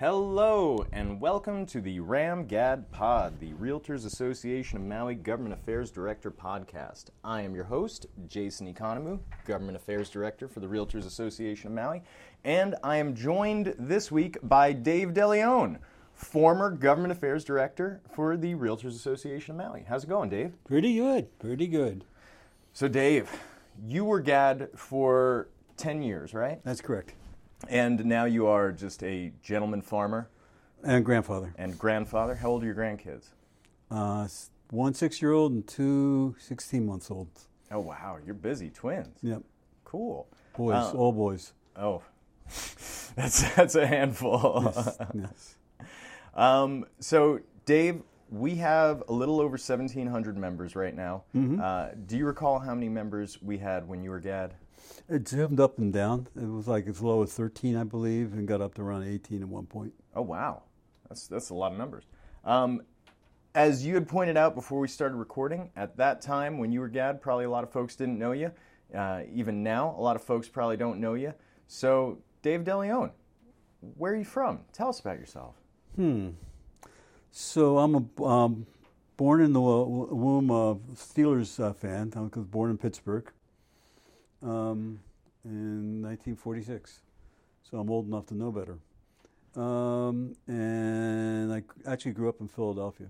Hello, and welcome to the Ram Gad Pod, the Realtors Association of Maui Government Affairs Director podcast. I am your host, Jason Economou, Government Affairs Director for the Realtors Association of Maui, and I am joined this week by Dave DeLeon, former Government Affairs Director for the Realtors Association of Maui. How's it going, Dave? Pretty good, pretty good. So, Dave, you were GAD for 10 years, right? That's correct. And now you are just a gentleman farmer And grandfather. and grandfather. How old are your grandkids? Uh, one six year old and two 16 months old. Oh wow, you're busy. Twins. Yep. Cool. Boys, Uh, all boys. Oh, that's that's a handful. Yes, yes. um, so, Dave, we have a little over 1,700 members right now. Mm-hmm. Uh, do you recall how many members we had when you were GAD? It jumped up and down. It was like as low as 13, I believe, and got up to around 18 at one point. Oh wow, that's that's a lot of numbers. Um, as you had pointed out before we started recording, at that time when you were GAD, probably a lot of folks didn't know you. Uh, even now, a lot of folks probably don't know you. So, Dave DeLeon, where are you from? Tell us about yourself. Hmm. So I'm a um, born in the womb of Steelers uh, fan. I was born in Pittsburgh um, in 1946. So I'm old enough to know better. Um, and I actually grew up in Philadelphia.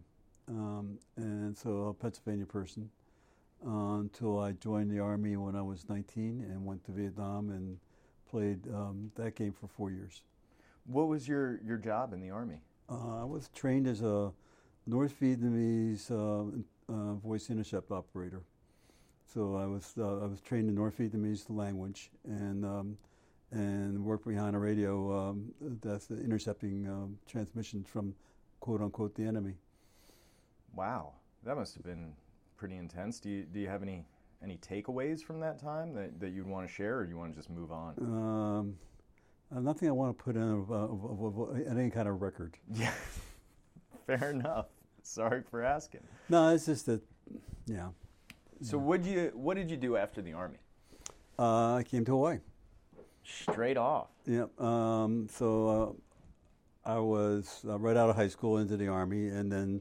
Um, and so a Pennsylvania person uh, until I joined the Army when I was 19 and went to Vietnam and played um, that game for four years. What was your, your job in the Army? Uh, I was trained as a North Vietnamese uh, uh, voice intercept operator. So I was uh, I was trained in North Vietnamese language and um, and worked behind a radio um, that's intercepting um, transmissions from quote unquote the enemy. Wow, that must have been pretty intense. Do you, do you have any, any takeaways from that time that, that you'd want to share, or do you want to just move on? Um, uh, nothing I want to put in of, of, of, of any kind of record. Yeah, fair enough. Sorry for asking. No, it's just that, yeah. So, what you what did you do after the army? Uh, I came to Hawaii. Straight off. Yep. Um, so uh, I was uh, right out of high school into the army, and then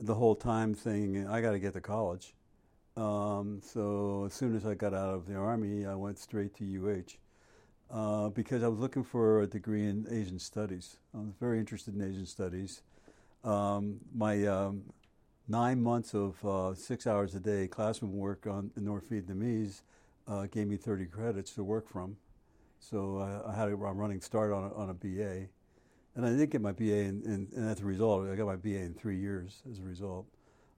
the whole time thinking I got to get to college. Um, so as soon as I got out of the army, I went straight to UH uh, because I was looking for a degree in Asian studies. I was very interested in Asian studies. Um, my um, nine months of uh, six hours a day classroom work on North Vietnamese uh, gave me 30 credits to work from. So I, I had a running start on a, on a BA, and I did get my BA, in, in, and as a result, I got my BA in three years as a result.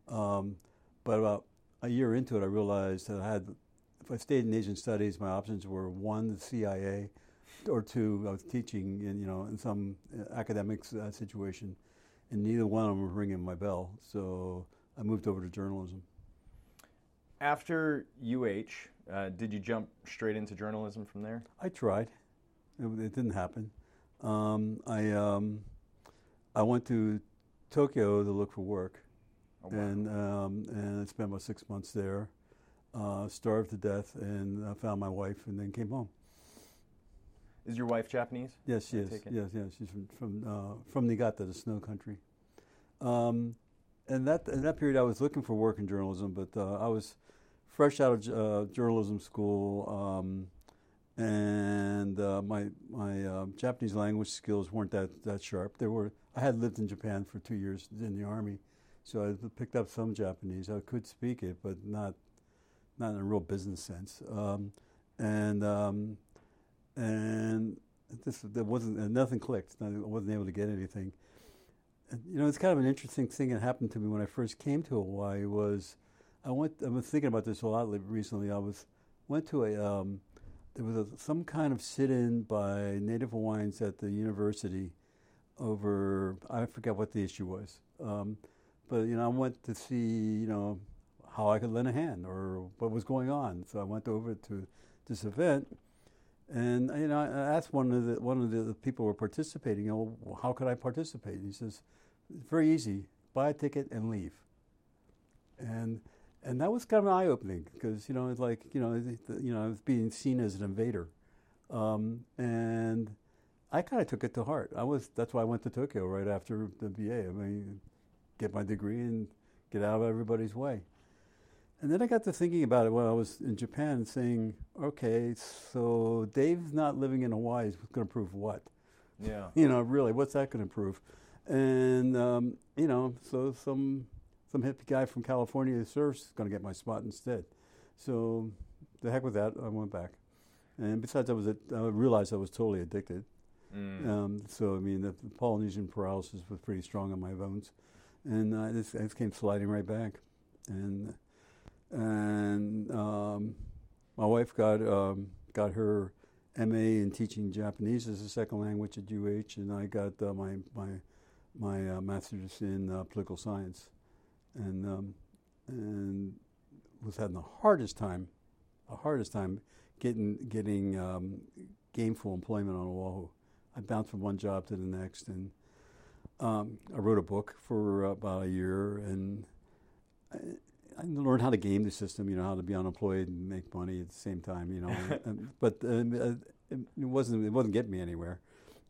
Um, but about a year into it, I realized that I had, if I stayed in Asian studies, my options were one, the CIA, or two, I was teaching in you know in some uh, academic uh, situation, and neither one of them were ringing my bell. So I moved over to journalism. After UH, uh, did you jump straight into journalism from there? I tried. It, it didn't happen. Um, I um, I went to Tokyo to look for work, Oh, wow. and um, and I spent about six months there. Uh, starved to death, and uh, found my wife, and then came home. Is your wife Japanese? Yes, she I is. Yes, yes, she's from from uh, from Niigata, the snow country. Um, and that in that period, I was looking for work in journalism, but uh, I was fresh out of uh, journalism school, um, and uh, my my uh, Japanese language skills weren't that that sharp. There were I had lived in Japan for two years in the army, so I picked up some Japanese. I could speak it, but not not in a real business sense. Um, and um, and this there wasn't uh, nothing clicked. I wasn't able to get anything. And, you know, it's kind of an interesting thing that happened to me when I first came to Hawaii. Was I went? I was thinking about this a lot recently. I was went to a um, there was a, some kind of sit-in by Native Hawaiians at the university over I forget what the issue was. Um, but you know, I went to see you know how I could lend a hand or what was going on. So I went over to this event, and you know, I asked one of the one of the people who were participating, you know, "Well, how could I participate? And he says, "It's very easy. Buy a ticket and leave." And and that was kind of eye opening because you know it's like you know the- you know I was being seen as an invader, um, and I kind of took it to heart. I was that's why I went to Tokyo right after the BA. I mean, get my degree and get out of everybody's way. And then I got to thinking about it when I was in Japan, and saying, "Okay, so Dave's not living in Hawaii is going to prove what? Yeah. You know, really, what's that going to prove?" And um, you know, so some some hippie guy from California who surfs is going to get my spot instead. So the heck with that, I went back. And besides, I was I realized I was totally addicted. Mm. Um, so I mean, the, the Polynesian paralysis was pretty strong on my bones, and I just, I just came sliding right back. And and um, my wife got um, got her MA in teaching Japanese as a second language at UH, and I got uh, my my my uh, master's in uh, political science, and um, and was having the hardest time, the hardest time getting getting um, gainful employment on Oahu. I bounced from one job to the next, and um, I wrote a book for about a year, and I, learned how to game the system. You know, how to be unemployed and make money at the same time. You know, but uh, it wasn't it wasn't getting me anywhere.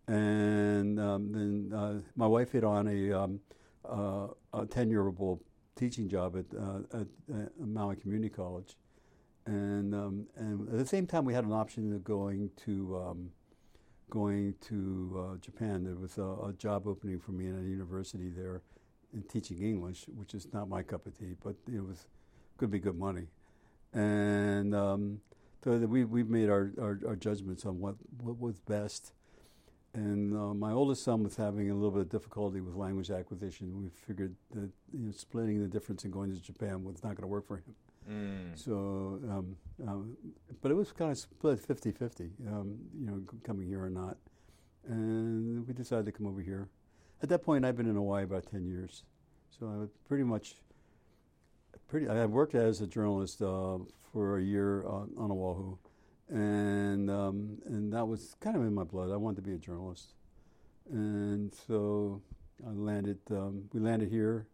And um, then uh, my wife hit on a um, uh, a ten yearable teaching job at, uh, at, at Maui Community College, and um, and at the same time we had an option of going to um, going to uh, Japan. There was a, a, job opening for me in a university there in teaching English, which is not my cup of tea, but it was could be good money. And um, so we we made our, our, our, judgments on what, what was best. And uh, my oldest son was having a little bit of difficulty with language acquisition. We figured that you know, splitting the difference and going to Japan was not going to work for him. Mm. So, um, um, but it was kind of split 50 50, um, you know, coming here or not. And we decided to come over here. At that point, I've been in Hawaii about 10 years. So I was pretty much, pretty, I worked as a journalist uh, for a year on, on Oahu. And, um, and that was kind of in my blood. I wanted to be a journalist. And so I landed, um, we landed here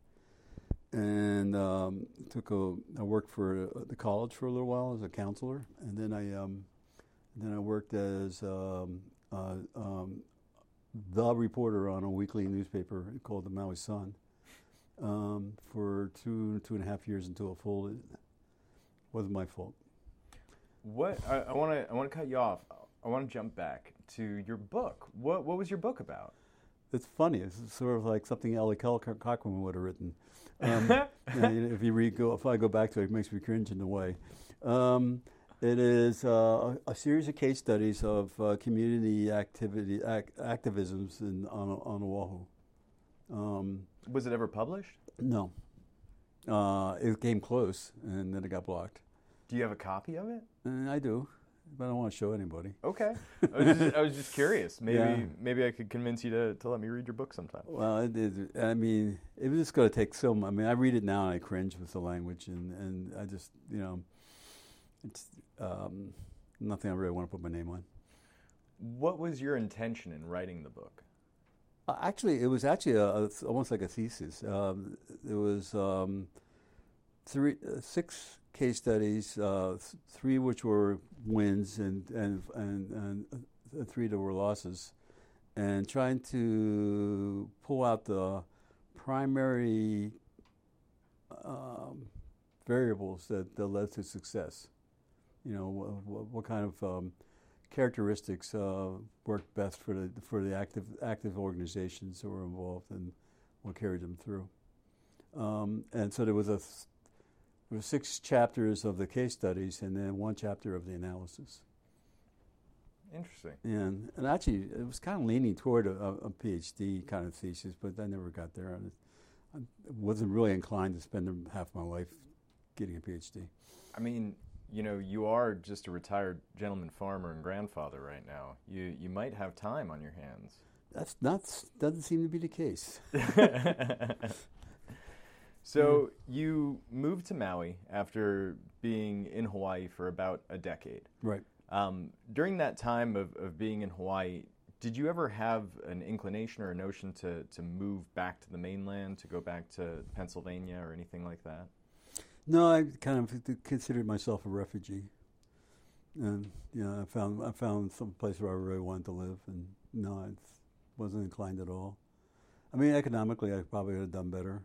and um, took a. I worked for uh, the college for a little while as a counselor, and then I um, then I worked as um, uh, um, the reporter on a weekly newspaper called the Maui Sun um, for two two and a half years until it folded. Wasn't my fault. What I want to I want to cut you off. I want to jump back to your book. What what was your book about? It's funny. It's sort of like something Ellie Cochran would have written. Um, if you read, go, if I go back to it, it makes me cringe in a way. Um, it is uh, a, series of case studies of uh, community activity ac- activisms in, on, on Oahu. Um, Was it ever published? No. Uh, it came close, and then it got blocked. Do you have a copy of it? Uh, I do but I don't want to show anybody. Okay, I was just, I was just curious. Maybe yeah. maybe I could convince you to, to let me read your book sometime. Well, it, it, I mean, it was just going to take so. I mean, I read it now and I cringe with the language, and, and I just you know, it's um, nothing I really want to put my name on. What was your intention in writing the book? Uh, actually, it was actually a, a, almost like a thesis. Um, it was um, three, uh, six case studies, uh, th- three which were wins and, and, and, and uh, three that were losses, and trying to pull out the primary um, variables that, that led to success. You know, what, what kind of um, characteristics uh, worked best for the, for the active, active organizations that were involved and what carried them through. Um, and so there was a there were six chapters of the case studies and then one chapter of the analysis. Interesting. And, and actually, it was kind of leaning toward a, a PhD kind of thesis, but I never got there. I wasn't really inclined to spend half my life getting a PhD. I mean, you know, you are just a retired gentleman farmer and grandfather right now. You you might have time on your hands. That's not doesn't seem to be the case. So mm-hmm. you moved to Maui after being in Hawaii for about a decade. Right. Um, during that time of, of being in Hawaii, did you ever have an inclination or a notion to, to move back to the mainland, to go back to Pennsylvania or anything like that? No, I kind of considered myself a refugee. And, you know, I found, I found some place where I really wanted to live. And No, I wasn't inclined at all. I mean, economically, I probably would have done better.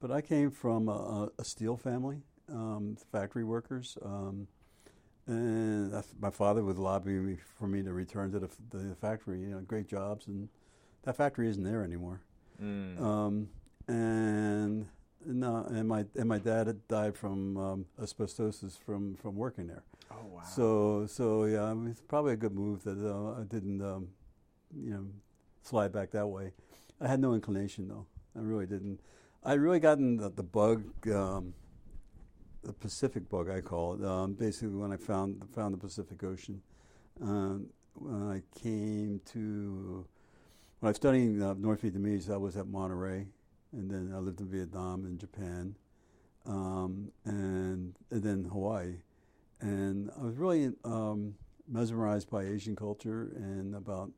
But I came from a, a steel family, um, factory workers. Um, and my father would lobby me for me to return to the, the, factory. You know, great jobs, and that factory isn't there anymore. Mm. Um, and no, and my and my dad had died from um, asbestosis from, from working there. Oh wow! So so yeah, it's probably a good move that uh, I didn't um, you know slide back that way. I had no inclination though. I really didn't. I really gotten the, the bug um, the Pacific bug, I call it. Um, basically, when I found found the Pacific Ocean, um, when I came to when I was studying uh, North Vietnamese, I was at Monterey, and then I lived in Vietnam and Japan, um, and and then Hawaii, and I was really um, mesmerized by Asian culture and about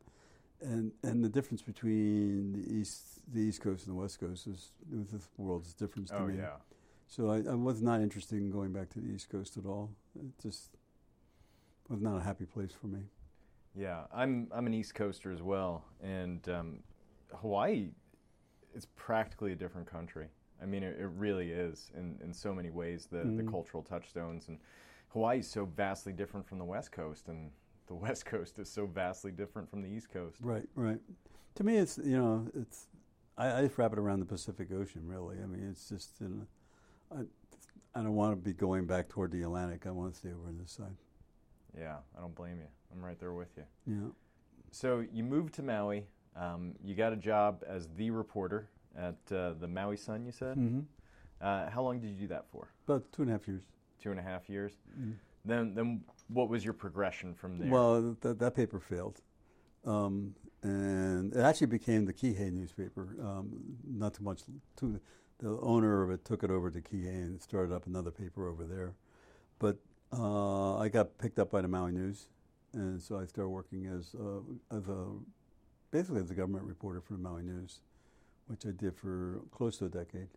and and the difference between the east the East Coast and the West Coast is the world's difference to oh, me. yeah. So I, I, was not interested in going back to the East Coast at all. It just was not a happy place for me. Yeah, I'm I'm an East Coaster as well, and um, Hawaii is practically a different country. I mean, it, it really is in, in so many ways. The mm-hmm. the cultural touchstones and Hawaii is so vastly different from the West Coast, and the West Coast is so vastly different from the East Coast. Right, right. To me, it's you know, it's I, I wrap it around the Pacific Ocean. Really, I mean, it's just I, I don't want to be going back toward the Atlantic. I want to stay over on this side. Yeah, I don't blame you. I'm right there with you. Yeah. So you moved to Maui. Um, you got a job as the reporter at uh, the Maui Sun. You said. Mm-hmm. Uh, how long did you do that for? About two and a half years. Two and a half years. Mm-hmm. Then, then what was your progression from there? Well, th- that paper failed, um, and it actually became the Kihei newspaper. Um, not too much. Too, the owner of it took it over to Kihei and started up another paper over there. But uh, I got picked up by the Maui News, and so I started working as uh, as a basically as a government reporter for the Maui News, which I did for close to a decade.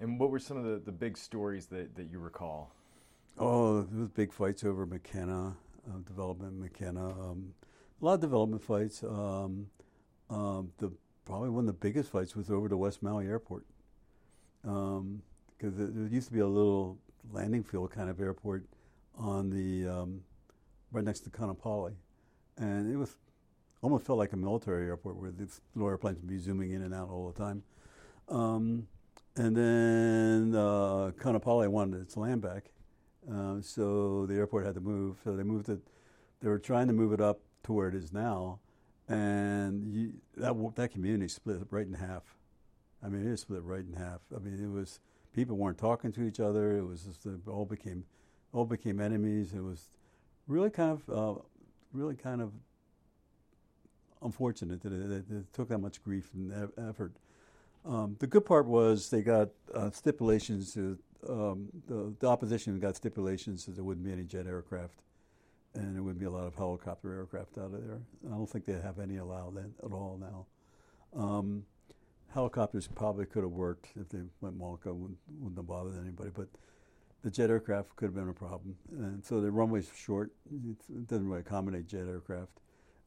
And what were some of the, the big stories that, that you recall? Oh, there was big fights over Makena, uh, development Makena. Um, a lot of development fights. Um, um, the probably one of the biggest fights was over the West Maui Airport, because um, there used to be a little landing field kind of airport on the um, right next to Kaanapali, and it was almost felt like a military airport where these little airplanes would be zooming in and out all the time. Um, and then uh, Kaanapali wanted its land back, uh, so the airport had to move. So they moved it. They were trying to move it up to where it is now, and you, that that community split right in half. I mean, it split right in half. I mean, it was people weren't talking to each other. It was just it all became all became enemies. It was really kind of uh, really kind of unfortunate that it, took that much grief and effort. Um, the good part was they got uh, stipulations to um, the, the, opposition got stipulations that there wouldn't be any jet aircraft, and there wouldn't be a lot of helicopter aircraft out of there. I don't think they have any allowed at all now. Um, helicopters probably could have worked if they went mauka, wouldn't, wouldn't have bothered anybody, but the jet aircraft could have been a problem. And so the runway's short, it doesn't really accommodate jet aircraft.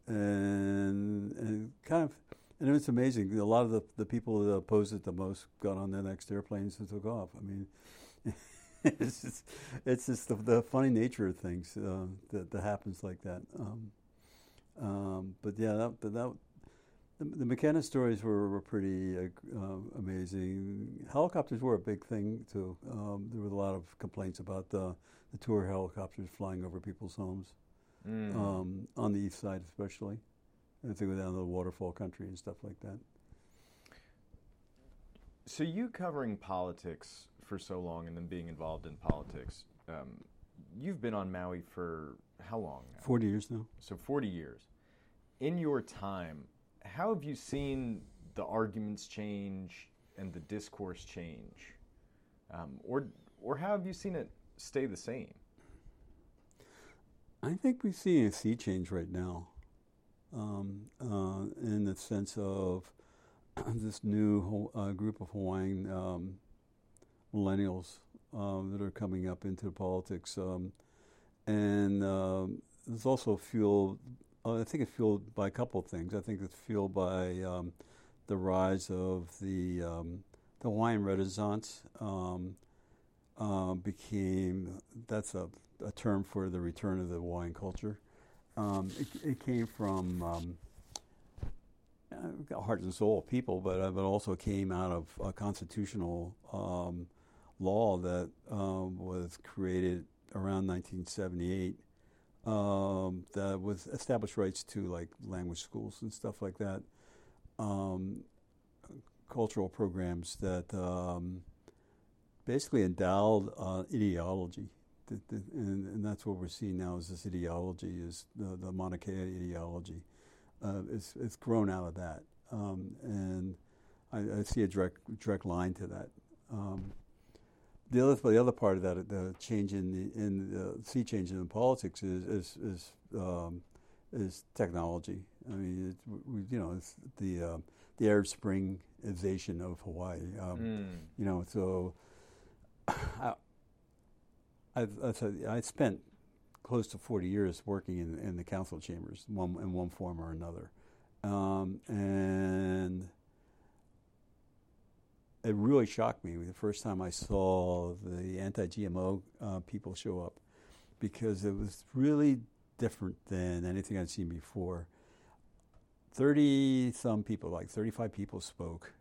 And, and kind of, and it's amazing. A lot of the, the people that opposed it the most got on their next airplanes and took off. I mean, it's just, it's just the, the, funny nature of things uh, that, that happens like that. Um, um, but yeah, that, that, the, the Makena stories were, were pretty uh, uh, amazing. Helicopters were a big thing too. Um, there were a lot of complaints about the, the tour helicopters flying over people's homes, mm. um, on the east side especially. If they go down to the waterfall country and stuff like that. So you covering politics for so long and then being involved in politics, um, you've been on Maui for how long? Now? 40 years now. So 40 years. In your time, how have you seen the arguments change and the discourse change? Um, or, or how have you seen it stay the same? I think we see a sea change right now um, uh, in the sense of this new uh, group of Hawaiian um, millennials um, that are coming up into politics. Um, and um, there's also fueled I think it's fueled by a couple of things. I think it's fueled by um, the rise of the the Hawaiian Renaissance. Uh, became that's a, a, term for the return of the Hawaiian culture. Um, it, it, came from um, uh, heart and soul people, but uh, but also came out of a constitutional um, law that um, was created around 1978 um, that was established rights to like language schools and stuff like that, um, cultural programs that basically endowed uh, ideology. The, the, and, and, that's what we're seeing now is this ideology is the, the Mauna Kea ideology. Uh, it's, it's grown out of that. Um, and I, I, see a direct, direct line to that. Um, the other, the other part of that, the change in the in the sea change in politics is is is, um, is technology. I mean, it, we, you know, it's the uh, the Arab Springization of Hawaii. Um, mm. You know, so I, I've, I spent close to 40 years working in, in the council chambers, one in one form or another, um, and it really shocked me the first time I saw the anti-GMO uh, people show up, because it was really different than anything I'd seen before. Thirty some people, like thirty-five people, spoke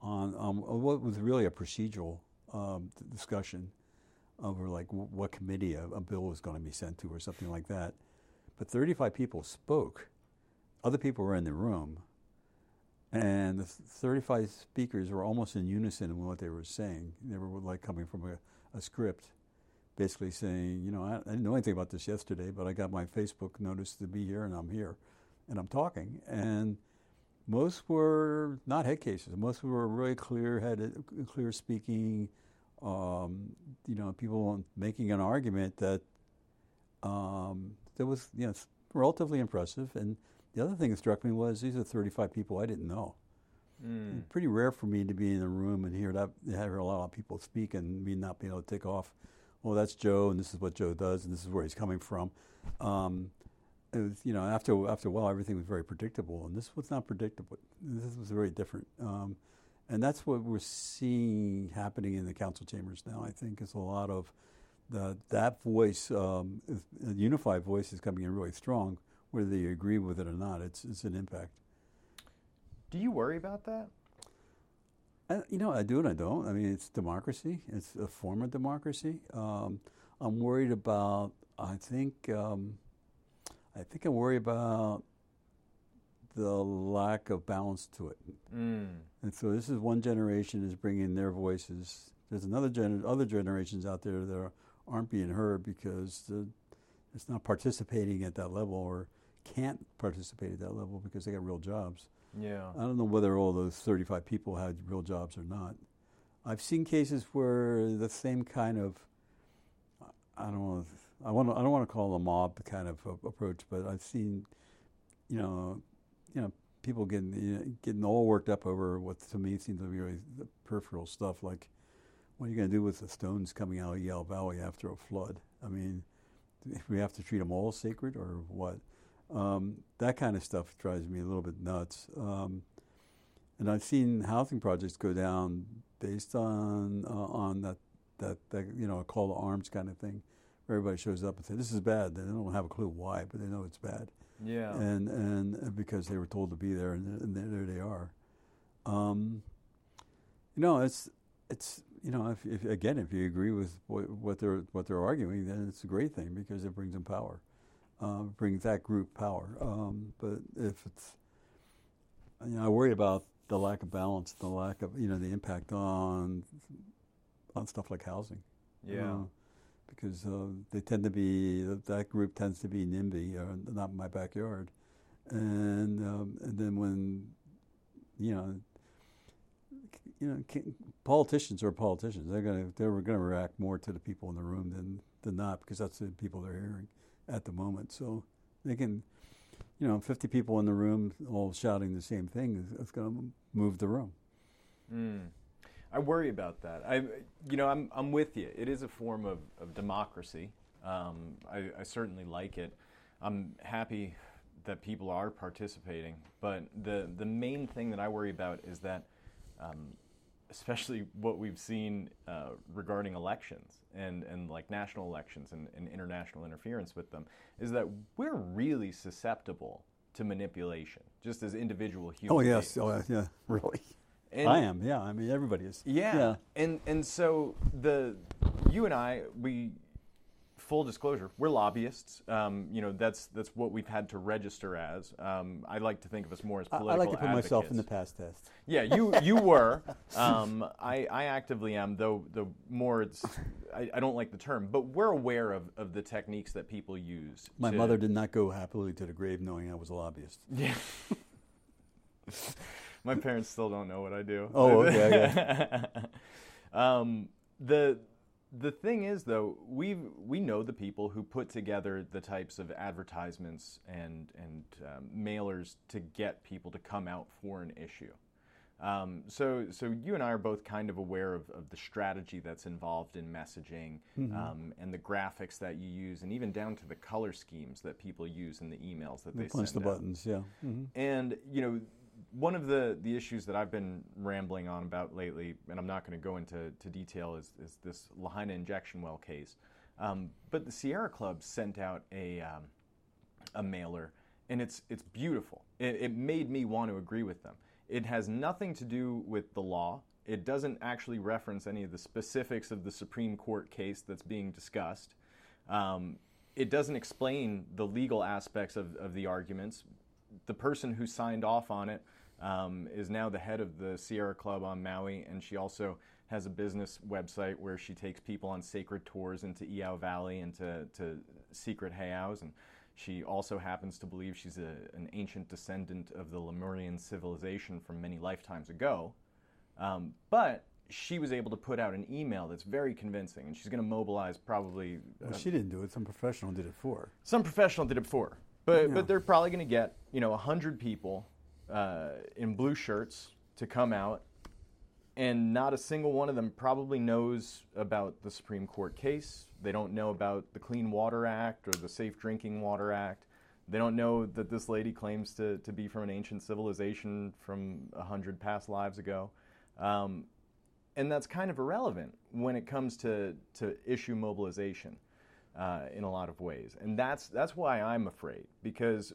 on um, what was really a procedural um, discussion over like what committee a, a bill was going to be sent to or something like that. But 35 people spoke. Other people were in the room. And the 35 speakers were almost in unison in what they were saying. They were like coming from a, a script, basically saying, you know, I, I, didn't know anything about this yesterday, but I got my Facebook notice to be here and I'm here and I'm talking. And most were not head cases. Most were really clear headed, clear speaking, um, you know, people making an argument that um, that was, you know, relatively impressive. And the other thing that struck me was these are 35 people I didn't know. Mm. Pretty rare for me to be in a room and hear that hear a lot of people speak and me not being able to take off. Well, that's Joe, and this is what Joe does, and this is where he's coming from. Um, it was, you know, after after a while, everything was very predictable, and this was not predictable. This was very different, um, and that's what we're seeing happening in the council chambers now. I think is a lot of the, that voice, um, a unified voice, is coming in really strong, whether you agree with it or not. It's it's an impact. Do you worry about that? I, you know, I do and I don't. I mean, it's democracy. It's a form of democracy. Um, I'm worried about. I think. Um, I think I worry about the lack of balance to it. Mm. And so this is one generation is bringing their voices. There's another gen- other generations out there that aren't being heard because it's not participating at that level or can't participate at that level because they got real jobs. Yeah. I don't know whether all those 35 people had real jobs or not. I've seen cases where the same kind of I don't know I want to, I don't want to call it a mob kind of approach, but I've seen, you know, you know, people getting you know, getting all worked up over what to me seems to be really the peripheral stuff, like what are you going to do with the stones coming out of Iao Valley after a flood? I mean, if we have to treat them all sacred or what? Um, that kind of stuff drives me a little bit nuts. Um, and I've seen housing projects go down based on uh, on that, that that you know a call to arms kind of thing everybody shows up and says, "This is bad." They don't have a clue why, but they know it's bad. Yeah. And and because they were told to be there, and, and there they are. Um, you know, it's it's you know, if, if, again, if you agree with what, they're what they're arguing, then it's a great thing because it brings them power, uh, brings that group power. Um, but if it's, you know, I worry about the lack of balance, the lack of you know the impact on on stuff like housing. Yeah. Uh, because uh, they tend to be that group tends to be NIMBY, or uh, not my backyard, and um, and then when you know you know politicians are politicians. They're to they're to react more to the people in the room than than not because that's the people they're hearing at the moment. So they can you know 50 people in the room all shouting the same thing it's going to move the room. Mm. I worry about that. I, you know, I'm, I'm with you. It is a form of, of democracy. Um, I, I, certainly like it. I'm happy that people are participating, but the the main thing that I worry about is that, um, especially what we've seen uh, regarding elections and and like national elections and, and international interference with them, is that we're really susceptible to manipulation, just as individual humans. Oh yes, oh yeah, really. And- I am. Yeah, I mean everybody is. Yeah. Yeah. And and so the you and I we full disclosure we're lobbyists. Um, you know that's that's what we've had to register as. Um, I like to think of us more as I, I like to put myself in the past test. Yeah, you you were. Um, I I actively am though. The more it's I, I don't like the term, but we're aware of, of the techniques that people use. My to- mother did not go happily to the grave knowing I was a lobbyist. Yeah. My parents still don't know what I do. Oh, okay, um, the the thing is, though, we we know the people who put together the types of advertisements and and um, mailers to get people to come out for an issue. Um, so, so you and I are both kind of aware of, of the strategy that's involved in messaging um, and the graphics that you use, and even down to the color schemes that people use in the emails that they Punch the out. buttons. Yeah. hmm And you know, one of the the issues that I've been rambling on about lately, and I'm not going to go into to detail, is, is this Lahaina injection well case. Um, but the Sierra Club sent out a um, a mailer, and it's it's beautiful. It, it made me want to agree with them. It has nothing to do with the law. It doesn't actually reference any of the specifics of the Supreme Court case that's being discussed. Um, it doesn't explain the legal aspects of, of the arguments. The person who signed off on it um, is now the head of the Sierra Club on Maui, and she also has a business website where she takes people on sacred tours into Iao Valley and to, to secret heiaus. And she also happens to believe she's a, an ancient descendant of the Lemurian civilization from many lifetimes ago. Um, but she was able to put out an email that's very convincing, and she's going to mobilize probably Well, she didn't do it. Some professional did it for her. some professional did it before, but Yeah. but they're probably going to get you know hundred people uh, in blue shirts to come out, and not a single one of them probably knows about the Supreme Court case. They don't know about the Clean Water Act or the Safe Drinking Water Act. They don't know that this lady claims to, to be from an ancient civilization from a hundred past lives ago. Um, and that's kind of irrelevant when it comes to, to issue mobilization uh, in a lot of ways. And that's, that's why I'm afraid, because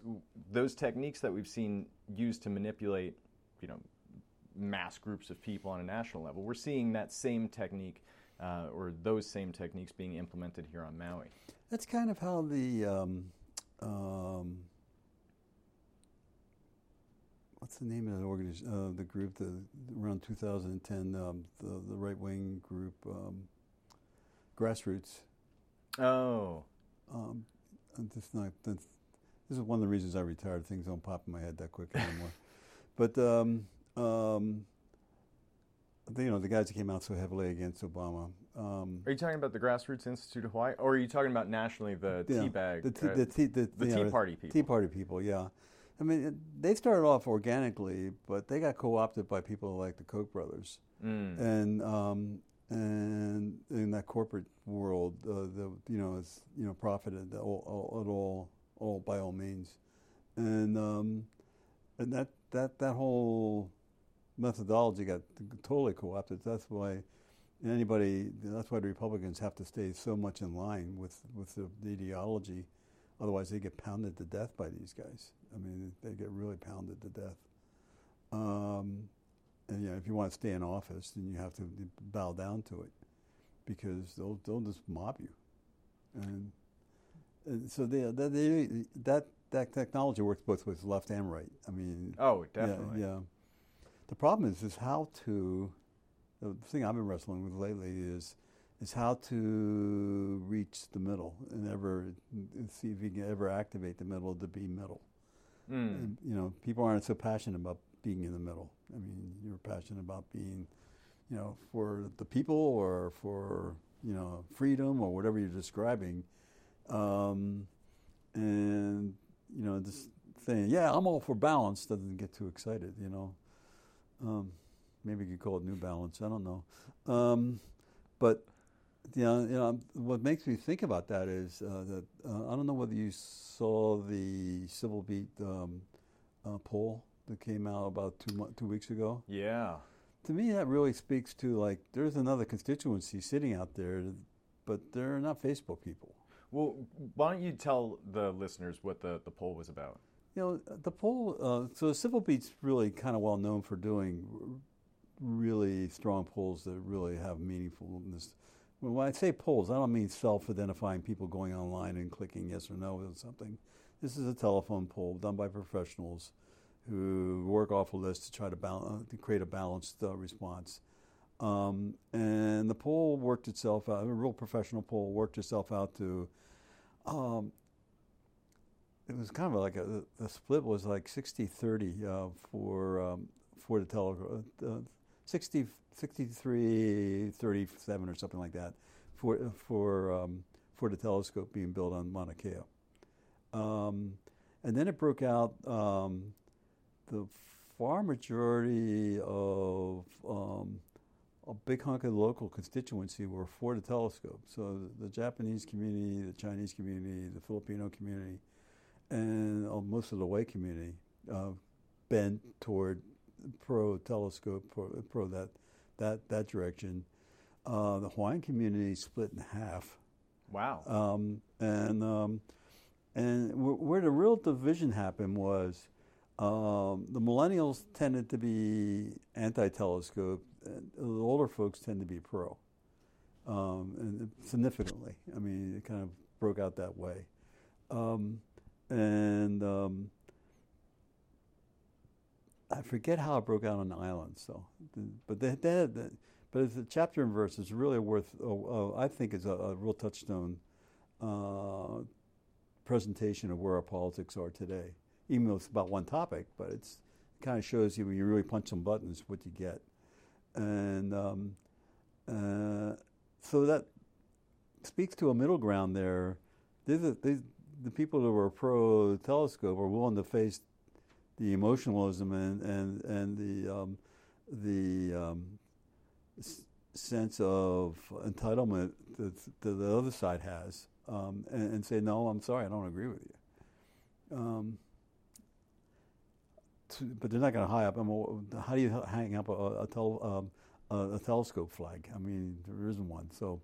those techniques that we've seen used to manipulate, you know, mass groups of people on a national level, we're seeing that same technique uh, or those same techniques being implemented here on Maui. That's kind of how the um, um, what's the name of the organization? Uh, the group, the around 2010, um, the the right wing group, um, grassroots. Oh, Um, this not that's, this is one of the reasons I retired. Things don't pop in my head that quick anymore. but um, um, the, you know the guys that came out so heavily against Obama. Um, are you talking about the Grassroots Institute of Hawaii, or are you talking about nationally the yeah, Teabag? the, tea, uh, the, tea, the, the Tea know, Party people. Tea Party people, yeah. I mean, they started off organically, but they got co-opted by people like the Koch brothers, Mm. and um, and in that corporate world, uh, the you know it's you know profited all, all, at all all by all means, and um, and that that that whole methodology got totally co-opted. That's why anybody. That's why the Republicans have to stay so much in line with with the, the ideology. Otherwise, they get pounded to death by these guys. I mean, they get really pounded to death. Um, and you know, if you want to stay in office, then you have to bow down to it, because they'll they'll just mob you, and so they, that they, that that technology works both with left and right. I mean, Oh, definitely. Yeah, The problem is is how to. The thing I've been wrestling with lately is is how to reach the middle and ever see if you can ever activate the middle to be middle. Mm. And, you know, people aren't so passionate about being in the middle. I mean, you're passionate about being, you know, for the people or for you know freedom or whatever you're describing, um, and you know, this thing, yeah, I'm all for balance doesn't get too excited. You know, um, maybe you could call it New Balance. I don't know, um, but you know, you know, what makes me think about that is uh, that uh, I don't know whether you saw the Civil Beat um, uh, poll that came out about two mo- two weeks ago. Yeah. To me, that really speaks to like there's another constituency sitting out there, but they're not Facebook people. Well, why don't you tell the listeners what the, the poll was about? You know, the poll. Uh, so Civil Beat's really kind of well known for doing really strong polls that really have meaningfulness. When I say polls, I don't mean self-identifying people going online and clicking yes or no or something. This is a telephone poll done by professionals who work off a list to try to, balance, to create a balanced uh, response. Um, and the poll worked itself out, a real professional poll worked itself out to, um, it was kind of like a, the split was like 60 30 uh, for, um, for the tele, uh, 60, 63 37 or something like that for, for, um, for the telescope being built on Mauna Kea. Um, and then it broke out um, the far majority of um, a big hunk of the local constituency were for the telescope. So the, the Japanese community, the Chinese community, the Filipino community, and uh, most of the white community uh, bent toward pro telescope, pro, pro, that that that direction. Uh, the Hawaiian community split in half. Wow. Um, and um, and where the real division happened was um, the millennials tended to be anti-telescope. And the older folks tend to be pro, um, and significantly. I mean, it kind of broke out that way, um, and um, I forget how it broke out on the island. So, but they, they had, but the chapter and verse is really worth. Uh, I think is a, a real touchstone uh, presentation of where our politics are today even though it's about one topic, but it's, it kind of shows you when you really punch some buttons what you get. And um, uh, so that speaks to a middle ground there. These these, the people who are pro telescope are willing to face the emotionalism and, and, and the, um, the um, s- sense of entitlement that, that, the other side has um, and, and, say, no, I'm sorry, I don't agree with you. To, but they're not going to high up. I mean, how do you hang up a, a, tel, um, a, a, telescope flag? I mean, there isn't one. So,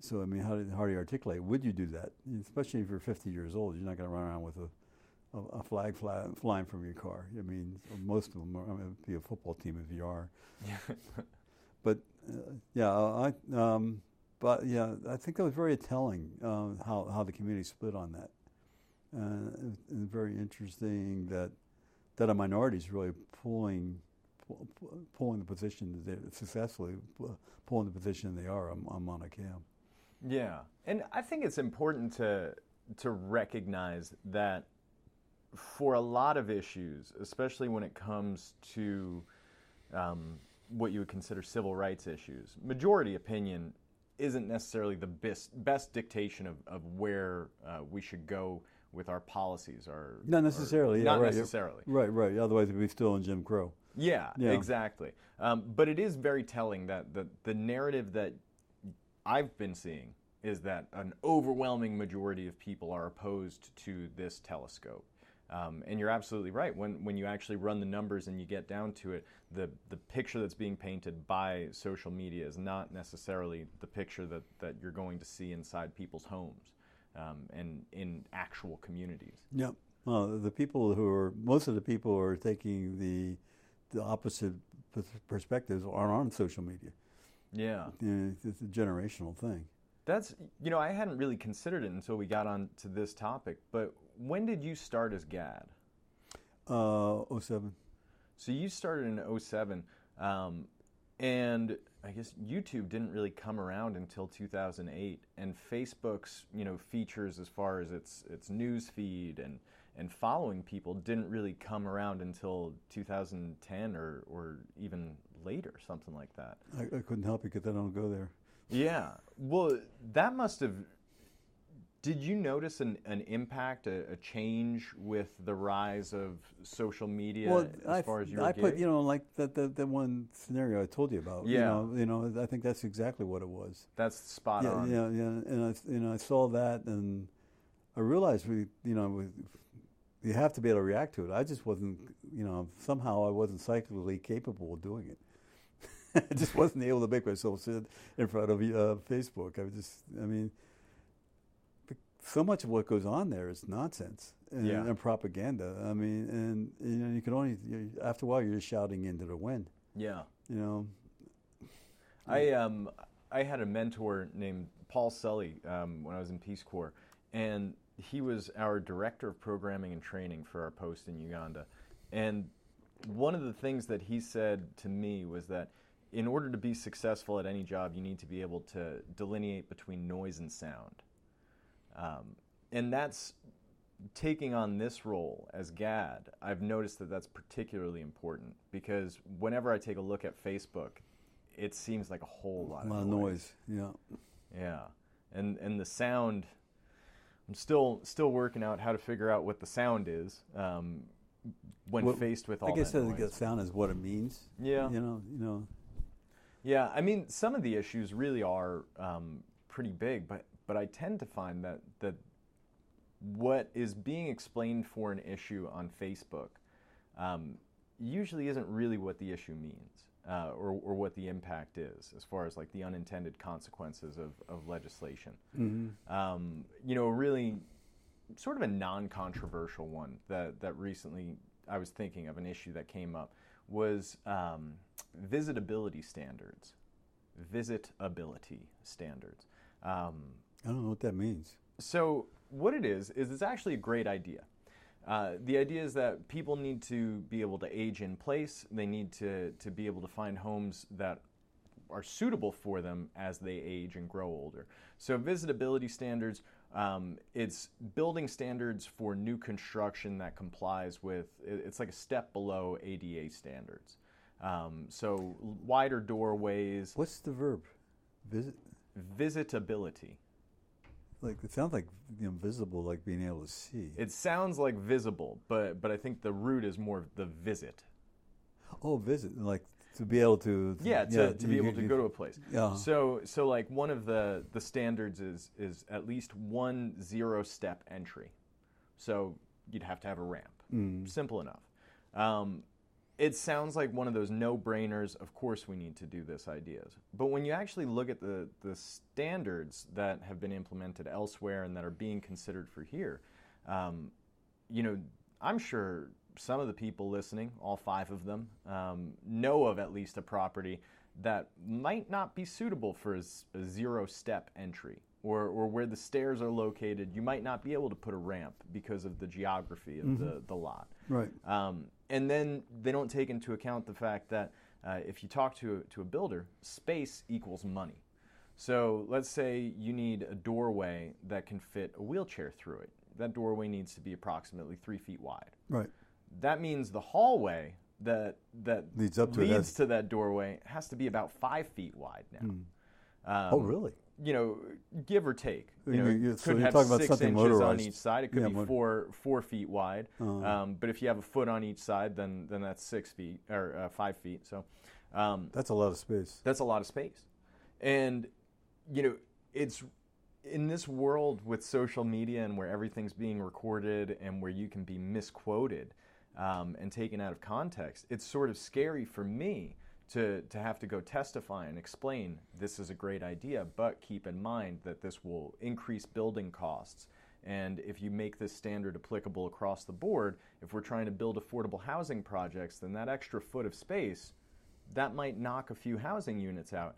so I mean, how do, how do you articulate? Would you do that? Especially if you're 50 years old, you're not going to run around with a, a, flag fly, flying from your car. I mean, most of them. Are, I mean, it'd be a football team if you are. but uh, yeah, I. Um, but yeah, I think that was very telling uh, how how the community split on that. Uh, and very interesting that that a minority is really pulling pulling the position that they're successfully pulling the position they are on, on Mauna Kea. Yeah, and I think it's important to to recognize that for a lot of issues, especially when it comes to um, what you would consider civil rights issues, majority opinion isn't necessarily the best, best dictation of, of where uh, we should go with our policies are not necessarily. Yeah, not right, necessarily. Right, right. Otherwise, we'd be still in Jim Crow. Yeah, yeah. exactly. Um, but it is very telling that the the narrative that I've been seeing is that an overwhelming majority of people are opposed to this telescope. Um, and you're absolutely right. When when you actually run the numbers and you get down to it, the the picture that's being painted by social media is not necessarily the picture that, that you're going to see inside people's homes um, and in actual communities. Yep. Well, the people who are most of the people who are taking the the opposite perspectives aren't on social media. Yeah, it's a generational thing. That's you know I hadn't really considered it until we got on to this topic. But when did you start as GAD? Uh, 07. So you started in 07. Um, and I guess YouTube didn't really come around until 2008, and Facebook's you know features as far as its its news feed and and following people didn't really come around until 2010 or or even later, something like that. I, I couldn't help it because I don't go there. Yeah, well, that must have Did you notice an, an impact, a, a change with the rise of social media well, as I, far as your I put, gig? you know, like that the, the one scenario I told you about. Yeah. You know, you know, I think that's exactly what it was. That's spot yeah, on. yeah, yeah. And I, you know, I saw that, and I realized we, you know, we, you have to be able to react to it. I just wasn't, you know, somehow I wasn't psychically capable of doing it. I just wasn't able to make myself sit in front of uh, Facebook. I was just, I mean, so much of what goes on there is nonsense and, Yeah. and propaganda. I mean, and you know, you can only you, after a while you're just shouting into the wind. yeah. You know, I um I had a mentor named Paul Sully um, when I was in Peace Corps, and he was our director of programming and training for our post in Uganda. And one of the things that he said to me was that in order to be successful at any job, you need to be able to delineate between noise and sound. Um, and that's taking on this role as GAD, I've noticed that that's particularly important because whenever I take a look at Facebook, it seems like a whole lot, a lot of noise. Yeah. Yeah, and and the sound, I'm still still working out how to figure out what the sound is um, when Well, faced with all I guess that noise. sound is what it means. Yeah. You know, you know. Yeah, I mean, some of the issues really are um, pretty big, but but I tend to find that that what is being explained for an issue on Facebook um, usually isn't really what the issue means uh, or, or what the impact is as far as like the unintended consequences of, of legislation. Um, you know, really sort of a non-controversial one that, that recently I was thinking of an issue that came up was um, visitability standards. Visitability standards. Um, I don't know what that means. so what it is is it's actually a great idea. Uh, the idea is that people need to be able to age in place. They need to, to be able to find homes that are suitable for them as they age and grow older. So visitability standards, um, it's building standards for new construction that complies with. It's like a step below ADA standards. Um, so wider doorways, What's the verb? Visit. visitability. Like it sounds like know, like being able to see. It sounds like visible, but but I think the root is more the visit. oh, visit, like to be able to. Yeah, to, to be you- able to you- go to a place. Yeah. So so like one of the the standards is is at least one zero step entry. So you'd have to have a ramp. Mm. Simple enough. Um, it sounds like one of those no-brainers. Of course, we need to do this ideas. But when you actually look at the the standards that have been implemented elsewhere and that are being considered for here, um, you know, I'm sure some of the people listening, all five of them, um, know of at least a property that might not be suitable for a zero-step entry. Or, or where the stairs are located, you might not be able to put a ramp because of the geography of the, the lot. Right. Um, and then they don't take into account the fact that uh, if you talk to a, to a builder, space equals money. So let's say you need a doorway that can fit a wheelchair through it. That doorway needs to be approximately three feet wide. Right. That means the hallway that that Leads up to it leads has- to that doorway has to be about five feet wide now. Um, oh, really? You know, give or take. You know, could so you're have six inches on each side. It could Yeah, be four four feet wide. Uh-huh. Um, but if you have a foot on each side, then then that's six feet or uh, five feet. So um, That's a lot of space. that's a lot of space. And you know, it's in this world with social media and where everything's being recorded and where you can be misquoted um, and taken out of context. It's sort of scary for me to to have to go testify and explain this is a great idea, but keep in mind that this will increase building costs. And if you make this standard applicable across the board, if we're trying to build affordable housing projects, then that extra foot of space that might knock a few housing units out.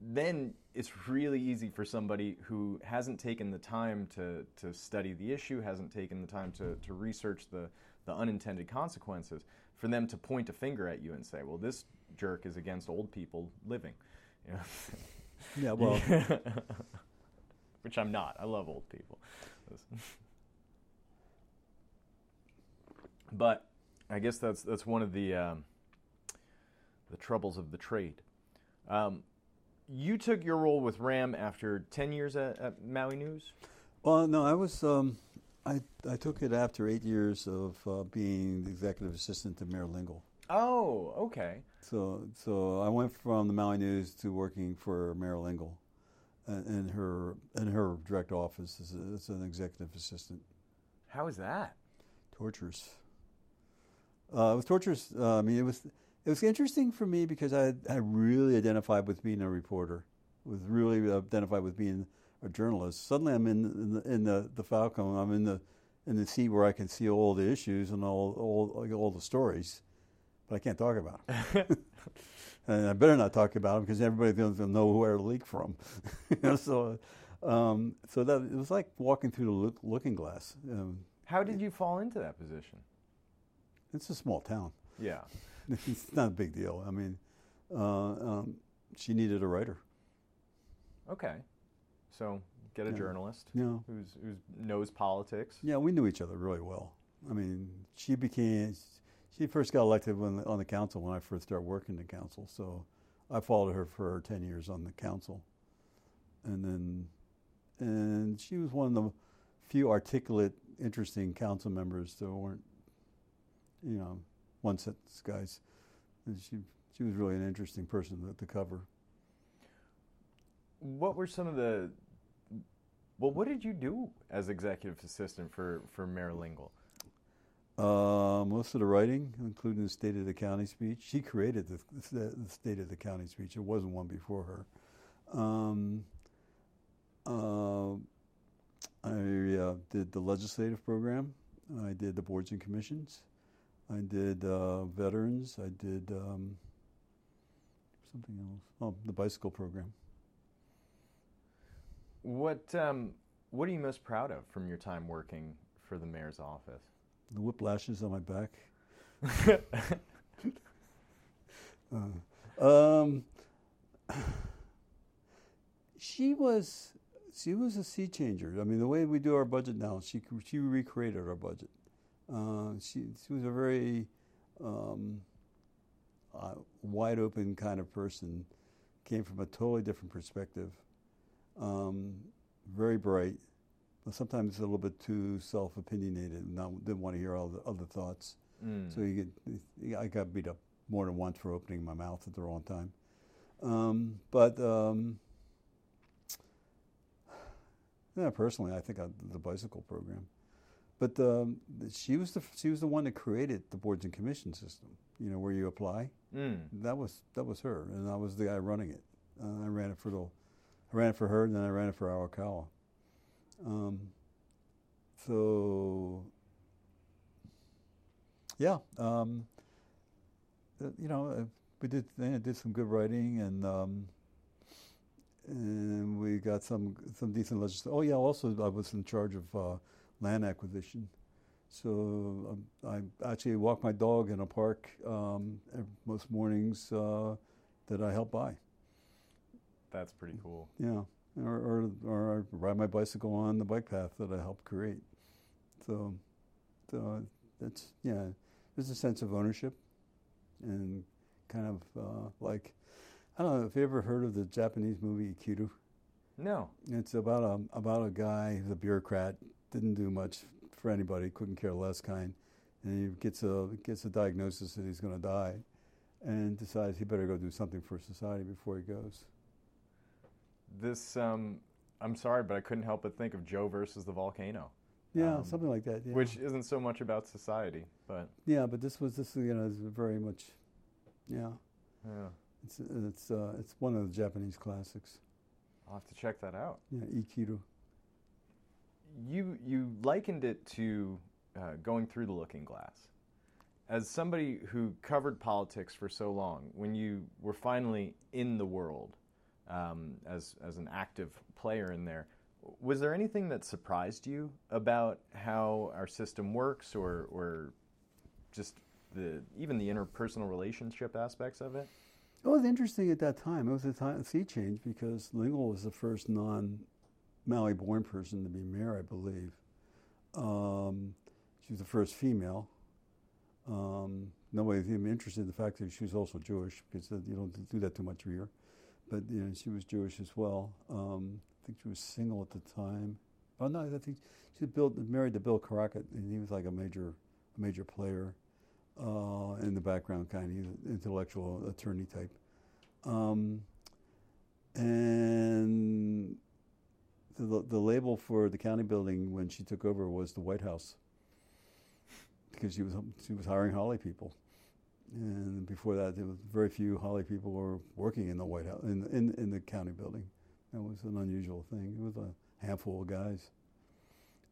Then it's really easy for somebody who hasn't taken the time to, to study the issue, hasn't taken the time to, to research the, the unintended consequences, for them to point a finger at you and say, well, this jerk is against old people living. You know? Yeah. Well. Which I'm not. I love old people. but I guess that's that's one of the um, the troubles of the trade. Um, you took your role with Ram after ten years at, at Maui News. Well, no, I was. Um, I I took it after eight years of uh, being the executive assistant to Mayor Lingle. Oh, okay. So so I went from the Maui News to working for Lingle, uh, in her in her direct office as, a, as an executive assistant. How was that? Torturous. Uh, it was torturous. Uh, I mean, it was it was interesting for me because I I really identified with being a reporter, was really identified with being a journalist. Suddenly, I'm in, in the in the, the Falcon. I'm in the in the seat where I can see all the issues and all all all the stories, but I can't talk about them. and I better not talk about them because everybody doesn't know where to leak from. you know, so, um, so that it was like walking through the look, looking glass. Um, How did you fall into that position? It's a small town. Yeah. it's not a big deal. I mean, uh, um, she needed a writer. Okay. So get a Yeah. journalist Yeah. who's who knows politics. Yeah, we knew each other really well. I mean, she became, she first got elected when, on the council when I first started working the council. So I followed her for 10 years on the council. And then, and she was one of the few articulate, interesting council members that weren't, you know, one sentence guys. And she, she was really an interesting person to, to cover. What were some of the well, what did you do as executive assistant for, for Mayor Lingle? Uh, most of the writing, including the State of the County speech, she created the, the, State of the County speech. It wasn't one before her. Um, uh, I uh, did the legislative program. I did the boards and commissions. I did uh, veterans. I did um, something else. Oh, the bicycle program. What um, what are you most proud of from your time working for the mayor's office? The whiplashes on my back. Uh, um, she was she was a sea changer. I mean, the way we do our budget now, she she recreated our budget. Uh, she she was a very um, uh, wide open kind of person. Came from a totally different perspective. Um, very bright, sometimes a little bit too self opinionated. and Not didn't want to hear all the other thoughts. Mm. So you get, I got beat up more than once for opening my mouth at the wrong time. Um, but um, yeah, personally, I think I, the bicycle program. But um, she was the she was the one that created the boards and commission system. You know where you apply. Mm. That was that was her, and I was the guy running it. Uh, I ran it for the, I ran it for her, and then I ran it for Arakawa. Um, so yeah, um, uh, you know, uh, we did did some good writing, and um, and we got some some decent legislation. Oh yeah, also I was in charge of uh, land acquisition, so um, I actually walk my dog in a park um, most mornings uh, that I help buy. That's pretty cool. Yeah, or, or or I ride my bicycle on the bike path that I helped create. So, so that's yeah, there's a sense of ownership, and kind of uh, like I don't know if you ever heard of the Japanese movie Ikiru. No. It's about a about a guy a bureaucrat, didn't do much for anybody, couldn't care less kind, and he gets a gets a diagnosis that he's going to die, and decides he better go do something for society before he goes. This um, I'm sorry, but I couldn't help but think of Joe versus the volcano, Yeah, Um, something like that. Yeah. which isn't so much about society, but Yeah, but this was this you know is very much, yeah. yeah, It's it's uh, it's one of the Japanese classics. I'll have to check that out. Yeah, Ikiru. You you likened it to uh, going through the looking glass. As somebody who covered politics for so long, when you were finally in the world um, as as an active player in there, was there anything that surprised you about how our system works, or or just the even the interpersonal relationship aspects of it? It was interesting at that time. It was a time, sea change because Lingle was the first non-Maui born person to be mayor, I believe. Um, she was the first female. Um, nobody was even interested in the fact that she was also Jewish because you don't do that too much here. But you know, she was Jewish as well. Um, I think she was single at the time. Oh no, I think she built married to Bill Crockett, and he was like a major, a major player uh, in the background, kind of intellectual attorney type. Um, and the, the label for the county building when she took over was the White House because she was she was hiring haole people, and before that there was very few haole people were working in the White House in in, in the county building. That was an unusual thing. It was a handful of guys,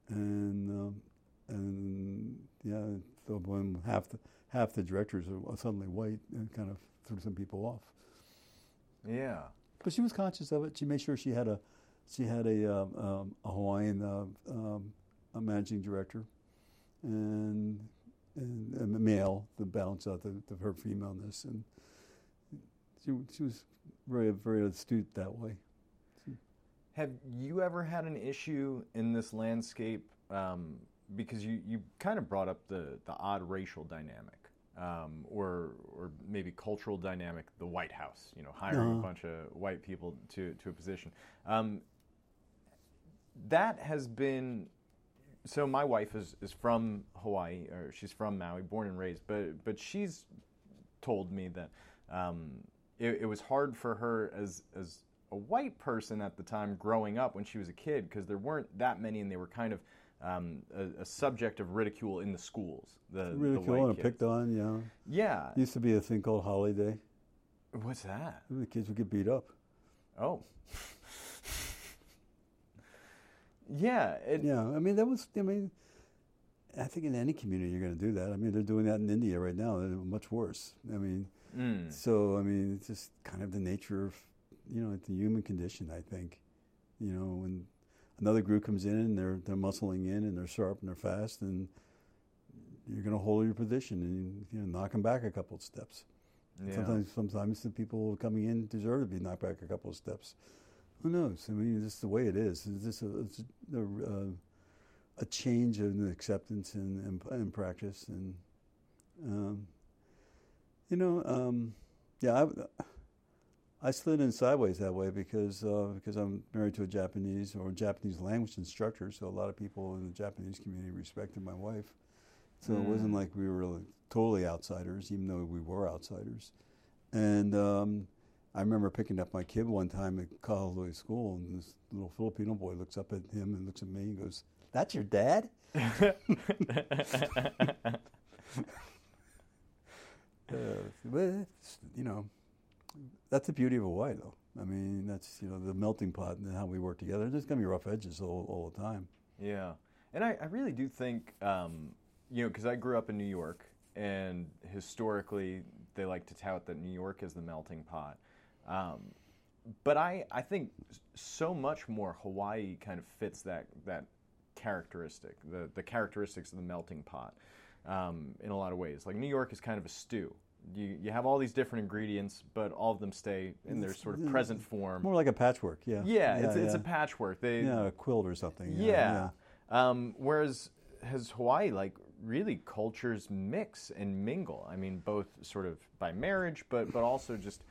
and um, and yeah, so when half the half the directors are suddenly white, it kind of threw some people off. Yeah, but she was conscious of it. She made sure she had a she had a, um, um, a Hawaiian uh, um, a managing director, and, and, a male to balance out the, the, her femaleness, and she she was very very astute that way. Have you ever had an issue in this landscape? Um, because you, you kind of brought up the, the odd racial dynamic. Um, or or maybe cultural dynamic, the White House, you know, hiring uh-huh. a bunch of white people to, to a position. Um, that has been so my wife is, is from Hawaii or she's from Maui, born and raised, but but she's told me that um, it, it, was hard for her as as a white person at the time growing up when she was a kid because there weren't that many and they were kind of um, a, a, subject of ridicule in the schools. The ridicule and picked on, yeah. Yeah. Used to be a thing called holiday. What's that? The kids would get beat up. Oh. Yeah. It, yeah. I mean, that was. I mean, I think in any community you're going to do that. I mean, they're doing that in India right now. They're much worse. I mean, mm. so I mean, it's just kind of the nature of, you know, the human condition. I think, you know, when another group comes in and they're they're muscling in and they're sharp and they're fast and you're going to hold your position and you know knock them back a couple of steps. Yeah. Sometimes, sometimes the people coming in deserve to be knocked back a couple of steps. Who knows? I mean, it's the way it is. It's just a, it's a, a, a change in acceptance and, and, and practice. And, um, you know, um, yeah, I, I slid in sideways that way because, uh, because I'm married to a Japanese or Japanese language instructor. So a lot of people in the Japanese community respected my wife. So mm. it wasn't mm. like we were really totally outsiders, even though we were outsiders. And, um, I remember picking up my kid one time at Kahului School, and this little Filipino boy looks up at him and looks at me and goes, "That's your dad?" uh, but you know, that's the beauty of Hawaii, though. I mean, that's you know the melting pot and how we work together. There's going to be rough edges all, all the time. Yeah, and I, I really do think, um, you know, because I grew up in New York, and historically they like to tout that New York is the melting pot. Um, but I, I think so much more Hawaii kind of fits that, that characteristic, the, the characteristics of the melting pot um, in a lot of ways. Like New York is kind of a stew. You, you have all these different ingredients, but all of them stay in their sort of present form. More like a patchwork, yeah. Yeah, yeah it's, yeah. it's a patchwork. They, yeah, a quilt or something. Yeah. yeah. Um, whereas has Hawaii like really cultures mix and mingle? I mean, both sort of by marriage, but but also just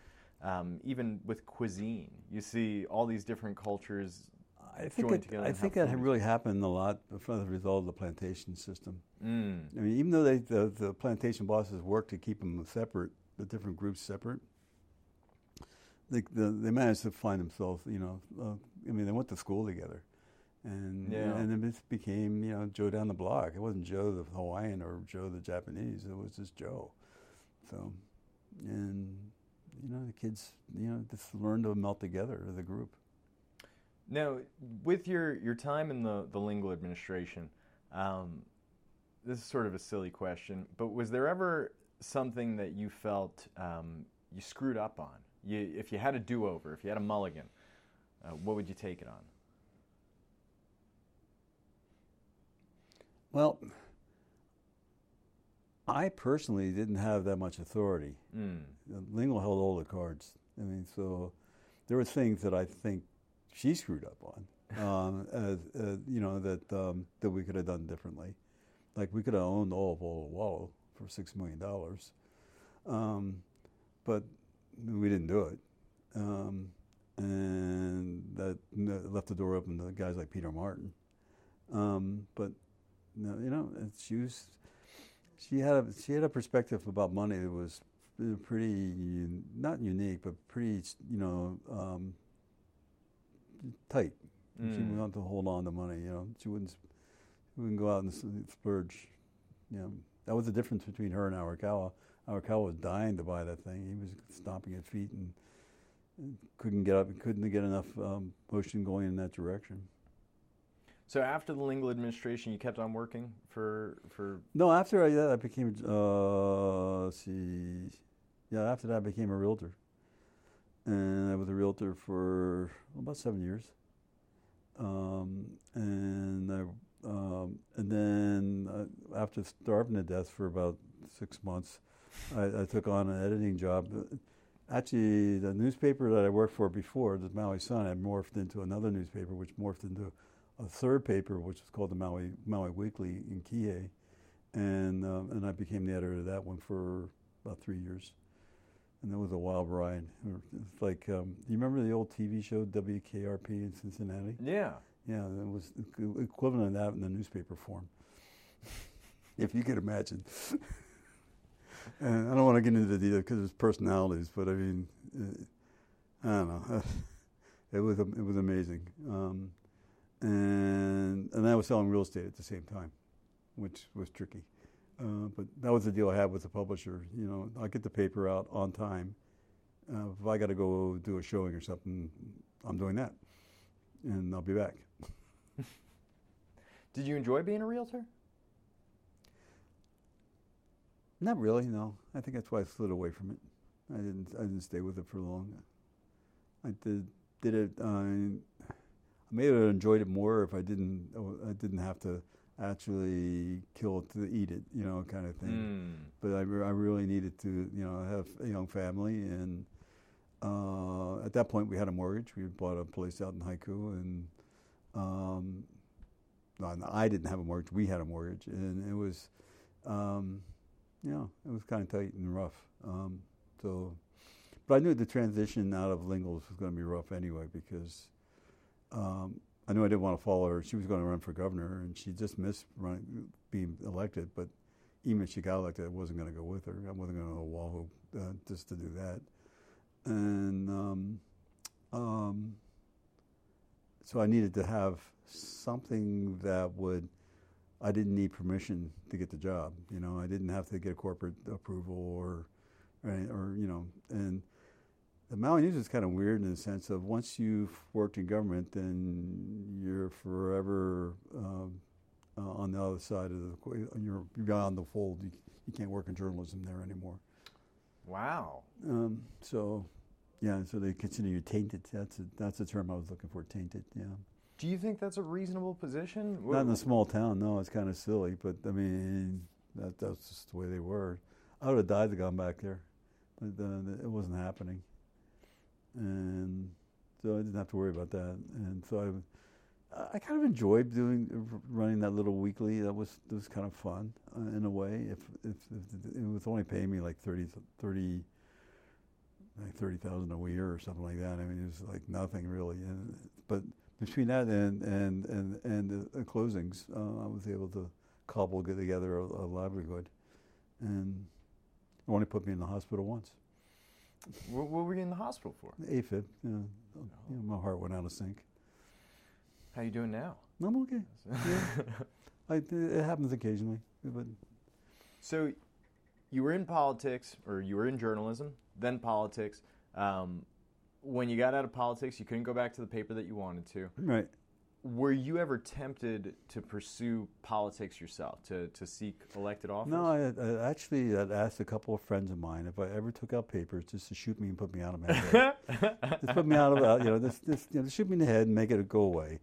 um, even with cuisine, you see all these different cultures I think it, I think that really happened a lot as a result of the plantation system. Mm. I mean, even though they, the, the plantation bosses worked to keep them separate, the different groups separate, they, the, they managed to find themselves, you know, uh, I mean, they went to school together. And, yeah. and it became, you know, Joe down the block. It wasn't Joe the Hawaiian or Joe the Japanese. It was just Joe. So, and you know, the kids, you know, just learn to melt together as a group. Now, with your, your time in the, the Lingle administration, um, this is sort of a silly question, but was there ever something that you felt um, you screwed up on? You, if you had a do over, if you had a mulligan, uh, what would you take it on? Well, I personally didn't have that much authority. Mm. Lingle held all the cards. I mean, so there were things that I think she screwed up on, um, as, as, you know, that um, that we could have done differently. Like we could have owned all of Olowalu for six million dollars, um, but we didn't do it, um, and that left the door open to guys like Peter Martin. Um, but you know, she was she had a she had a perspective about money that was uh, pretty not unique, but pretty you know um, tight. She Mm. wanted to hold on to money. You know, she wouldn't she wouldn't go out and splurge. You know, that was the difference between her and Arakawa. Arakawa was dying to buy that thing. He was stomping at feet and, and couldn't get up. Couldn't get enough um, motion going in that direction. So after the Lingle administration, you kept on working for for No, after I, that, I became, uh, see, yeah, after that I became a realtor. And I was a realtor for about seven years. Um, and I, um, and then uh, after starving to death for about six months, I, I took on an editing job. Actually, the newspaper that I worked for before, the Maui Sun, had morphed into another newspaper, which morphed into a third paper, which was called the Maui Maui Weekly in Kihei, and um, and I became the editor of that one for about three years, and that was a wild ride. It's like, um, do you remember the old TV show WKRP in Cincinnati? yeah. Yeah, it was equivalent of that in the newspaper form, if you could imagine. and I don't want to get into the details because it's personalities, but I mean, uh, I don't know. it was it was amazing, um, and and I was selling real estate at the same time, which was tricky. Uh, but that was the deal I had with the publisher. You know, I get the paper out on time. Uh, if I got to go do a showing or something, I'm doing that, and I'll be back. Did you enjoy being a realtor? Not really, no. I think that's why I slid away from it. I didn't. I didn't stay with it for long. I did did it. Uh, I may have enjoyed it more if I didn't. I didn't have to actually kill it to eat it, you know, kind of thing. Mm. But I, I really needed to, you know, have a young family, and uh, at that point we had a mortgage. We bought a place out in Haiku, and um, I didn't have a mortgage. We had a mortgage, and it was, um, you know, it was kind of tight and rough. Um, so, but I knew the transition out of Lingles was going to be rough anyway because um, I knew I didn't want to follow her. She was going to run for governor, and she just missed running, being elected. But even if she got elected, I wasn't going to go with her. I wasn't going to Oahu uh, just to do that. And um, um, so I needed to have something that would. I didn't need permission to get the job. You know, I didn't have to get corporate approval or, or, or you know, and the Maui News is kind of weird in the sense of once you've worked in government, then you're forever um, uh, on the other side of the. You're beyond the fold. You, you can't work in journalism there anymore. Wow. Um, so, yeah. So they consider you tainted. That's a, that's the term I was looking for. Tainted. Yeah. Do you think that's a reasonable position? Not in a small town. No, it's kind of silly. But I mean, that that's just the way they were. I would have died to gone back there, but uh, it wasn't happening. And so I didn't have to worry about that. And so I, I kind of enjoyed doing running that little weekly. That was that was kind of fun uh, in a way. If, if if it was only paying me like 30, 30 like thirty thousand a year or something like that. I mean, it was like nothing really. And, but between that and and and and the, closings, uh, I was able to cobble get together a, a livelihood, and it only put me in the hospital once. What, what were you in the hospital for? AFib, you know, you know, my heart went out of sync. How you doing now? I'm okay. Yeah. I, it happens occasionally, but So, you were in politics, or you were in journalism, then politics. Um, when you got out of politics, you couldn't go back to the paper that you wanted to. right. Were you ever tempted to pursue politics yourself, to, to seek elected office? No, I, I actually had asked a couple of friends of mine if I ever took out papers just to shoot me and put me out of my head. just put me out of uh, you know, just, just you know, shoot me in the head and make it go away.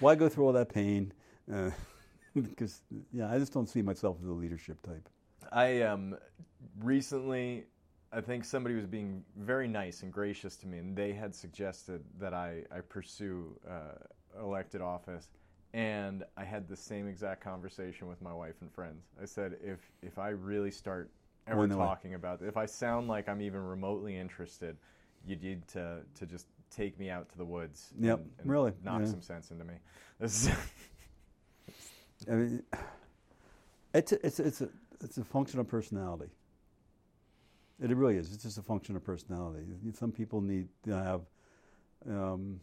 Why go through all that pain? Uh, because yeah, I just don't see myself as a leadership type. I um, recently, I think somebody was being very nice and gracious to me, and they had suggested that I, I pursue uh, elected office. And I had the same exact conversation with my wife and friends. I said, if if I really start ever that way. talking about, if I sound like I'm even remotely interested, you need to to just take me out to the woods. Yep, and, and really, knock yeah. some sense into me. This is I mean, it's a, it's a, it's a it's a function of personality. It really is. It's just a function of personality. Some people need to have. Um,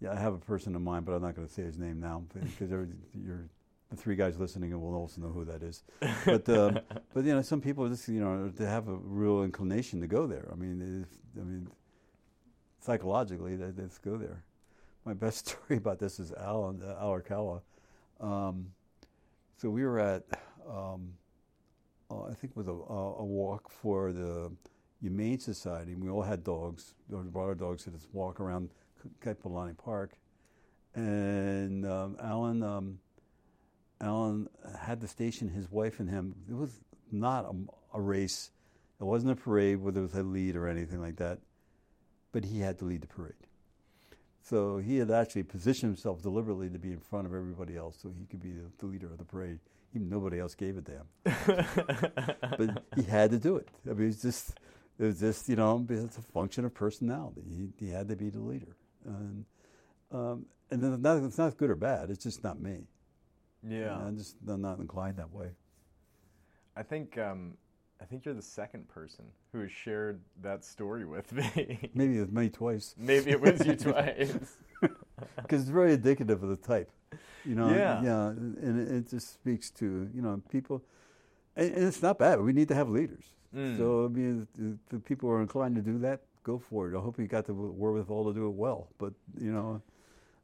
yeah, I have a person in mind, but I'm not going to say his name now because you're the three guys listening will also know who that is. But um, but you know, some people just you know they have a real inclination to go there. I mean, if, I mean, psychologically, they, they just go there. My best story about this is Alan uh, Arakawa. Um, so we were at, um, uh, I think it was a, a walk for the Humane Society. We all had dogs. We brought our dogs to this walk around Keopuolani Park, and um, Alan um, Alan had to station his wife and him. It was not a, a, race. It wasn't a parade where there was a lead or anything like that, but he had to lead the parade. So he had actually positioned himself deliberately to be in front of everybody else so he could be the, the leader of the parade. Even nobody else gave a damn. but he had to do it. I mean, it's just, it was just, you know, it's a function of personality. He, he had to be the leader. And, um, and then not, it's not good or bad, it's just not me. Yeah. I'm just I'm not inclined that way. I think um, I think you're the second person who has shared that story with me. Maybe with me twice. Maybe it was you twice. Because it's very indicative of the type. You know, Yeah. yeah, and it, it just speaks to you know people, and, and it's not bad. We need to have leaders. Mm. So I mean, the, the people who are inclined to do that, go for it. I hope you got the wherewithal to do it well. But you know,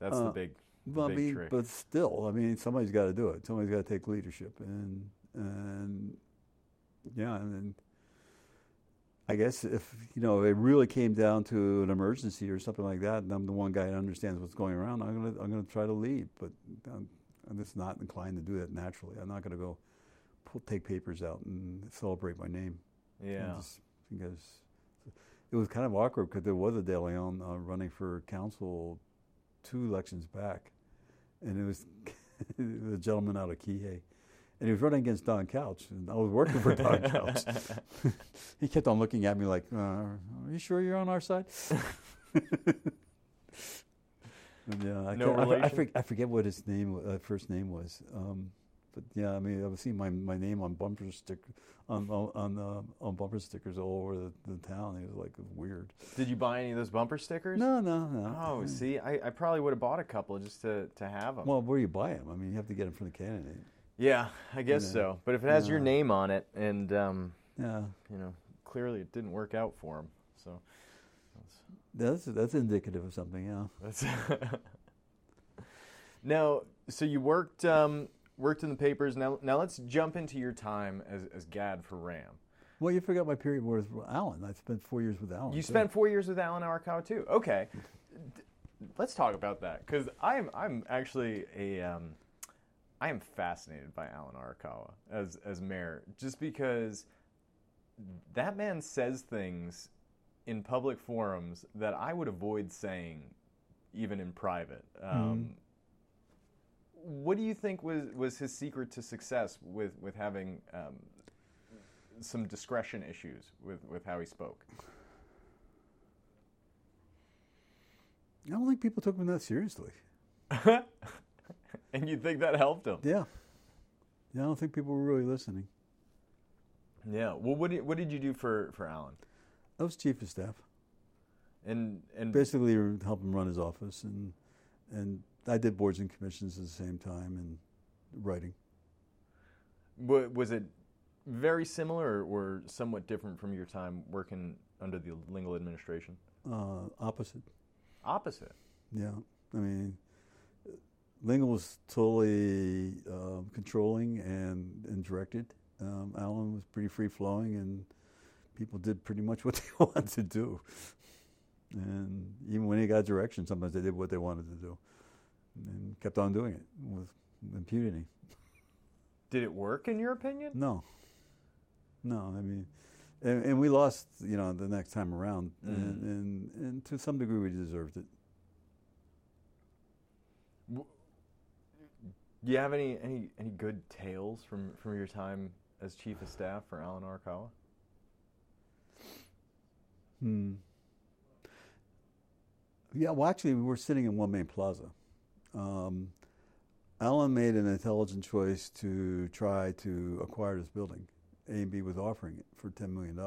That's the uh, big, well, I big mean, trick. but still, I mean, somebody's got to do it. Somebody's got to take leadership, and and yeah, and then I guess if you know it really came down to an emergency or something like that, and I'm the one guy that understands what's going around, I'm gonna I'm gonna try to lead, but I'm, I'm just not inclined to do that naturally. I'm not gonna go pull, take papers out and celebrate my name. yeah. Just because it was kind of awkward because there was a De Leon uh, running for council two elections back, and it was the gentleman out of Kihei. And he was running against Don Couch, and I was working for Don Couch. he kept on looking at me like, uh, "Are you sure you're on our side?" And, yeah, I, No I, I, forget, I forget what his name, uh, first name was. Um, but yeah, I mean, I've seen my, my name on bumper stick, on on on, uh, on bumper stickers all over the, the town. It was like weird. Did you buy any of those bumper stickers? No, no, no. Oh, see, I, I probably would have bought a couple just to, to have them. Well, where do you buy them? I mean, you have to get them from the candidate. Yeah, I guess Yeah. so. But if it has your name on it, and um, Yeah, you know, clearly it didn't work out for him. So that's that's indicative of something. Yeah. that's now. So you worked um, worked in the papers. Now now let's jump into your time as, as GAD for RAM. Well, you forgot my period with Alan. I spent four years with Alan. You too. spent four years with Alan Arakawa too. Okay, let's talk about that because I'm I'm actually a um, I am fascinated by Alan Arakawa as as mayor, just because that man says things in public forums that I would avoid saying even in private. Um, What do you think was, was his secret to success with, with having um, some discretion issues with, with how he spoke? I don't think people took him that seriously. and you think that helped him? Yeah. Yeah, I don't think people were really listening. Yeah. Well, what did, what did you do for, for Alan? I was chief of staff. And and Basically, help him run his office, and and I did boards and commissions at the same time and writing. wa- was it very similar or, somewhat different from your time working under the Lingle administration? Uh, opposite. Opposite. Yeah, I mean, Lingle was totally um, controlling and, and directed. Um, Alan was pretty free flowing, and people did pretty much what they wanted to do. And even when he got direction, sometimes they did what they wanted to do, and kept on doing it with impunity. Did it work in your opinion? No, no, I mean, and, and we lost, you know, the next time around, Mm. and, and and to some degree we deserved it. You have any, any, any good tales from, from your time as chief of staff for Alan Arakawa? Hmm. Yeah, well, actually, we were sitting in One Main Plaza. Um, Alan made an intelligent choice to try to acquire this building. A and B was offering it for $10 million.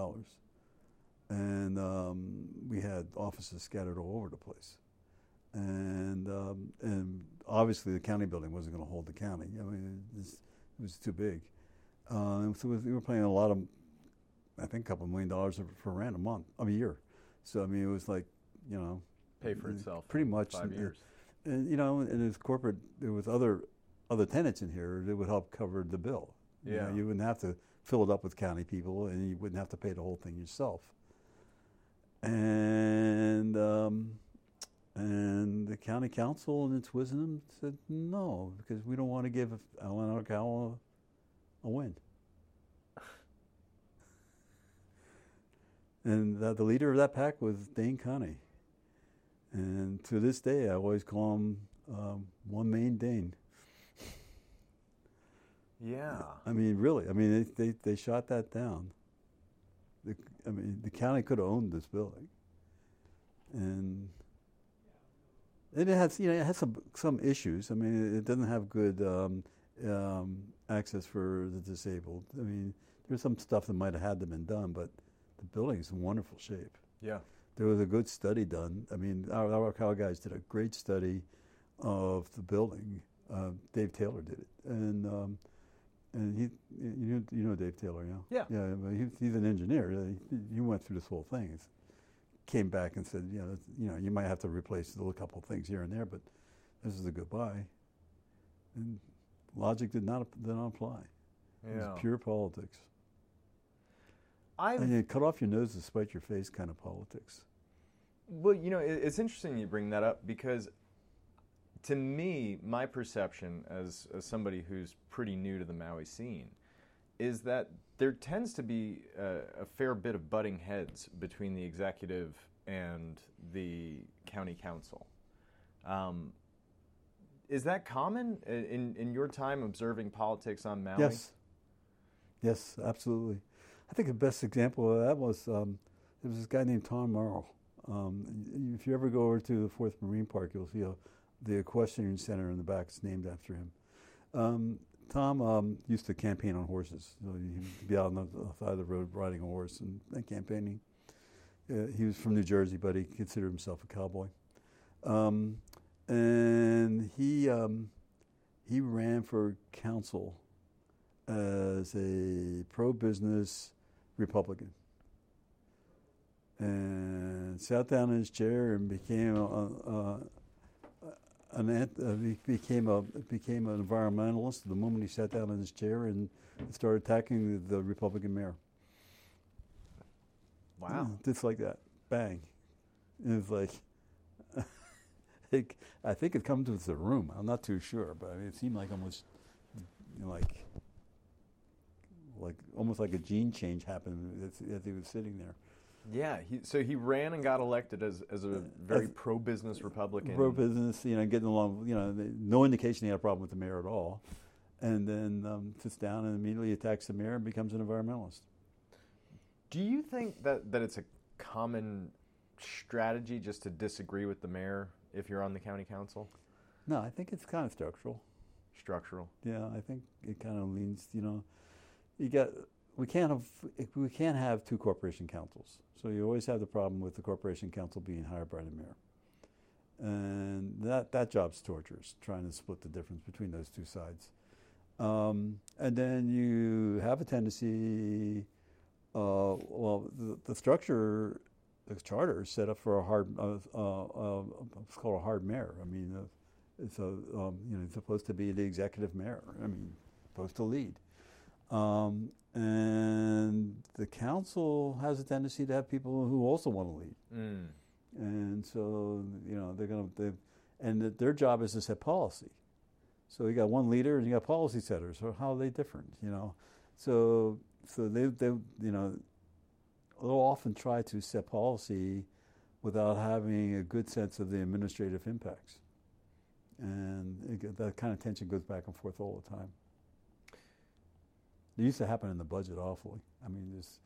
And um, we had offices scattered all over the place. And, um, and obviously, the county building wasn't going to hold the county. I mean, it was, it was too big. Uh, so we were paying a lot of, I think, a couple million dollars for rent a month, a year. So, I mean, it was like, you know, pay for itself. Pretty much five years. And, you know, and as corporate, there was other other tenants in here that would help cover the bill. You Yeah. know, you wouldn't have to fill it up with county people, and you wouldn't have to pay the whole thing yourself. And um, and the county council, in its wisdom, said no because we don't want to give Alan Arakawa a win. And the, the leader of that pack was Dain Kane. And to this day, I always call him um, one main Dane. Yeah. I mean, really. I mean, they they, they shot that down. The, I mean, the county could have owned this building, and it has you know it has some some issues. I mean, it doesn't have good um, um, access for the disabled. I mean, there's some stuff that might have had to been done, but the building is in wonderful shape. Yeah. There was a good study done. I mean, our, our Cal guys did a great study of the building. Uh, Dave Taylor did it, and um, and he, you know, you know Dave Taylor, yeah, Yeah. he, he's an engineer. He, he went through this whole thing. He's came back and said, you know, you know, you might have to replace a little couple of things here and there, but this is a goodbye. And logic did not did not apply. It Yeah. was pure politics. I've And you cut off your nose to spite your face kind of politics. Well, you know, it, it's interesting you bring that up because to me, my perception as, as somebody who's pretty new to the Maui scene is that there tends to be a, a fair bit of butting heads between the executive and the county council. Um, is that common in, in your time observing politics on Maui? Yes. Yes, absolutely. I think the best example of that was um, there was this guy named Tom Morrow. Um, if you ever go over to the Fourth Marine Park, you'll see a, the equestrian center in the back is named after him. Um, Tom um, used to campaign on horses. So he'd be out on the side of the road riding a horse and, and campaigning. Uh, he was from New Jersey, but he considered himself a cowboy. Um, and he um, he ran for council as a pro-business Republican, and sat down in his chair and became a, a, an ant, uh, he became a became an environmentalist the moment he sat down in his chair and started attacking the, the Republican mayor. Wow. Yeah, just like that, bang. It was like, it, I think it comes with the room. I'm not too sure, but I mean, it seemed like almost, you know, like, like almost like a gene change happened as, as he was sitting there. Yeah. He, so he ran and got elected as, as a very as- pro business Republican. Pro business, you know, getting along. You know, no indication he had a problem with the mayor at all, and then um, sits down and immediately attacks the mayor and becomes an environmentalist. Do you think that, that it's a common strategy just to disagree with the mayor if you're on the county council? No, I think it's kind of structural. Structural. Yeah, I think it kind of leans. You know, you got we can't have we can't have two corporation councils. So you always have the problem with the corporation council being hired by the mayor, and that that job's torturous trying to split the difference between those two sides. Um, and then you have a tendency. Uh, well, the, the structure, the charter is set up for a hard. Uh, uh, uh, it's called a hard mayor. I mean. Uh, it's a, um, you know, it's supposed to be the executive mayor. I mean, supposed to lead. Um, and the council has a tendency to have people who also want to lead. Mm. And so, you know, they're going to, and th- their job is to set policy. So you got one leader and you got policy setters. So how are they different, you know? So, so they, they, you know, they'll often try to set policy without having a good sense of the administrative impacts. And it, that kind of tension goes back and forth all the time. It used to happen in the budget awfully. I mean, just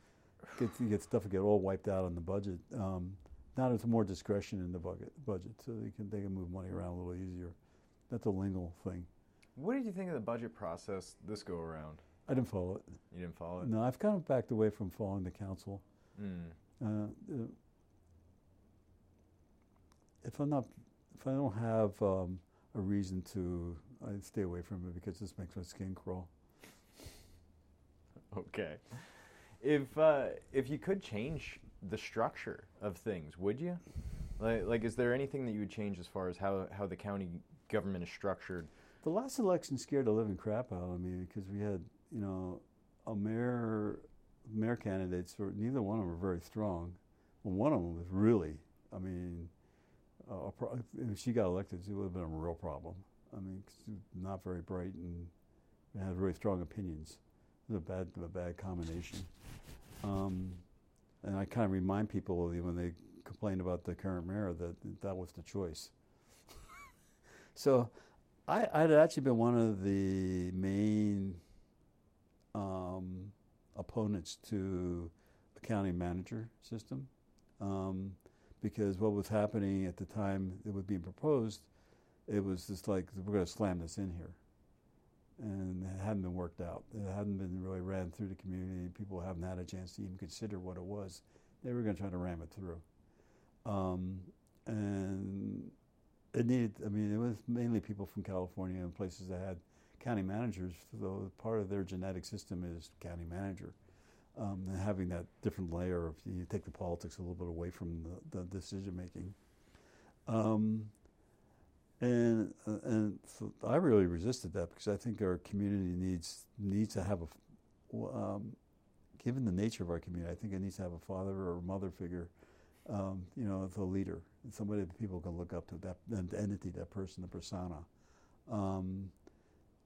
get, you get stuff get all wiped out on the budget. Um, now there's more discretion in the budget, budget, so they can they can move money around a little easier. That's a legal thing. What did you think of the budget process this go around? I didn't follow it. You didn't follow it. No, I've kind of backed away from following the council. Mm. Uh, if I'm not, if I don't have um, a reason to, I stay away from it because this makes my skin crawl. Okay. If uh, if you could change the structure of things, would you? Like, like, is there anything that you would change as far as how how the county government is structured? The last election scared the living crap out of me because we had, you know, a mayor, mayor candidates. Were, neither one of them were very strong. Well, one of them was really, I mean, uh, pro- if she got elected, it would have been a real problem. I mean, not very bright and had very strong opinions. A bad, a bad combination. Um, and I kind of remind people when they complain about the current mayor that that was the choice. so I, I'd actually been one of the main um, opponents to the county manager system um, because what was happening at the time it was being proposed, it was just like we're going to slam this in here, and it hadn't been worked out. It hadn't been really ran through the community. People haven't had a chance to even consider what it was. They were going to try to ram it through, um, and it needed. I mean, it was mainly people from California and places that had county managers. So part of their genetic system is county manager, um, and having that different layer of you take the politics a little bit away from the, the decision making. Um, and and so I really resisted that because I think our community needs needs to have a, um, given the nature of our community, I think it needs to have a father or a mother figure, um, you know, the leader, somebody that people can look up to, that, that entity, that person, the persona. Um,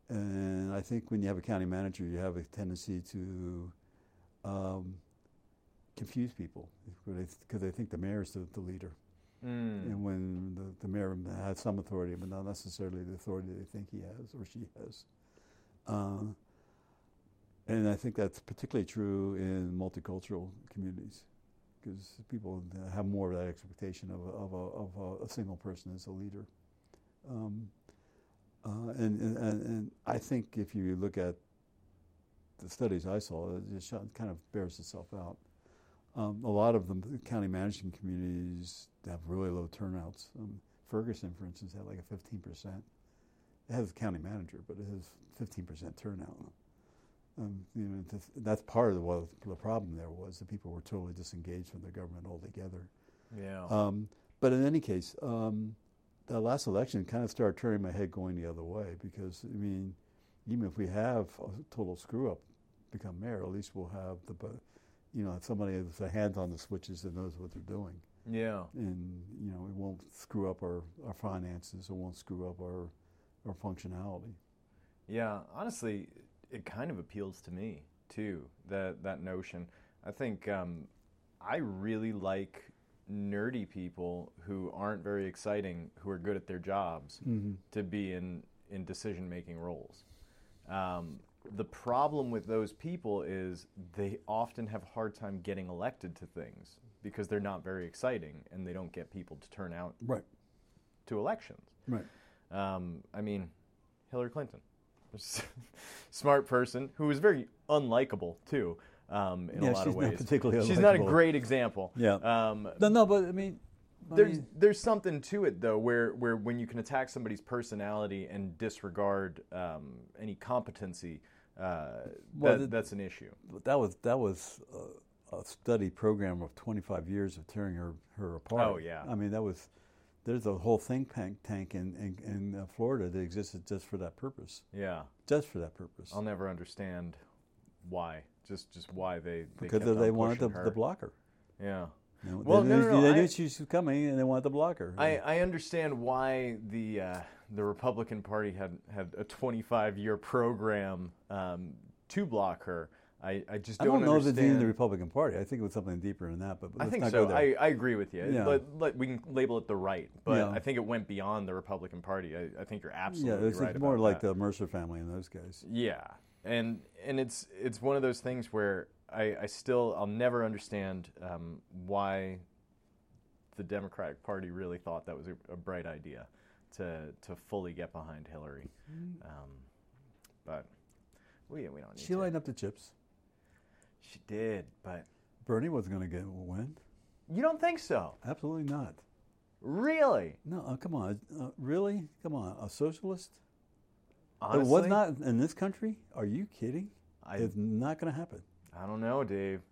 and I think when you have a county manager, you have a tendency to um, confuse people because they think the mayor is the, the leader. Mm. And when the, the mayor has some authority, but not necessarily the authority they think he has or she has. Uh, and I think that's particularly true in multicultural communities because people have more of that expectation of a, of a, of a, a single person as a leader. Um, uh, and, and, and I think if you look at the studies I saw, it just kind of bears itself out. Um, a lot of the county managing communities have really low turnouts. Um, Ferguson, for instance, had like a 15%. It has a county manager, but it has 15% turnout. Um, you know, that's part of the, well, the problem there was that people were totally disengaged from the government altogether. Yeah. Um, but in any case, um, the last election kind of started turning my head going the other way because, I mean, even if we have a total screw up become mayor, at least we'll have the, you know, somebody with a hand on the switches that knows what they're doing. Yeah. And, you know, it won't screw up our, our finances, it won't screw up our, our functionality. Yeah, honestly, it kind of appeals to me too. That that notion. I think um, I really like nerdy people who aren't very exciting, who are good at their jobs, mm-hmm. to be in in decision making roles. Um, the problem with those people is they often have a hard time getting elected to things because they're not very exciting and they don't get people to turn out right. to elections. Right. Um, I mean, Hillary Clinton, smart person who was very unlikable too. Um, in yeah, a lot she's of ways, not particularly she's not a great example. Yeah. Um, No, no, but I mean, there's there's something to it though, where where when you can attack somebody's personality and disregard um, any competency, uh, Well, that, that's an issue. that was that was a, a study program of 25 years of tearing her her apart. Oh, yeah. I mean, that was there's a whole think tank tank in in, in uh, Florida that existed just for that purpose, Yeah, just for that purpose. I'll never understand why. Just just why they, they because they wanted to, pushing her. to block. Yeah. You know, Well, they, no, no, no, they I- knew she was coming, and they wanted the blocker. I, I understand why the uh, the Republican Party had, had a 25 year program um, to block her. I, I just don't, don't know if it's understand. in the Republican Party. I think it was something deeper than that. But I think not so. Go there. I, I agree with you. Yeah. Let, let- we can label it the right, but Yeah. I think it went beyond the Republican Party. I, I think you're yeah, absolutely it's, right it's more like that. the Mercer family and those guys. Yeah, and and it's it's one of those things where I, I still I'll never understand um, why the Democratic Party really thought that was a, a bright idea to to fully get behind Hillary. Um, but we we don't need She to. lined up the chips. She did, but Bernie wasn't going to get a win. you don't think so? Absolutely not. Really? No, uh, come on. Uh, really? Come on. A socialist? Honestly, It was not in this country? Are you kidding? I, it's not going to happen. I don't know, Dave.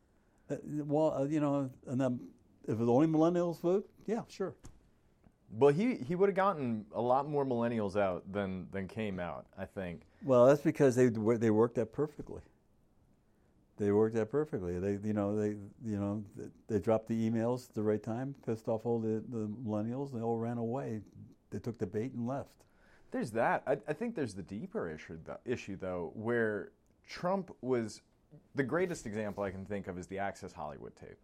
Uh, well, uh, you know, and then if the only millennials vote, yeah, sure. Well, he, he would have gotten a lot more millennials out than, than came out, I think. Well, that's because they they worked that perfectly. They worked that perfectly. They you know they you know they dropped the emails at the right time, pissed off all the, the millennials. They all ran away. They took the bait and left. There's that. I, I think there's the deeper issue, th- issue, though, where Trump was the greatest example I can think of is the Access Hollywood tape.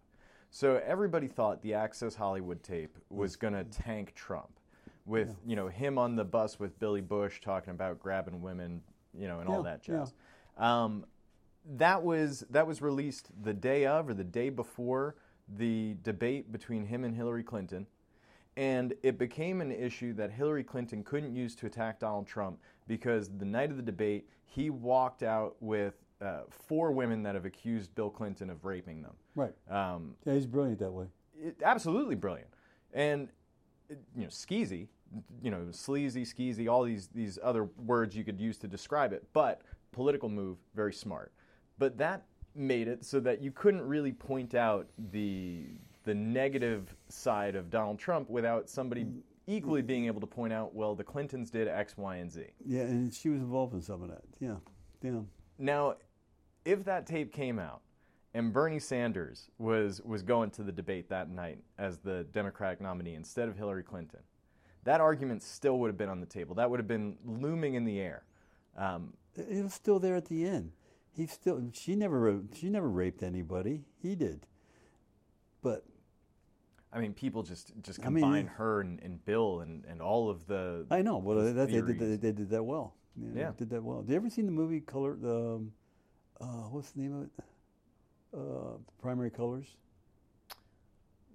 So everybody thought the Access Hollywood tape was going to tank Trump, with you know him on the bus with Billy Bush talking about grabbing women, you know, and all that jazz. Um, that was that was released the day of or the day before the debate between him and Hillary Clinton, and it became an issue that Hillary Clinton couldn't use to attack Donald Trump because the night of the debate he walked out with uh, four women that have accused Bill Clinton of raping them. Right. Um, Yeah, he's brilliant that way. it, absolutely brilliant, and you know skeezy, you know sleazy, skeezy, all these these other words you could use to describe it. But political move, very smart. But that made it so that you couldn't really point out the the negative side of Donald Trump without somebody equally being able to point out, well, the Clintons did X, Y, and Z. Yeah, and she was involved in some of that. Yeah, yeah. Now, if that tape came out and Bernie Sanders was was going to the debate that night as the Democratic nominee instead of Hillary Clinton, that argument still would have been on the table. That would have been looming in the air. Um, It was still there at the end. He still she never she never raped anybody. He did. But I mean, people just just I mean, combine her and, and Bill and, and all of the. I know. Well, that, they, did, they, they did that well. Yeah, Yeah. they did that well. Did you ever seen the movie Color? The um, uh, what's the name of it? Uh, Primary Colors.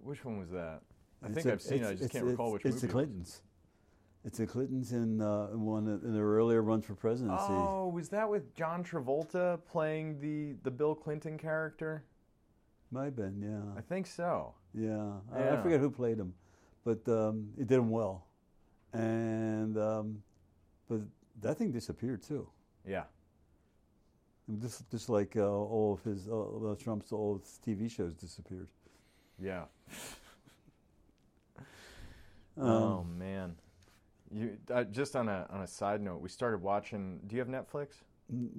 Which one was that? I It's think I've seen it. I just can't recall which It's movie. the it was. Clintons. It's the Clintons in uh, one in their earlier runs for presidency. Oh, was that with John Travolta playing the the Bill Clinton character? Might have been, yeah. I think so. Yeah, I, I forget who played him, but um, it did him well, and um, but that thing disappeared too. Yeah. Just just like uh, all of his uh, uh, Trump's old TV shows disappeared. Yeah. Um, oh man, you uh, just on a on a side note, we started watching. Do you have Netflix?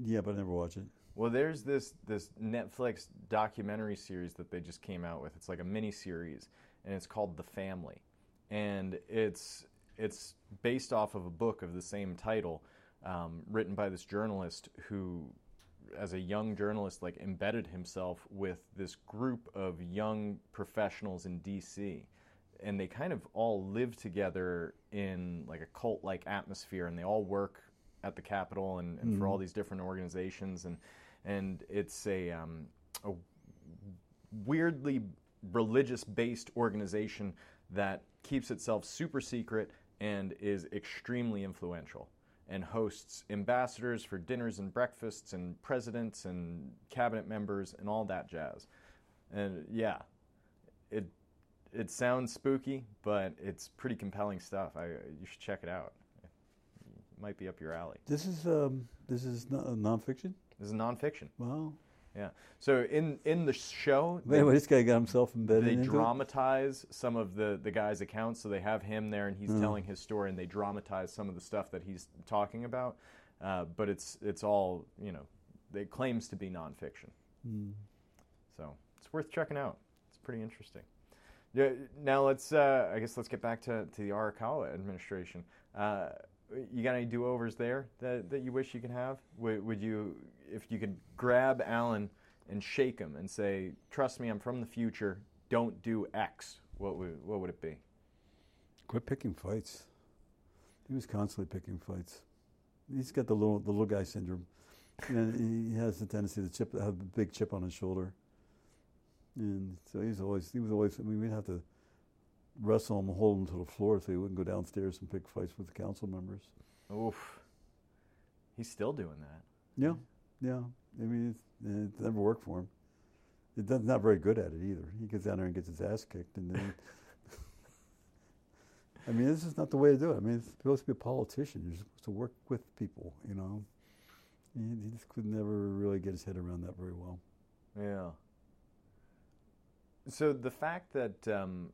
yeah, but I never watch it. Well, there's this this Netflix documentary series that they just came out with. It's like a mini series, and it's called The Family, and it's it's based off of a book of the same title, um, written by this journalist who, as a young journalist, like embedded himself with this group of young professionals in D.C. And they kind of all live together in like a cult-like atmosphere, and they all work at the Capitol and, and for all these different organizations, and and it's a um, a weirdly religious-based organization that keeps itself super secret and is extremely influential and hosts ambassadors for dinners and breakfasts and presidents and cabinet members and all that jazz. And yeah, it it sounds spooky, but it's pretty compelling stuff. I you should check it out. It might be up your alley. This is um, this is no, nonfiction. This is nonfiction. Wow. Yeah. So in in the show, Wait, wait, this guy got himself embedded they into it? dramatize some of the the guy's accounts. So they have him there, and he's Hmm. telling his story, and they dramatize some of the stuff that he's talking about. Uh, but it's it's all you know. It claims to be nonfiction. Hmm. So it's worth checking out. It's pretty interesting. Yeah. Now let's. Uh, I guess let's get back to to the Arakawa administration. Uh, you got any do overs there that, that you wish you could have? Would, would you, if you could grab Alan and shake him and say, "Trust me, I'm from the future. Don't do X." What would what would it be? Quit picking fights. He was constantly picking fights. He's got the little the little guy syndrome, and he has the tendency to chip have a big chip on his shoulder. And so he's always he was always. I mean, we'd have to wrestle them, hold him to the floor so he wouldn't go downstairs and pick fights with the council members. Oof. He's still doing that. Yeah, yeah. I mean, it's, it never worked for him. Does, not very good at it either. He gets down there and gets his ass kicked, and then. I mean, this is not the way to do it. I mean, it's supposed to be a politician. You're supposed to work with people, you know. He, he just could never really get his head around that very well. Yeah. So the fact that um,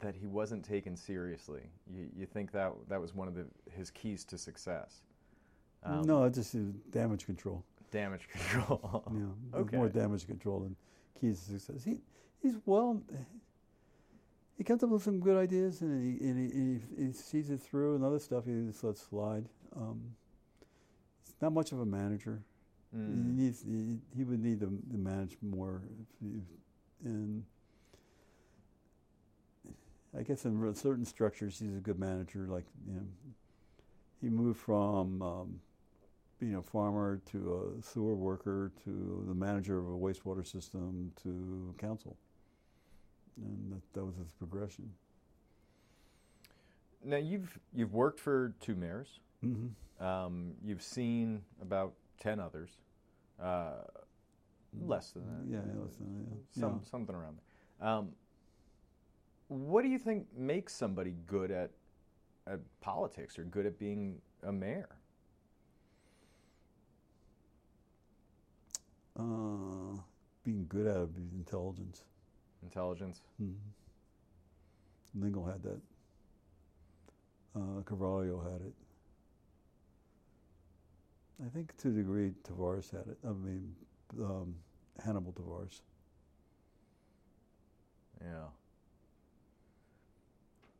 that he wasn't taken seriously, you, you think that that was one of the, his keys to success? Um, no, it's just damage control. Damage control. yeah, okay. more damage control than keys to success. He he's well. He comes up with some good ideas and he, and he, and he, he sees it through, and other stuff he just lets slide. Um, he's not much of a manager. Mm. He needs he, he, would need to, to manage more, and I guess in certain structures he's a good manager. Like you know, he moved from um, being a farmer to a sewer worker to the manager of a wastewater system to council, and that, that was his progression. Now you've you've worked for two mayors. Mm-hmm. Um, you've seen about ten others, uh, less than that. Yeah, less than that. Yeah. Some, yeah. Something around there. Um, what do you think makes somebody good at, at politics or good at being a mayor? Uh, being good at it is intelligence. Intelligence. Mm-hmm. Lingle had that. Uh, Cravalho had it. I think to a degree Tavares had it. I mean, um, Hannibal Tavares. Yeah.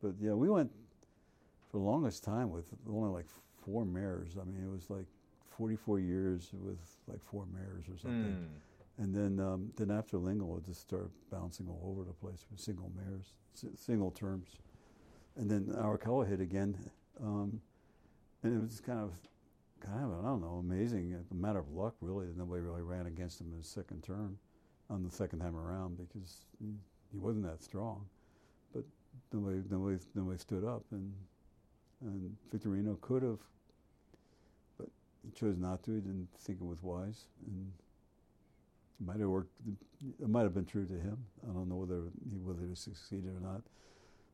But yeah, we went for the longest time with only like four mayors. I mean, it was like 44 years with like four mayors or something. Mm. And then, um, then after Lingle, it just started bouncing all over the place with single mayors, single terms. And then Arakawa hit again, um, and it was kind of, kind of, I don't know, amazing. A matter of luck, really, that nobody really ran against him in his second term, on the second time around, because he, he wasn't that strong. But nobody, nobody, nobody stood up, and and Victorino could have he chose not to. He didn't think it was wise, and it might have worked. It might have been true to him. I don't know whether he whether he succeeded or not.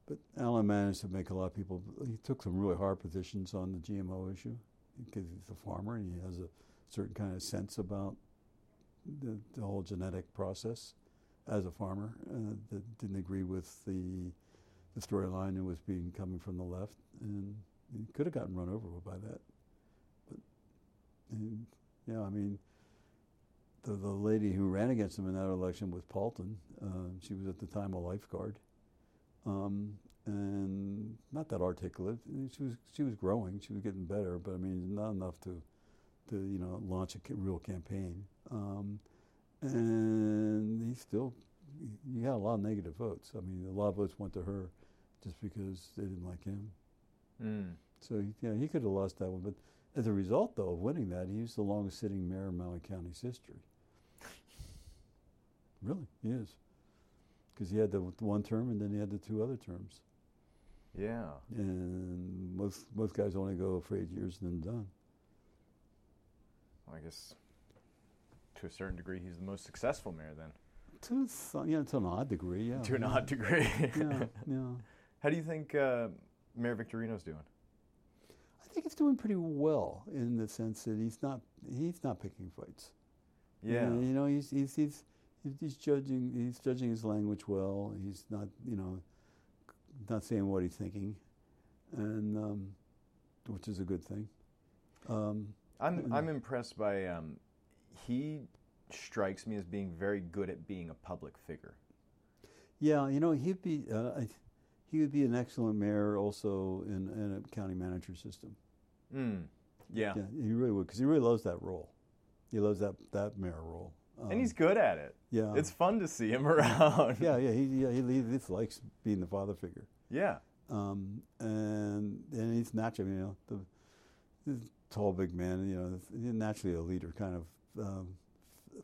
But Alan managed to make a lot of people. He took some really hard positions on the GMO issue because he's a farmer and he has a certain kind of sense about the, the whole genetic process as a farmer uh, that didn't agree with the the storyline that was being coming from the left, and he could have gotten run over by that. And, yeah, I mean, the, the lady who ran against him in that election was Paltin. Uh, she was at the time a lifeguard. Um, and not that articulate. She was she was growing. She was getting better, but I mean, not enough to to you know launch a real campaign. Um, and he still he had a lot of negative votes. I mean, a lot of votes went to her just because they didn't like him. Mm. So yeah, he could have lost that one, but as a result, though, of winning that, he's the longest sitting mayor in Maui County's history. really, he is. Because he had the one term and then he had the two other terms. Yeah. And most most guys only go for eight years and then done. Well, I guess to a certain degree, he's the most successful mayor then. To some, yeah, to an odd degree, yeah. To an odd degree. yeah, yeah. How do you think uh, Mayor Victorino's doing? Think he's doing pretty well in the sense that he's not he's not picking fights. Yeah, you know, you know he's, he's he's he's judging he's judging his language well. He's not you know not saying what he's thinking, and um, which is a good thing. Um, I'm I'm impressed by um, he strikes me as being very good at being a public figure. Yeah, you know he'd be uh, he would be an excellent mayor also in, in a county manager system. Mm. Yeah. yeah, he really would because he really loves that role. He loves that that mayor role. Um, and he's good at it. Yeah, it's fun to see him around. yeah, yeah, he yeah, he, he likes being the father figure. Yeah, um, and and he's naturally, you know, the, the tall, big man. You know, naturally a leader kind of um,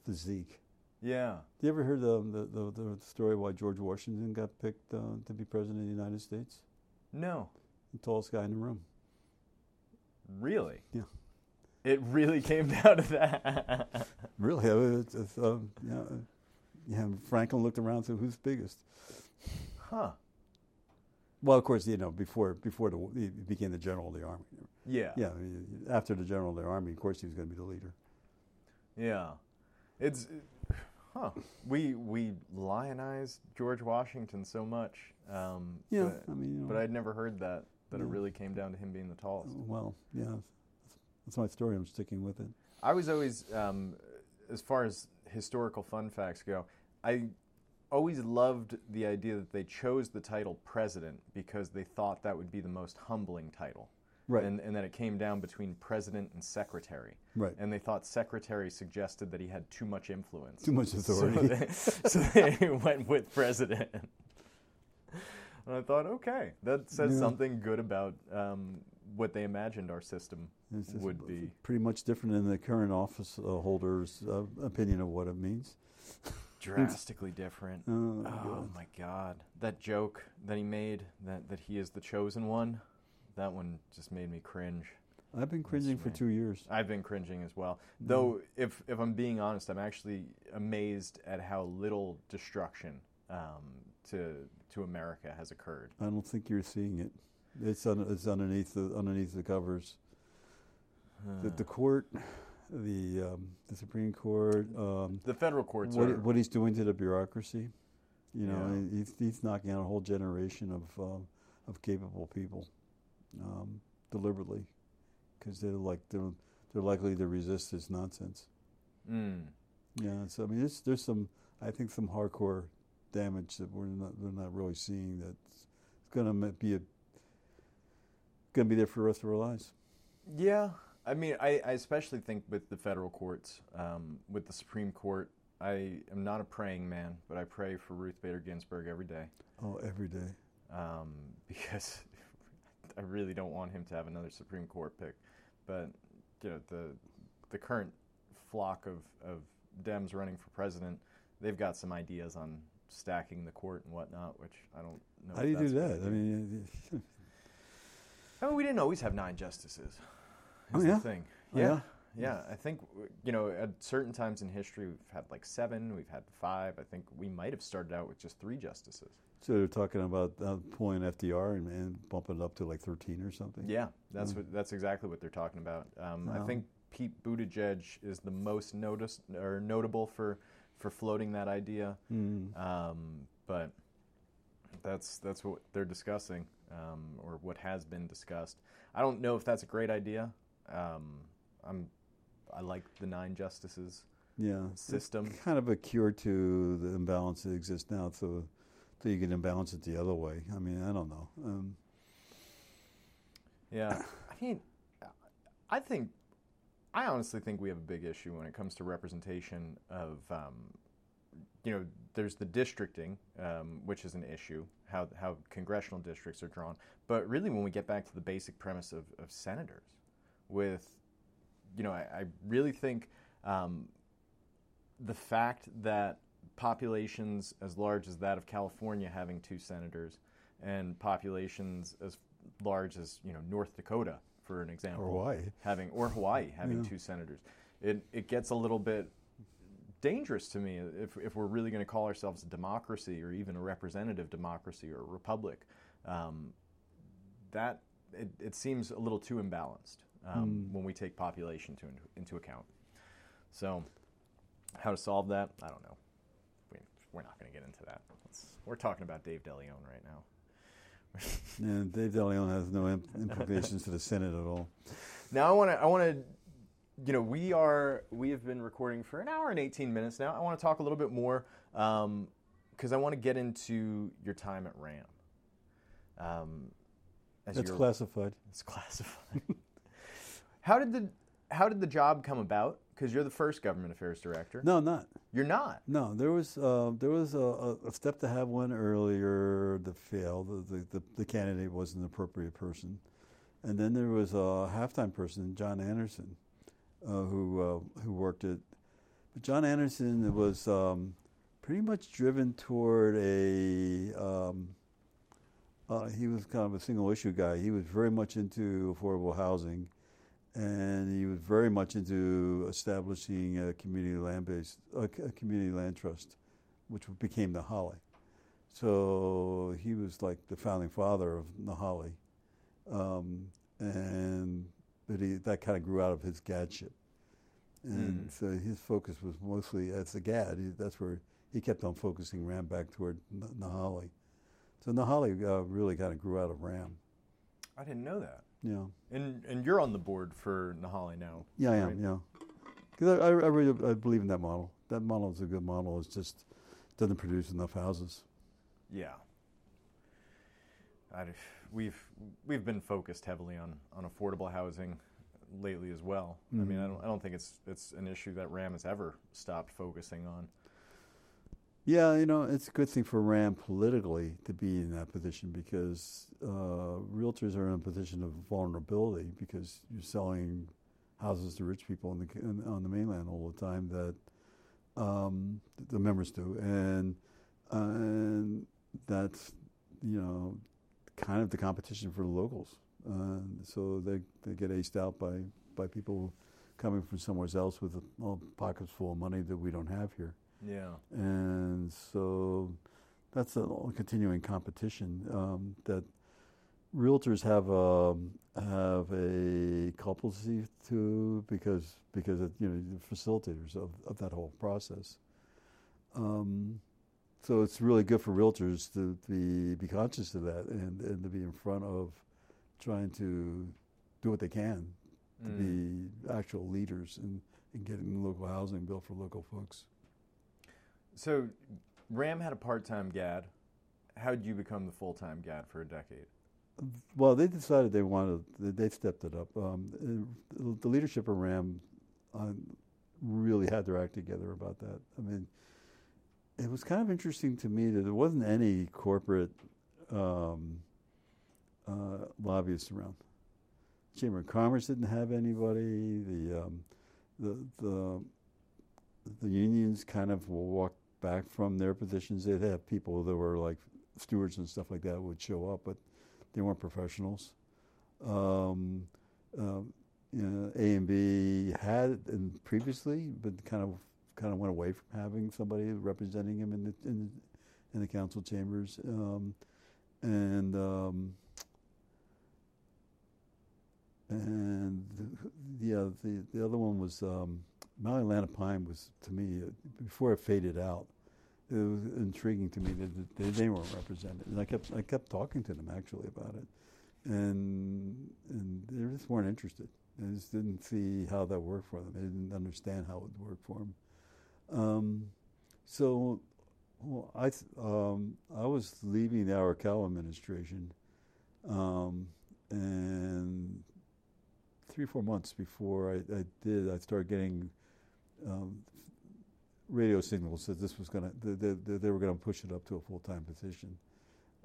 physique. Yeah. Do you ever hear the the, the, the story why George Washington got picked uh, to be president of the United States? No. The tallest guy in the room. Really? Yeah. It really came down to that. Really? It's, it's, um, yeah, yeah, Franklin looked around and said, "Who's biggest?" huh. Well, of course, you know, before before the, he became the general of the army. Yeah. Yeah, after the general of the army, of course, he was going to be the leader. Yeah. It's huh. We we lionize George Washington so much. Um, Yeah, but, I mean, you know, but I'd never heard that that it really came down to him being the tallest. well, yeah, that's, that's my story. I'm sticking with it. I was always, um, as far as historical fun facts go, I always loved the idea that they chose the title president because they thought that would be the most humbling title. Right. And, and that it came down between president and secretary. Right. And they thought secretary suggested that he had too much influence. Too much So authority. they, so they went with president. And I thought, okay, that says Yeah. something good about um, what they imagined our system would be. pretty much different than the current office uh, holder's uh, opinion of what it means. drastically different. Oh, Oh God. my god. That joke that he made that that he is the chosen one, that one just made me cringe. I've been cringing for two years. I've been cringing as well. Though if if I'm being honest, I'm actually amazed at how little destruction um, to to America has occurred. I don't think you're seeing it. It's un, it's underneath the underneath the covers. The, the court, the um, the Supreme Court, um, The federal courts what, are what he's doing to the bureaucracy. You know, Yeah. he's, he's knocking out a whole generation of um, of capable people um, deliberately because they're like they're, they're likely to resist this nonsense. Mm. Yeah, so I mean, there's there's some I think some hardcore damage that we're not we're not really seeing that's going to be a going to be there for the rest of our lives. Yeah, I mean, I, I especially think with the federal courts, um, with the Supreme Court. I am not a praying man, but I pray for Ruth Bader Ginsburg every day Oh, every day. um, because I really don't want him to have another Supreme Court pick. But you know, the the current flock of, of Dems running for president, they've got some ideas on stacking the court and whatnot, which I don't know. How do you do that? I mean, I mean, we didn't always have nine justices. Oh, yeah? the thing. Oh, yeah. yeah? yeah, I think you know at certain times in history we've had like seven, we've had five. I think we might have started out with just three justices. So they're talking about uh, pulling FDR and, and bumping it up to like 13 or something. Yeah, that's Mm. what that's exactly what they're talking about. Um, I think Pete Buttigieg is the most noticed or notable for for floating that idea. Mm. Um, but that's that's what they're discussing, um, or what has been discussed. I don't know if that's a great idea. Um, I'm I like the nine justices Yeah. It's system. kind of a cure to the imbalance that exists now, so so you can imbalance it the other way. I mean, I don't know. Um, Yeah, I mean, I think, I honestly think we have a big issue when it comes to representation of, um, you know, there's the districting, um, which is an issue, how how congressional districts are drawn. But really, when we get back to the basic premise of, of senators, with, you know, I, I really think um, the fact that populations as large as that of California having two senators, and populations as large as you know North Dakota, for an example, or why? having or Hawaii having Yeah. two senators, it it gets a little bit dangerous to me if if we're really going to call ourselves a democracy or even a representative democracy or a republic. Um, that it, it seems a little too imbalanced um, Hmm. when we take population to, into account. So, how to solve that? I don't know. We, we're not going to get into that. Let's, we're talking about Dave DeLeon right now. And Dave DeLeon has no implications to the Senate at all. Now I want to I want to you know we are we have been recording for an hour and 18 minutes now. I want to talk a little bit more because I want to get into your time at RAM. Um, as That's classified. It's classified. how did the how did the job come about? Because you're the first government affairs director. No, not. You're not. No, there was uh, there was a, a, step to have one earlier that failed. The, the, the, candidate wasn't the appropriate person, and then there was a halftime person, John Anderson, uh, who uh, who worked at But John Anderson was um, pretty much driven toward a. Um, uh, he was kind of a single issue guy. He was very much into affordable housing, and he was very much into establishing a community land based a, community land trust, which became Na Hale. So he was like the founding father of Na Hale, um, and but he, that kind of grew out of his gadship, and Mm. so his focus was mostly as a gad. He, that's where he kept on focusing Ram back toward N- Na Hale. So Na Hale uh, really kind of grew out of Ram. I didn't know that. Yeah, And and you're on the board for Na Hale now. yeah, I right? am. Yeah, because I, I, I really I believe in that model. That model is a good model. It's just doesn't produce enough houses. Yeah. I, we've we've been focused heavily on, on affordable housing lately as well. I mean, I Mhm. don't I don't think it's it's an issue that Ram has ever stopped focusing on. Yeah, you know, it's a good thing for RAM politically to be in that position because uh, realtors are in a position of vulnerability because you're selling houses to rich people in the, on the mainland all the time that um, the members do, and uh, and that's you know kind of the competition for the locals. Uh, so they they get aced out by by people coming from somewhere else with uh, pockets full of money that we don't have here Yeah. and so that's a continuing competition um, that realtors have a have a culpacy to because because of, you know the facilitators of, of that whole process. Um, so it's really good for realtors to be be conscious of that and, and to be in front of trying to do what they can to Mm. be actual leaders in, in getting local housing built for local folks. So Ram had a part time GAD. How did you become the full time GAD for a decade? Well, they decided they wanted. They stepped it up. Um, the leadership of RAM uh, really had their act together about that. I mean, it was kind of interesting to me that there wasn't any corporate um, uh, lobbyists around. Chamber of Commerce didn't have anybody. The um, the the the unions kind of walked back from their positions. They'd have people that were like stewards and stuff like that would show up, but they weren't professionals. Um, um, you know, A and B had and previously, but kind of kind of went away from having somebody representing him in the in, in the council chambers, um, and um, and yeah, the the other one was um, Maui Land and Pine was to me uh, before it faded out it was intriguing to me that they, they weren't represented, and I kept I kept talking to them actually about it, and and they just weren't interested. They just didn't see how that worked for them. They didn't understand how it would work for them. Um, so well, I um, I was leaving the Arakawa administration, um, and three four months before I, I did, I started getting um, radio signals that this was going to they, they, were going to push it up to a full time position.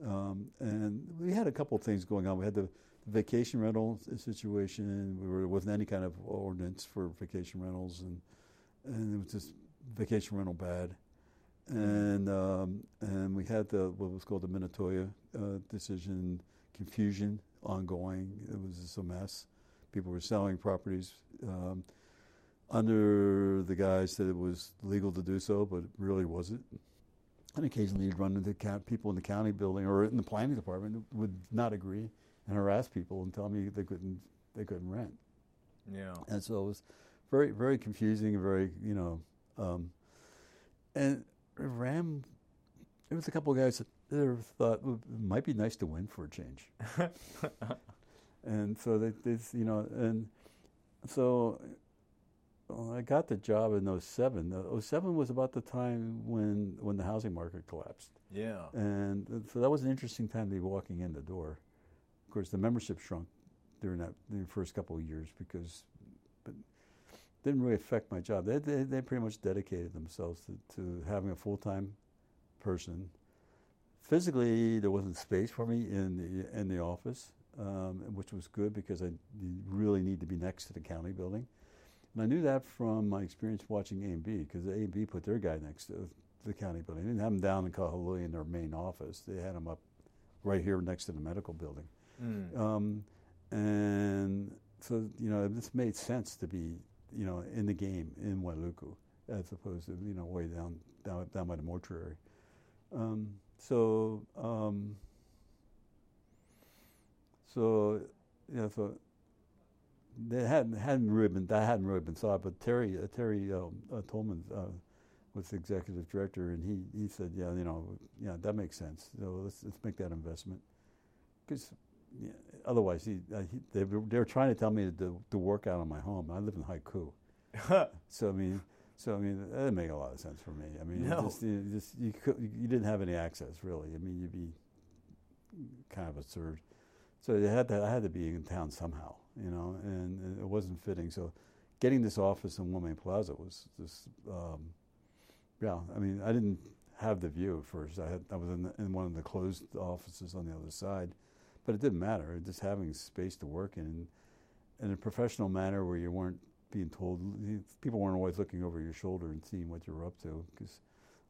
Um, and we had a couple of things going on. We had the vacation rental situation. We were, wasn't any kind of ordinance for vacation rentals, and and it was just vacation rental bad. And um, and we had the what was called the Minatoya uh, decision confusion ongoing. It was just a mess. People were selling properties. Um, under the guise that it was legal to do so, but it really wasn't. And occasionally you'd run into people in the county building or in the planning department who would not agree and harass people and tell me they couldn't they couldn't rent. Yeah. And so it was very very confusing and very you know, um, and Ram. There was a couple of guys that that thought well, it might be nice to win for a change, and so they, they you know, and so I got the job in 07. Uh, 07 was about the time when when the housing market collapsed. yeah. And so that was an interesting time to be walking in the door. Of course, the membership shrunk during that the first couple of years because but didn't really affect my job. They, they, they pretty much dedicated themselves to, to having a full-time person. Physically, there wasn't space for me in the, in the office, um, which was good because I really need to be next to the county building And I knew that from my experience watching A and B, because A and B put their guy next to the county building. They didn't have him down in Kahului in their main office. They had him up right here next to the medical building. Mm. Um, and so, you know, this made sense to be, you know, in the game in Wailuku as opposed to, you know, way down down, down by the mortuary. Um, so, um, so, yeah, so they hadn't hadn't really been that hadn't really been thought, but Terry uh, Terry um, uh, Tolman uh, was the executive director, and he, he said, yeah, you know, yeah, that makes sense. So let's let's make that investment because yeah, otherwise, he, uh, he, they, were, they were trying to tell me to, to work out on my home. I live in Haiku, so I mean, so I mean, that didn't make a lot of sense for me. I mean, No. you just, you, just you, could, you didn't have any access really. I mean, you'd be kind of absurd. So had to, I had to be in town somehow, you know, and, it wasn't fitting. So getting this office in Womaine Plaza was just, um, yeah. I mean, I didn't have the view at first. I had I was in, the, in one of the closed offices on the other side, but it didn't matter. Just having space to work in, in a professional manner where you weren't being told people weren't always looking over your shoulder and seeing what you were up to. Because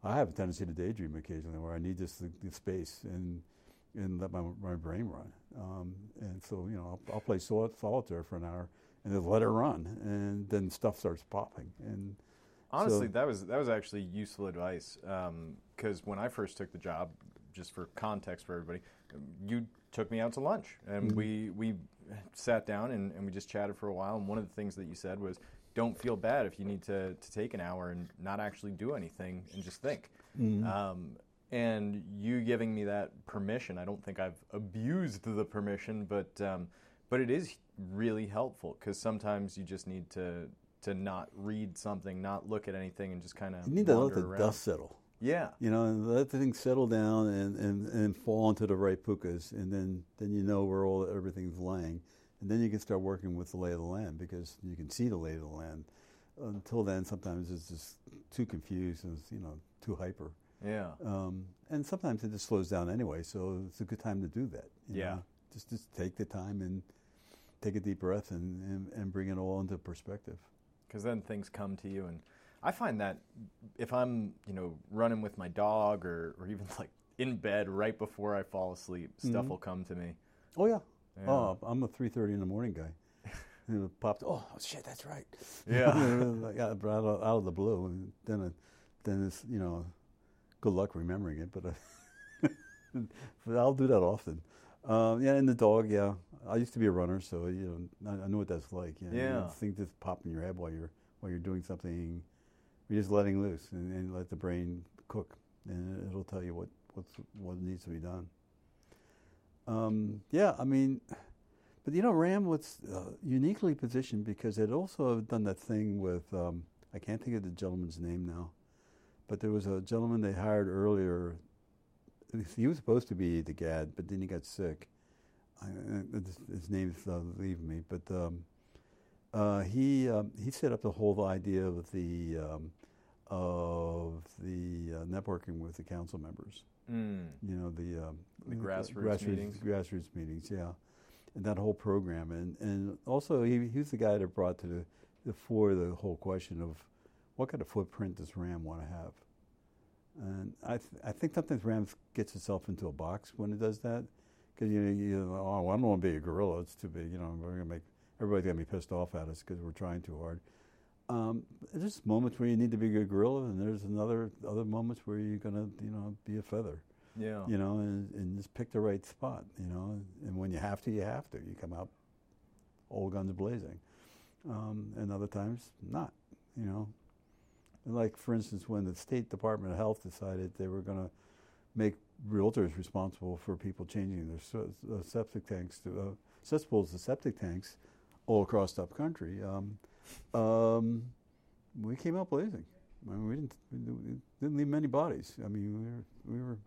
I have a tendency to daydream occasionally, where I need just the, the space and and let my my brain run. Um, and so you know, I'll, I'll play sol- solitaire for an hour and then let it run, and then stuff starts popping. And Honestly, So- that was that was actually useful advice because when I first took the job, just for context for everybody, you took me out to lunch and Mhm. we we sat down and, and we just chatted for a while. And one of the things that you said was, "Don't feel bad if you need to to take an hour and not actually do anything and just think." Mhm. Um, and you giving me that permission, I don't think I've abused the permission, but um, but it is really helpful because sometimes you just need to to not read something, not look at anything, and just kind of you need to let the around. dust settle. Yeah, you know, and let the thing settle down and, and, and fall into the right pukas, and then, then you know where all everything's laying, and then you can start working with the lay of the land because you can see the lay of the land. Until then, sometimes it's just too confused and it's, you know too hyper, yeah, um, and sometimes it just slows down anyway. So it's a good time to do that. you Yeah. know? just just take the time and take a deep breath and, and, and bring it all into perspective. because then things come to you, and I find that if I'm you know running with my dog or or even like in bed right before I fall asleep, stuff Mhm. will come to me. Oh yeah. Yeah. Oh, I'm a three thirty in the morning guy. and it popped. Oh shit, that's right. Yeah. like out, out of the blue, and then it, then it's you know, good luck remembering it. But, uh, I'll do that often. Um, yeah, and the dog. Yeah, I used to be a runner, so you know, I, I know what that's like. You know, Yeah. things just pop in your head while you're while you're doing something. You're just letting loose and, and let the brain cook, and it'll tell you what what's, what needs to be done. Um, yeah, I mean, but you know, Ram was uh, uniquely positioned because it also done that thing with um, I can't think of the gentleman's name now, but there was a gentleman they hired earlier. He was supposed to be the GAD, but then he got sick. I, uh, his, name's uh, leaving me, but um, uh, he um, he set up the whole idea of the um, of the uh, networking with the council members Mm. you know the um, The grassroots meetings? grassroots meetings, yeah, and that whole program, and and also he he was the guy that brought to the, the fore the whole question of what kind of footprint does RAM want to have, and I th- I think sometimes RAM gets itself into a box when it does that, because you know you oh I don't want to be a gorilla, it's too big, you know we're gonna make everybody's gonna be pissed off at us because we're trying too hard. Um, there's moments where you need to be a gorilla, and there's another other moments where you're gonna, you know, be a feather, Yeah. you know, and, and just pick the right spot, you know. And when you have to, you have to. You come out all guns blazing, um, and other times not, you know. Like for instance, when the State Department of Health decided they were going to make realtors responsible for people changing their uh, septic tanks to uh, cesspools to septic tanks all across the country. Um, um, we came out blazing. I mean, we didn't we didn't- leave many bodies. I mean, we were we were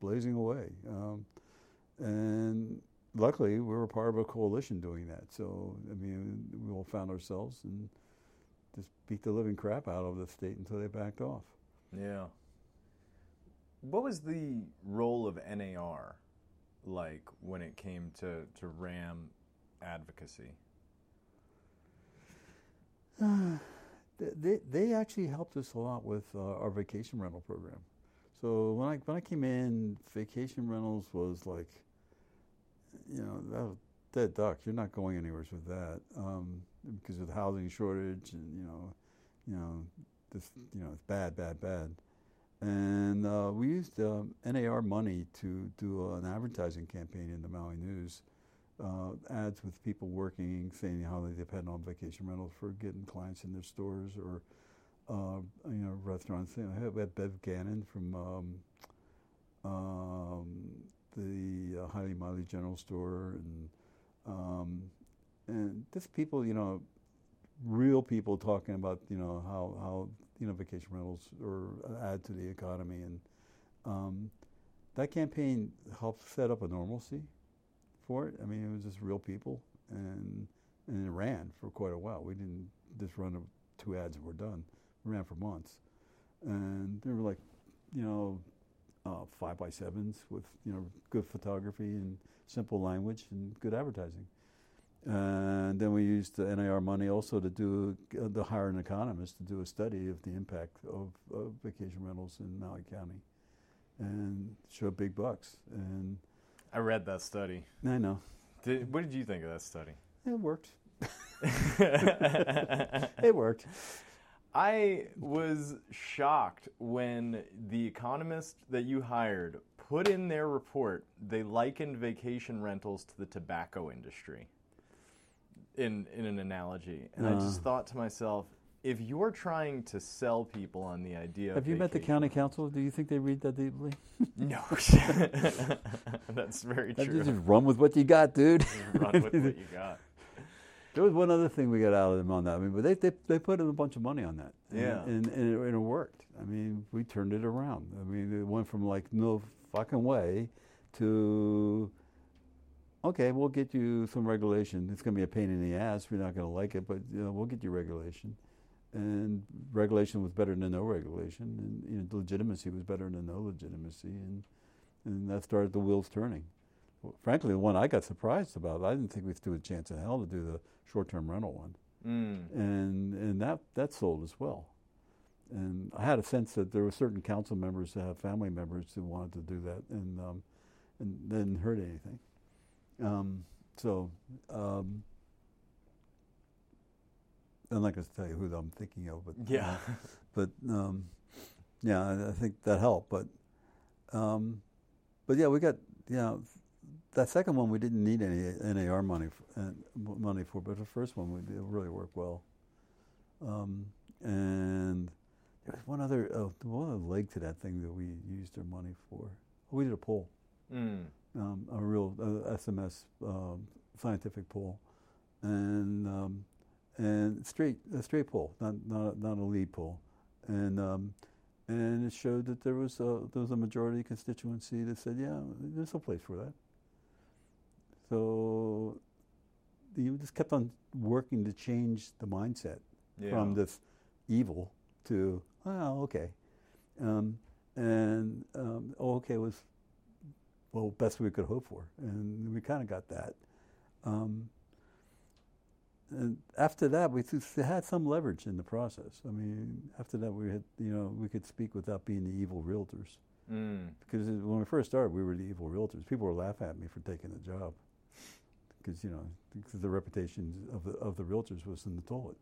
blazing away, um, and luckily we were part of a coalition doing that. So I mean, we all found ourselves and just beat the living crap out of the state until they backed off. Yeah. What was the role of NAR like when it came to, to RAM advocacy? they, they actually helped us a lot with uh, our vacation rental program. So when I when I came in, vacation rentals was like, you know, that was dead duck. You're not going anywhere with that um, because of the housing shortage and you know, you know, this you know it's bad, bad, bad. And uh, we used um, NAR money to do an advertising campaign in the Maui News uh, ads with people working, saying how they depend on vacation rentals for getting clients in their stores or uh, you know restaurants. You know, we had Bev Gannon from um, um, the uh, Haliimaile General Store, and um, and just people, you know, real people talking about you know how how you know vacation rentals or add to the economy, and um, that campaign helped set up a normalcy for it. I mean, it was just real people, and and it ran for quite a while. We didn't just run two ads and we're done. We ran for months, and they were like, you know, uh, five by sevens with you know good photography and simple language and good advertising. And then we used the NAR money also to do uh, the hire an economist to do a study of the impact of, of vacation rentals in Maui County, and show big bucks and I read that study. I know. Did, what did you think of that study? It worked. it worked. I was shocked when the economist that you hired put in their report they likened vacation rentals to the tobacco industry in in an analogy. And I just Uh. thought to myself, if you're trying to sell people on the idea of Have you met the county council? Do you think they read that deeply? No. That's very true. Just run with what you got, dude. Run with what you got. There was one other thing we got out of them on that. I mean, but they they, they put in a bunch of money on that. And, Yeah. and, and, it, and it worked. I mean, we turned it around. I mean, it went from like no fucking way to okay, we'll get you some regulation. It's going to be a pain in the ass. We're not going to like it, but you know, we'll get you regulation. And regulation was better than no regulation, and you know, legitimacy was better than no legitimacy, and and that started the wheels turning. Frankly, the one I got surprised about, I didn't think we stood a chance in hell to do the short-term rental one, Mm. and and that that sold as well. And I had a sense that there were certain council members that have family members who wanted to do that, and um, and they didn't hurt anything. Um, so um, I'm not going to tell you who I'm thinking of, but Yeah. but um, yeah, I, think that helped. But um, but yeah, we got you know that second one we didn't need any NAR money for, uh, money for, but the first one we it really worked well. Um, and there was one other oh, one other leg to that thing that we used our money for. We did a poll, Mm. um, a real uh, SMS um, scientific poll, and um, and straight a straight poll, not not not a lead poll, and um, and it showed that there was a, there was a majority constituency that said, yeah, there's a place for that. So you just kept on working to change the mindset Yeah. from this evil to oh okay, um, and um, oh, okay was well best we could hope for, and we kind of got that. Um, and after that, we had some leverage in the process. I mean, after that, we had you know we could speak without being the evil realtors. Mm. Because when we first started, we were the evil realtors. People were laughing at me for taking the job because you know the reputation of the of the realtors was in the toilet.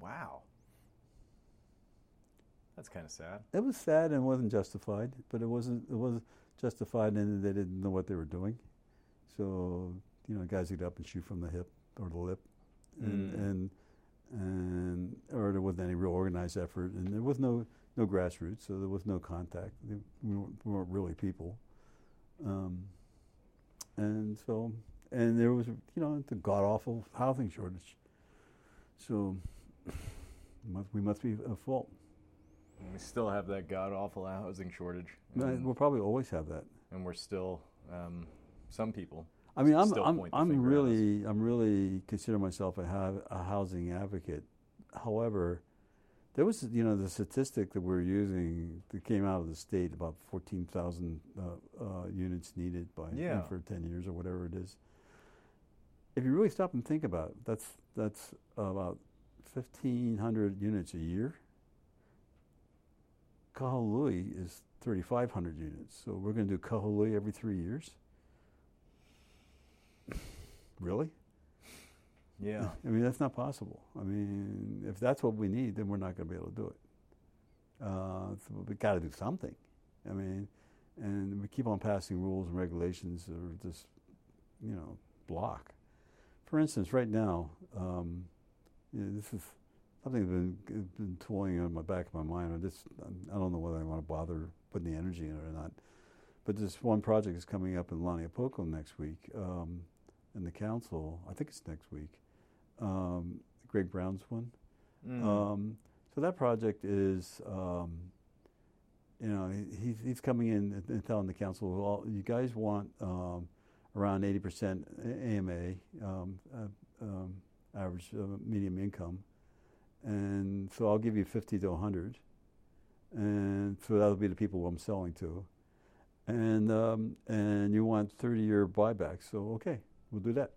Wow. That's kind of sad. It was sad and wasn't justified, but it wasn't it was justified in that they didn't know what they were doing. So you know, guys would get up and shoot from the hip or the lip, and Mm. and and or there wasn't any real organized effort, and there was no no grassroots, so there was no contact. We, weren't, we weren't really people, um, and so and there was you know the god awful housing shortage. So we must be at fault. We still have that god awful housing shortage. And, We'll probably always have that. and we're still, um, some people. I mean, I'm I'm I'm finger at us. really I'm really consider myself a, ha- a housing advocate. However, there was you know the statistic that we're using that came out of the state about fourteen thousand uh, uh, units needed by Yeah. for ten years or whatever it is. If you really stop and think about it, that's that's about 1,500 units a year. Kahului is 3,500 units. So we're going to do Kahului every three years. really? Yeah. I mean, that's not possible. I mean, if that's what we need, then we're not going to be able to do it. Uh, so we got to do something. I mean, and we keep on passing rules and regulations that are just, you know, block. For instance, right now, um, you know, this is something that's been, been toying on my back of my mind. I just I don't know whether I want to bother putting the energy in it or not. But this one project is coming up in Launiupoko next week um, in the council. I think it's next week. Um, Greg Brown's one. Mm. Um, so that project is, um, you know, he, he's, he's coming in and telling the council, well, you guys want um, around 80% AMA, um, uh, um, average uh, medium income, and so I'll give you 50 to 100, and so that'll be the people I'm selling to, and um, and you want 30 year buybacks. so okay, we'll do that.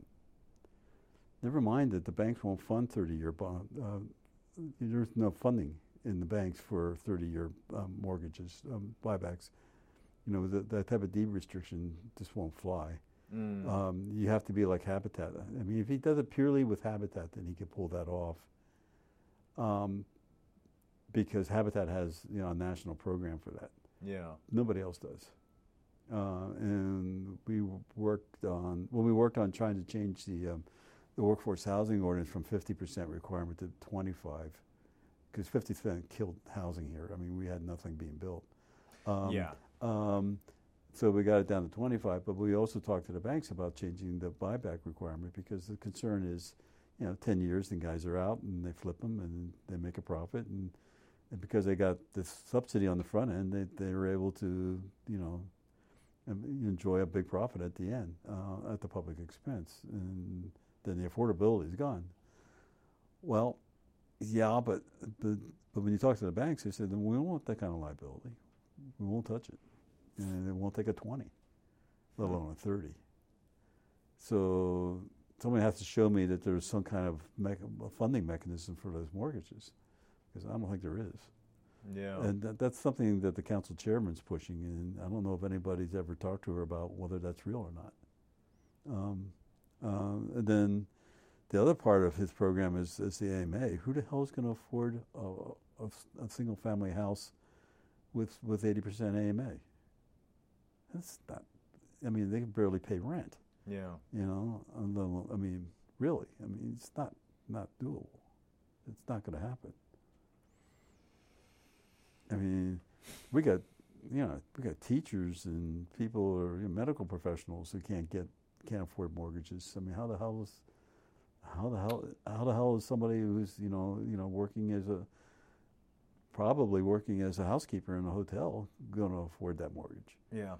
Never mind that the banks won't fund 30 year bond. Uh, there's no funding in the banks for 30 year um, mortgages, um, buybacks. You know, the, that type of deed restriction just won't fly. Mm. Um, you have to be like Habitat. I mean, if he does it purely with Habitat, then he could pull that off. Um, because Habitat has you know a national program for that. yeah. Nobody else does. Uh, and we worked on when we worked on trying to change the um, the workforce housing ordinance from 50% requirement to 25, because 50% killed housing here. I mean, we had nothing being built. Um, yeah. um, so we got it down to 25, but we also talked to the banks about changing the buyback requirement because the concern is, you know, 10 years and guys are out and they flip them and they make a profit and, and because they got this subsidy on the front end, they they were able to, you know, enjoy a big profit at the end uh, at the public expense, and then the affordability is gone. Well, yeah, but but but when you talk to the banks, they said, we don't want that kind of liability. We won't touch it and it won't take a 20, let alone a 30. So somebody has to show me that there's some kind of funding mechanism for those mortgages, because I don't think there is. Yeah. And that, that's something that the council chairman's pushing, and I don't know if anybody's ever talked to her about whether that's real or not. Um, uh, and then the other part of his program is, is the AMA. Who the hell is going to afford a, a, a single family house with with 80% AMA? That's not. I mean, they can barely pay rent. Yeah. You know, I mean, really. I mean, it's not not doable. It's not going to happen. I mean, we got you know we got teachers and people or you know, medical professionals who can't get can't afford mortgages. I mean, how the hell is how the hell how the hell is somebody who's you know you know working as a probably working as a housekeeper in a hotel going to afford that mortgage? Yeah.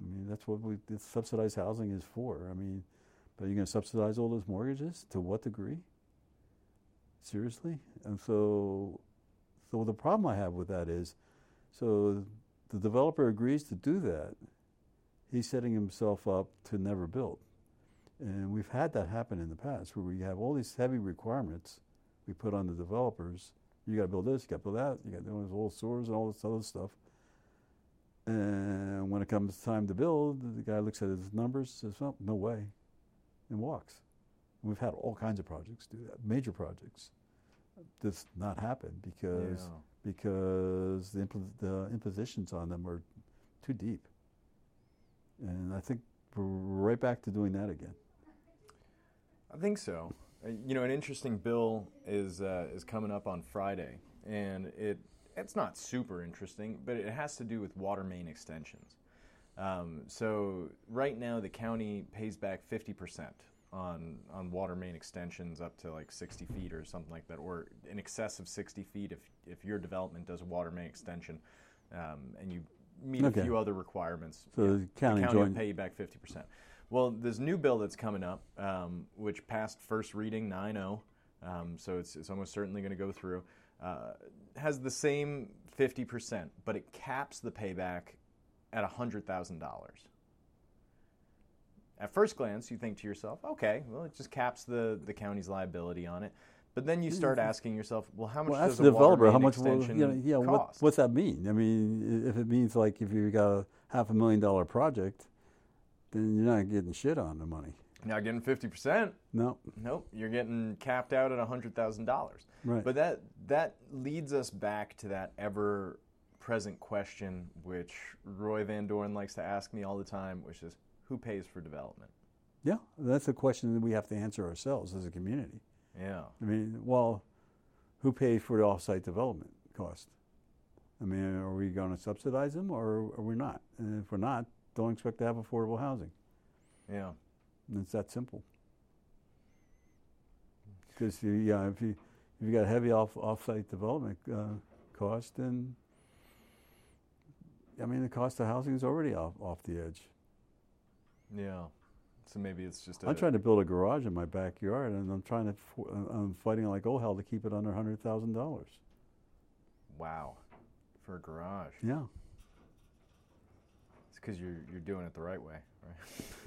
I mean, that's what we this subsidized housing is for. I mean, but you're going to subsidize all those mortgages to what degree? Seriously? And so, so the problem I have with that is, so the developer agrees to do that. He's setting himself up to never build. And we've had that happen in the past where we have all these heavy requirements we put on the developers. You got to build this, you got to build that, you got to do all those old stores and all this other stuff. And when it comes time to build, the guy looks at his numbers, says, "Well, no way," and walks. We've had all kinds of projects do that, major projects. Does not happen because Yeah. because the, impo- the impositions on them are too deep. And I think we're right back to doing that again. I think so. Uh, You know, an interesting bill is uh, is coming up on Friday, and it it's not super interesting, but it has to do with water main extensions. Um, so right now, the county pays back fifty percent on on water main extensions up to like sixty feet or something like that, or in excess of sixty feet if if your development does a water main extension, um, and you meet Okay. a few other requirements. So yeah, the county will pay you back 50%. Well, this new bill that's coming up, um, which passed first reading 9 0, um, so it's, it's almost certainly going to go through, uh, has the same 50%, but it caps the payback at $100,000. At first glance, you think to yourself, okay, well, it just caps the, the county's liability on it. But then you start asking yourself, well, how much Well, does a the water developer how much will, extension you know, yeah, what, what's that mean? I mean, if it means like if you've got a half a million dollar project, then you're not getting shit on the money. Not getting fifty percent. No, Nope, you're getting capped out at hundred thousand dollars. right. But that that leads us back to that ever present question, which Roy Van Doren likes to ask me all the time, which is, who pays for development? yeah, that's a question that we have to answer ourselves as a community. Yeah. I mean, well, who pays for the off-site development cost? I mean, are we going to subsidize them or are we not? And if we're not, don't expect to have affordable housing. Yeah. And it's that simple. Because yeah, if you if you got heavy off off-site development uh, cost, then I mean the cost of housing is already off off the edge. Yeah. So maybe it's just a I'm trying to build a garage in my backyard, and I'm trying to f- I'm fighting like oh hell to keep it under hundred thousand dollars. wow for a garage. Yeah. It's because you're you're doing it the right way, right?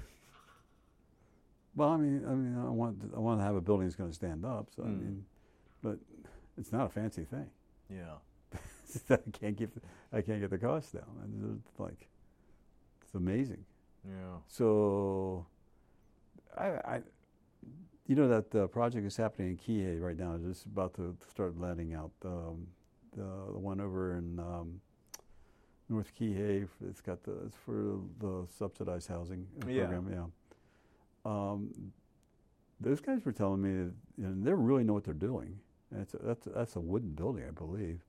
Well, I mean, I mean, I want I want to have a building that's going to stand up. So I Mm. mean, but it's not a fancy thing. Yeah. I can't get I can't get the cost down. And it's like it's amazing. Yeah. So, I, I you know that uh, project is happening in Kihei right now. It's just about to start letting out um, the the one over in um, North Kihei. It's got the it's for the subsidized housing Yeah. program. Yeah. Um, those guys were telling me that you know, they really know what they're doing. And it's a, that's a, that's a wooden building, I believe,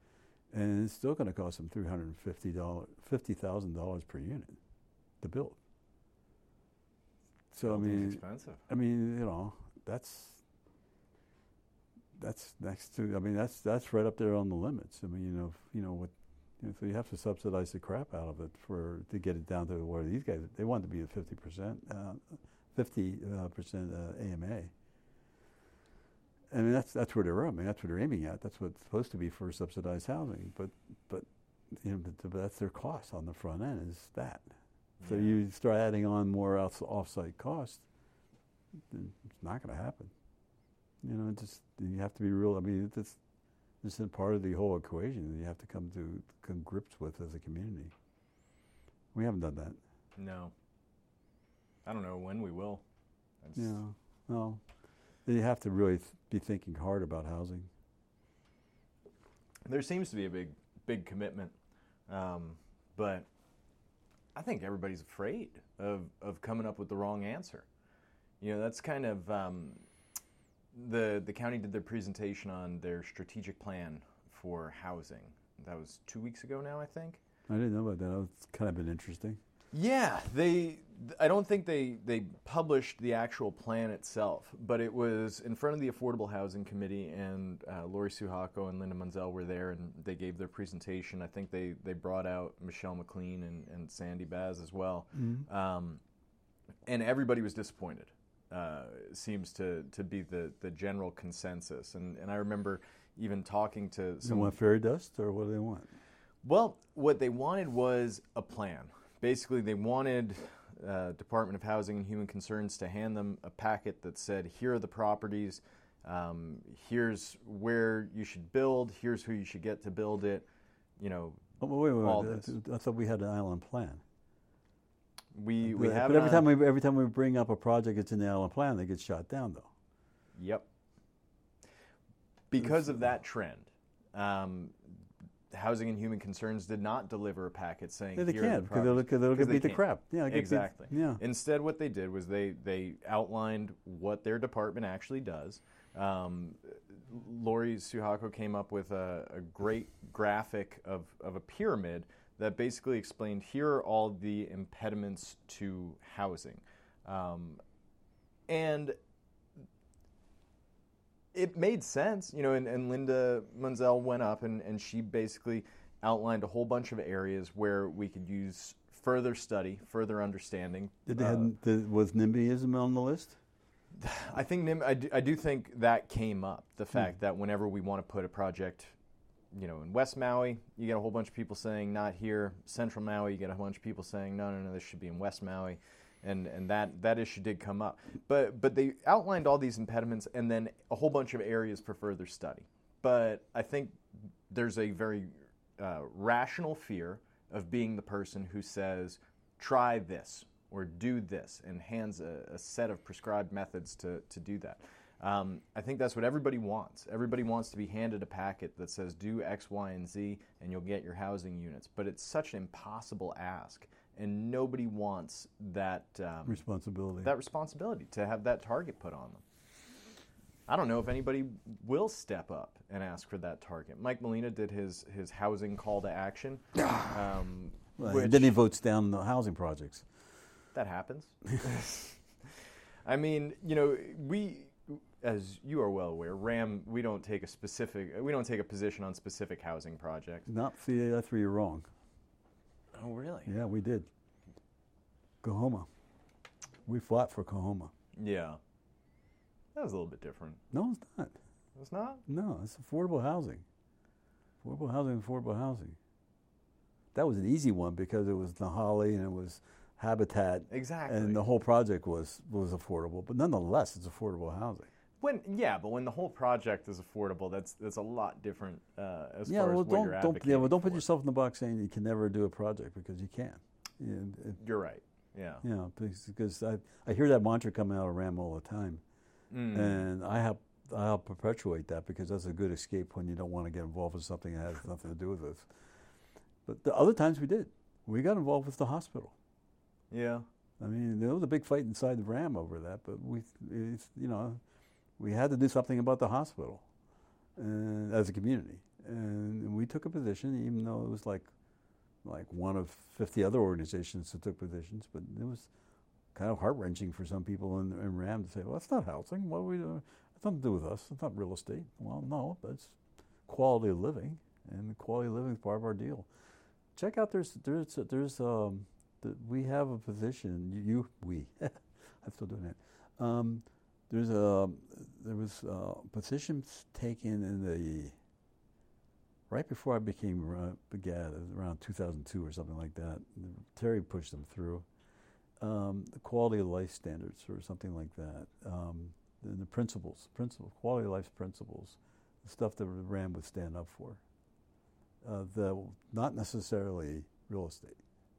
and it's still going to cost them three hundred and fifty dollars, fifty thousand dollars per unit to build. So I mean, expensive. I mean, you know, that's that's next to. I mean, that's that's right up there on the limits. I mean, you know, you know what. You know, so you have to subsidize the crap out of it for to get it down to where these guys they want to be at fifty percent, uh, fifty uh, percent uh, AMA. I mean, that's that's where they're. I mean, that's what they're aiming at. That's what's supposed to be for subsidized housing. But but you know, but, but that's their cost on the front end is that. So Yeah. you start adding on more off-site costs, then it's not going to happen. You know, it just you have to be real. I mean, it's this is part of the whole equation that you have to come to come grips with as a community. We haven't done that. No. I don't know when we will. Just- Yeah. No. You have to really th- be thinking hard about housing. There seems to be a big, big commitment, um, but I think everybody's afraid of, of coming up with the wrong answer. You know, that's kind of um, the the county did their presentation on their strategic plan for housing. That was two weeks ago now, I think. I didn't know about that. It's kind of been interesting. Yeah, they. I don't think they they published the actual plan itself, but it was in front of the Affordable Housing Committee, and uh, Lori Tsuhako and Linda Munsell were there, and they gave their presentation. I think they they brought out Michele McLean and, and Sandy Baz as well, um, and everybody was disappointed. Uh, seems to to be the the general consensus, and and I remember even talking to They some want fairy dust, or what do they want? well, what they wanted was a plan. Basically, they wanted uh, Department of Housing and Human Concerns to hand them a packet that said, "Here are the properties. Um, here's where you should build. Here's who you should get to build it." You know, Oh, wait, wait, wait. I, thought we had an island plan. we we but, have. but every time we every time we bring up a project that's in the island plan, they get shot down though. Yep. Because of that trend, um, Housing and Human Concerns did not deliver a packet saying Yeah, they are the can't because they'll, properties." cause they'll 'Cause beat the can't. crap. Yeah, get beat- Exactly. yeah. Instead, what they did was they they outlined what their department actually does. Um, Lori Tsuhako came up with a, a great graphic of, of a pyramid that basically explained here are all the impediments to housing. Um, and it made sense, you know, and, and Linda Munsell went up and, and she basically outlined a whole bunch of areas where we could use further study, further understanding. Did they Uh, did, was NIMBYism on the list? I think NIM, I, do, I do think that came up. The fact that whenever we want to put a project, you know, in West Maui, you get a whole bunch of people saying not here. Central Maui, you get a bunch of people saying no, no, no, this should be in West Maui, and and that that issue did come up. But but they outlined all these impediments and then a whole bunch of areas for further study. But I think there's a very uh, rational fear of being the person who says, "Try this." Or do this, and hands a, a set of prescribed methods to, to do that. Um, I think that's what everybody wants. Everybody wants to be handed a packet that says do X, Y, and Z, and you'll get your housing units. But it's such an impossible ask, and nobody wants that um, responsibility. That responsibility to have that target put on them. I don't know if anybody will step up and ask for that target. Mike Molina did his his housing call to action. Um, Well, which- then he votes down the housing projects. that happens. I mean, you know, we, as you are well aware, RAM, we don't take a specific, we don't take a position on specific housing projects. Not see, that's where you're wrong. Oh, really? Yeah, we did. Kahoma. We fought for Kahoma. Yeah. That was a little bit different. No, it's not. It's not. No, it's affordable housing. Affordable housing, affordable housing. That was an easy one because it was Na Hale and it was Habitat, Exactly. and the whole project was was affordable. But nonetheless, it's affordable housing. When yeah, but when the whole project is affordable, that's that's a lot different uh, as yeah, far well, as what don't you're don't yeah, well, don't put for. yourself in the box saying you can never do a project because you can. It, you're right. Yeah. you know, because- I I hear that mantra coming out of Ram all the time. Mm. and I help I help perpetuate that because that's a good escape when you don't want to get involved with something that has nothing to do with this. But the other times we did, we got involved with the hospital. Yeah. I mean, there was a big fight inside the Ram over that, but we, it's, you know, we had to do something about the hospital, and as a community, and we took a position, even though it was like, like one of fifty other organizations that took positions, but it was kind of heart wrenching for some people in, in Ram to say, "Well, that's not housing. What are we doing? It's nothing to do with us. It's not real estate." Well, no, but it's quality of living, and quality of living is part of our deal. Check out there's there's there's um, the, we have a position. You, you we, I'm still doing it. Um, there's a there was uh, positions taken in the right before I became uh, BGAD, around 2002 or something like that. Terry pushed them through. Um, the quality of life standards or something like that. Um, and the principles, principles, quality of life principles, the stuff that RAM would stand up for. Uh, the not necessarily real estate,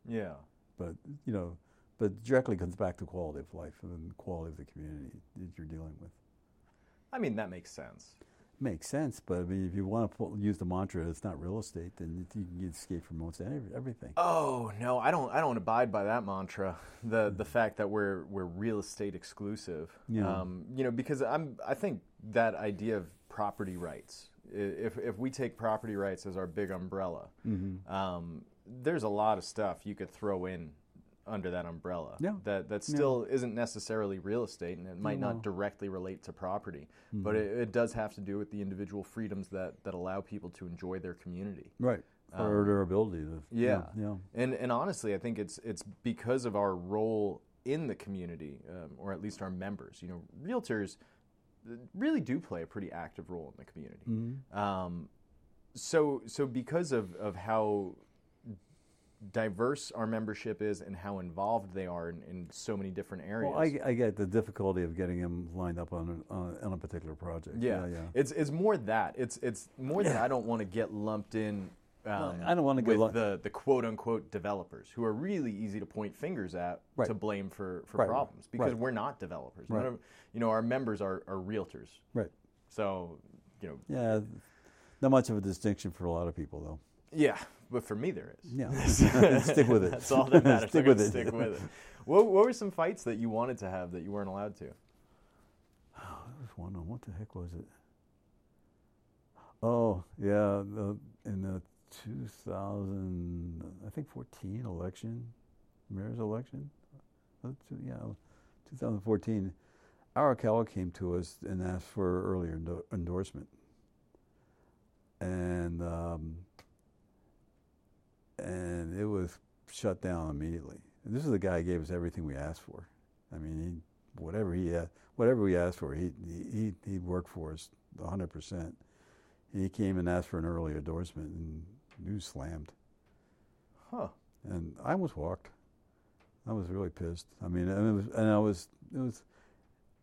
Yeah. but you know, but directly comes back to quality of life and quality of the community that you're dealing with. I mean, that makes sense. Makes sense, but I mean, if you want to pull, use the mantra, it's not real estate, then you can escape from most everything. Oh no, I don't. I don't abide by that mantra. The the fact that we're we're real estate exclusive. Yeah. Um, you know, because I'm. I think that idea of property rights. If if we take property rights as our big umbrella, Mm-hmm. um, there's a lot of stuff you could throw in under that umbrella. Yeah. That that still isn't necessarily real estate, and it might No. not directly relate to property, Mm-hmm. but it, it does have to do with the individual freedoms that that allow people to enjoy their community. Right. For their ability to. Um, Yeah. Yeah. And and honestly, I think it's it's because of our role in the community, um, or at least our members. You know, realtors uh, really do play a pretty active role in the community. Mm-hmm. Um, so so because of of how diverse our membership is and how involved they are in, in so many different areas. Well, I, I get the difficulty of getting them lined up on a, on a, on a particular project. yeah, yeah. it's it's more that it's it's more that I don't want to get lumped in. Um, I don't wanna get with lump- the the quote unquote developers who are really easy to point fingers at Right. to blame for, for Right. problems because Right. we're not developers. None Right. of- you know, our members are, are realtors. Right. So, you know, Yeah. Not much of a distinction for a lot of people, though. yeah, but for me there is. Yeah. Stick with it. That's all that matters. Stick with it. Stick with it. What, what were some fights that you wanted to have that you weren't allowed to? Oh, there was one on what the heck was it? Oh yeah, the, in the 2000, I think 14 election, mayor's election. Uh, Yeah, 2014. Arakawa came to us and asked for earlier endo- endorsement, and um, and it was shut down immediately. And this is the guy who gave us everything we asked for. I mean, he, whatever he had, whatever we asked for, he he he worked for us 100 percent. He came and asked for an early endorsement, and news slammed. Huh. And I almost walked. I was really pissed. I mean, and, it was, and I was it was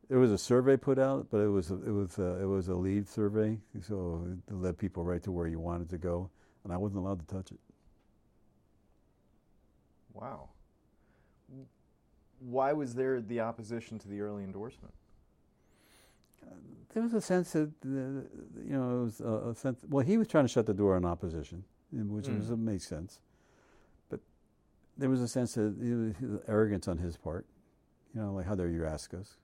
there was a survey put out, but it was a, it was a, it was a lead survey, so it led people right to where you wanted to go, and I wasn't allowed to touch it. Wow. Why was there the opposition to the early endorsement? there was a sense that uh, you know it was a, a, sense. Well, he was trying to shut the door on opposition, which mm. was, makes sense. But there was a sense of arrogance on his part. You know, like how dare you ask us?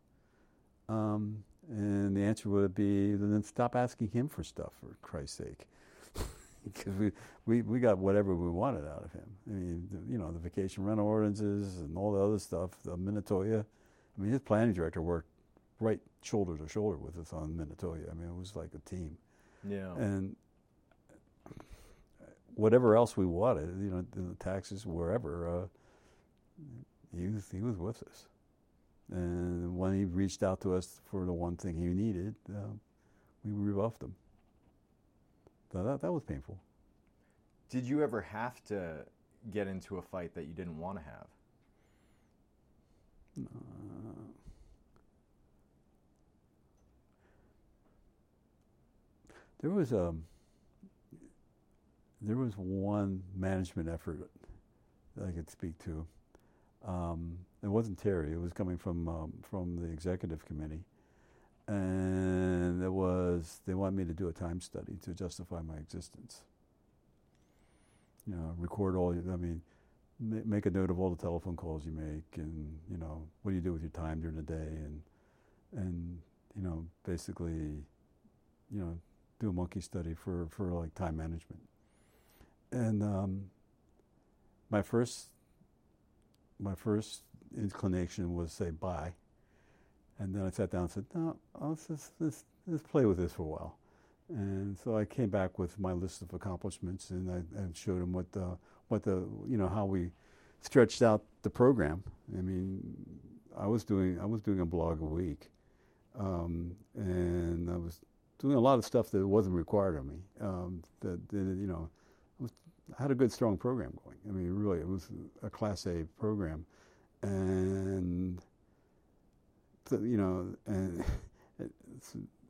Um, and the answer would be then stop asking him for stuff for Christ's sake. because we, we, we got whatever we wanted out of him. I mean, the, you know, the vacation rental ordinances and all the other stuff, the Minatoya. I mean, his planning director worked right shoulder to shoulder with us on Minatoya. I mean, it was like a team. Yeah. And whatever else we wanted, you know, the taxes, wherever, uh, he, was, he was with us. And when he reached out to us for the one thing he needed, uh, we rebuffed him. So that, that was painful. Did you ever have to get into a fight that you didn't want to have? Uh, there was a um, there was one management effort that I could speak to. Um, it wasn't Terry; it was coming from um, from the executive committee, and it was they wanted me to do a time study to justify my existence. You know, record all. I mean, make a note of all the telephone calls you make, and you know what do you do with your time during the day, and and you know basically, you know, do a monkey study for for like time management. And um, my first my first inclination was to say bye and then I sat down and said, no, let's, just, let's, let's play with this for a while. And so I came back with my list of accomplishments and I showed him what the, what the, you know, how we stretched out the program. I mean, I was doing, I was doing a blog a week. Um, and I was doing a lot of stuff that wasn't required of me. Um, that, that, you know, was, I had a good, strong program going. I mean, really, it was a Class A program, and you know, and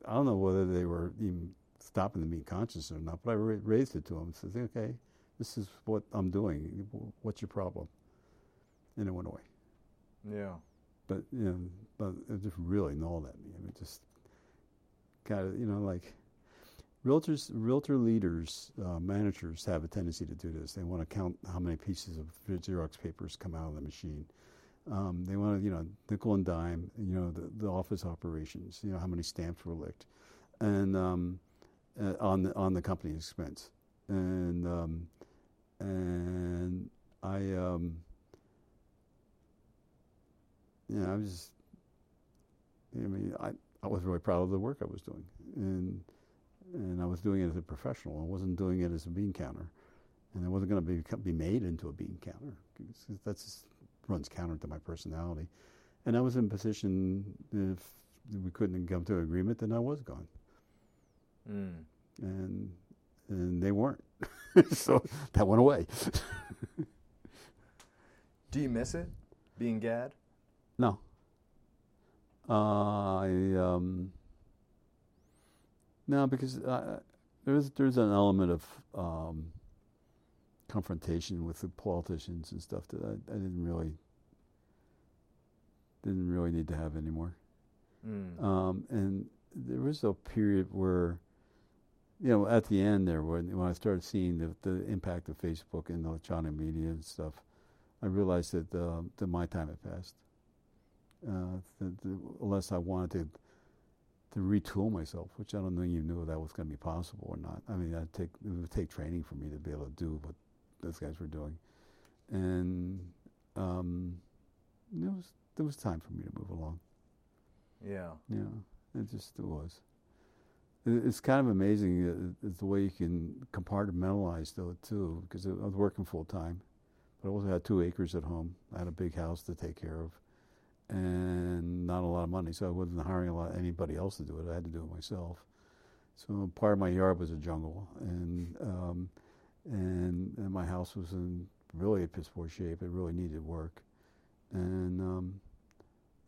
I don't know whether they were even stopping to meet conscience or not, but I raised it to them and said, okay, this is what I'm doing. What's your problem? And it went away. Yeah. But, you know, but it just really gnawed at me. I mean, just kind of, you know, like realtors, realtor leaders, uh, managers have a tendency to do this. They want to count how many pieces of Xerox papers come out of the machine um, they want to, you know, nickel and dime, you know, the, the office operations, you know, how many stamps were licked, and um, uh, on the on the company expense, and um, and I, um, I was, I mean, I I was really proud of the work I was doing, and and I was doing it as a professional. I wasn't doing it as a bean counter, and I wasn't going to be be made into a bean counter. That's runs counter to my personality. And I was in a position if we couldn't come to an agreement, then I was gone. Mm. And and they weren't. so that went away. Do you miss it, being GAD? No. Uh, I um, no, because uh, there's there's an element of um, confrontation with the politicians and stuff that I, I didn't really didn't really need to have anymore. Mm. Um, and there was a period where, you know, at the end there, when when I started seeing the the impact of Facebook and electronic media and stuff, I realized that uh, that my time had passed. Uh, that, that unless I wanted to to retool myself, which I don't know you knew that was going to be possible or not. I mean, I'd take, it would take training for me to be able to do what those guys were doing. And um, there was there was time for me to move along. Yeah. Yeah, it just it was. It's kind of amazing uh, the way you can compartmentalize though too, because I was working full time, but I also had two acres at home. I had a big house to take care of, and not a lot of money, so I wasn't hiring a lot anybody else to do it. I had to do it myself. So part of my yard was a jungle, and um, and, and my house was in really a piss poor shape. It really needed work, and um,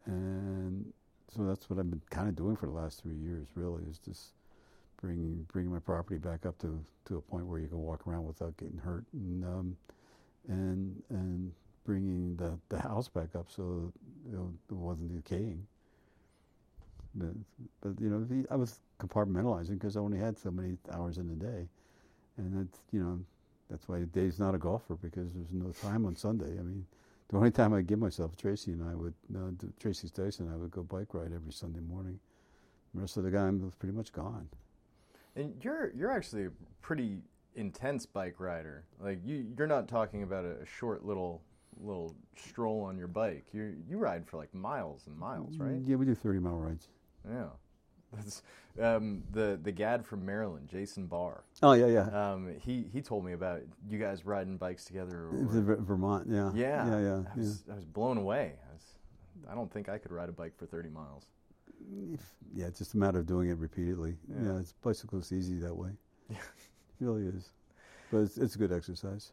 and so that's what I've been kind of doing for the last three years. Really, is just bringing bringing my property back up to to a point where you can walk around without getting hurt, and um, and and bringing the the house back up so it wasn't decaying. But, but you know, I was compartmentalizing because I only had so many hours in the day, and that's you know, that's why Dave's not a golfer because there's no time on Sunday. I mean, the only time I give myself, Tracy and I would, uh, Tracy and I would go bike ride every Sunday morning. The rest of the time was pretty much gone. And you're you're actually a pretty intense bike rider. Like you you're not talking about a, short little little stroll on your bike. You you ride for like miles and miles, right? Yeah, we do 30 mile rides. Yeah. That's um, the the Gad from Maryland, Jason Barr. Oh yeah, yeah. Um, he he told me about you guys riding bikes together. Or, Vermont, yeah. Yeah, yeah, yeah. I was, yeah. I was blown away. I, was, I don't think I could ride a bike for 30 miles. Yeah, it's just a matter of doing it repeatedly. Yeah, yeah it's bicycle's easy that way. Yeah, it really is. But it's, it's a good exercise.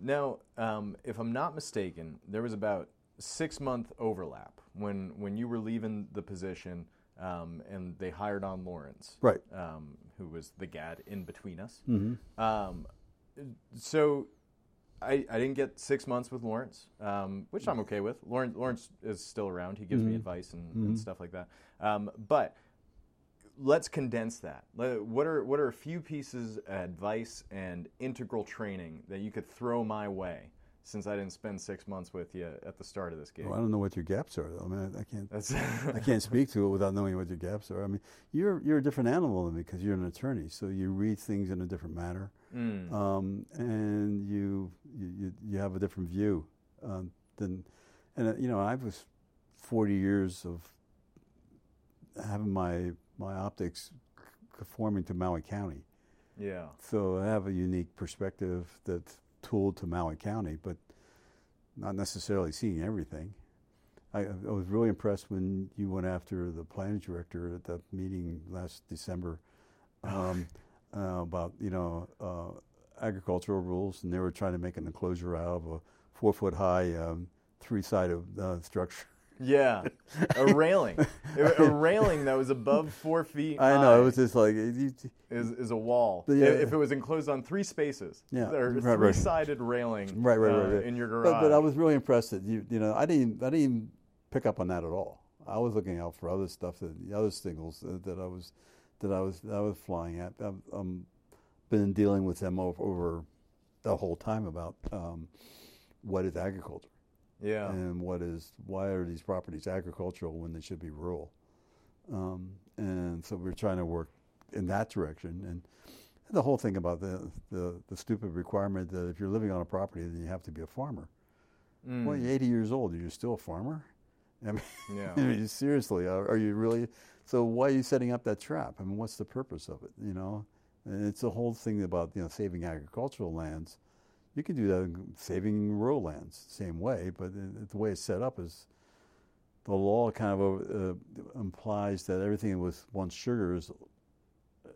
Now, um, if I'm not mistaken, there was about six month overlap when when you were leaving the position um, and they hired on Lawrence, right? Um, who was the GAD in between us. Mm-hmm. Um, so I, I didn't get six months with Lawrence, um, which I'm okay with. Lawrence, Lawrence is still around. He gives mm-hmm. me advice and, mm-hmm. and, stuff like that. Um, but let's condense that. What are what are a few pieces of advice and integral training that you could throw my way since I didn't spend six months with you at the start of this game. Well, I don't know what your gaps are, though. I mean, I, I can't. I can't speak to it without knowing what your gaps are. I mean, you're you're a different animal than me because you're an attorney, so you read things in a different manner, mm. um, and you, you you have a different view um, than, and uh, you know, I was forty years of having my my optics conforming to Maui County. Yeah. So I have a unique perspective that's tool to Maui County, but not necessarily seeing everything. I, I, was really impressed when you went after the planning director at that meeting last December um, uh, about you know uh, agricultural rules, and they were trying to make an enclosure out of a four foot high um, three sided uh, structure. Yeah, a railing, a railing that was above four feet. I know it was just like is is a wall. Yeah, if it was enclosed on three spaces, yeah, or right, three sided right. railing, right, right, right, uh, in your garage. But, but, I was really impressed that you you know I didn't I didn't even pick up on that at all. I was looking out for other stuff that the other singles that, that I was that I was that I was flying at. I've um, been dealing with them over, over the whole time about um, what is agriculture yeah. And what is why are these properties agricultural when they should be rural? Um, and so we're trying to work in that direction. And the whole thing about the, the, the stupid requirement that if you're living on a property, then you have to be a farmer. Mm. Well, you're 80 years old. Are you still a farmer? I mean, yeah. I mean seriously, are, are, you really? So why are you setting up that trap? I mean, what's the purpose of it? You know, and it's the whole thing about you know saving agricultural lands you could do that in saving rural lands, same way, but the way it's set up is the law kind of uh, implies that everything with once sugar is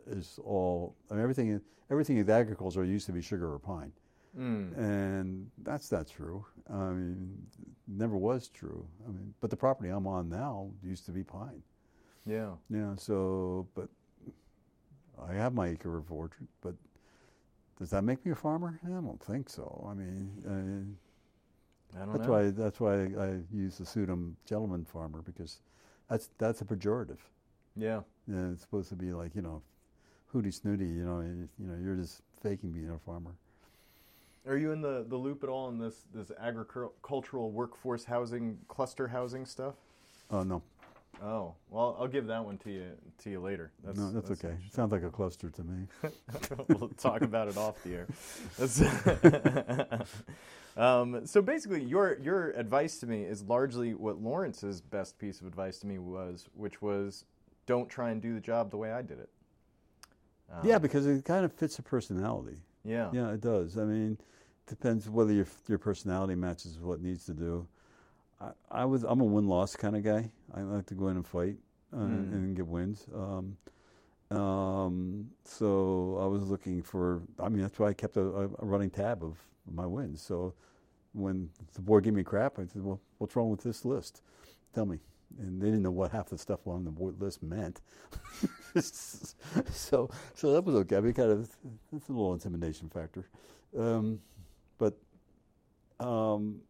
is all. I mean, everything everything in agriculture used to be sugar or pine, mm. and that's not true. I mean, never was true. I mean, but the property I'm on now used to be pine. Yeah. Yeah. So, but I have my acre of orchard, but does that make me a farmer? I don't think so. I mean, I don't that's know. why that's why I use the pseudonym gentleman farmer because that's that's a pejorative. Yeah. yeah it's supposed to be like you know, hooty snooty. You know, you, you know, you're just faking being a farmer. Are you in the, the loop at all in this this agricultural workforce housing cluster housing stuff? Oh uh, no. Oh well, I'll give that one to you to you later. That's, no, that's, that's okay. Sounds like a cluster to me. we'll talk about it off the air. um, so basically, your your advice to me is largely what Lawrence's best piece of advice to me was, which was, don't try and do the job the way I did it. Um, yeah, because it kind of fits a personality. Yeah, yeah, it does. I mean, depends whether your your personality matches what needs to do. I, I was I'm a win loss kind of guy. I like to go in and fight uh, mm. and get wins. Um, um, so I was looking for. I mean, that's why I kept a, a running tab of my wins. So when the board gave me crap, I said, "Well, what's wrong with this list? Tell me." And they didn't know what half the stuff on the board list meant. so, so that was okay. I mean, kind of, it's a little intimidation factor, um, but. Um,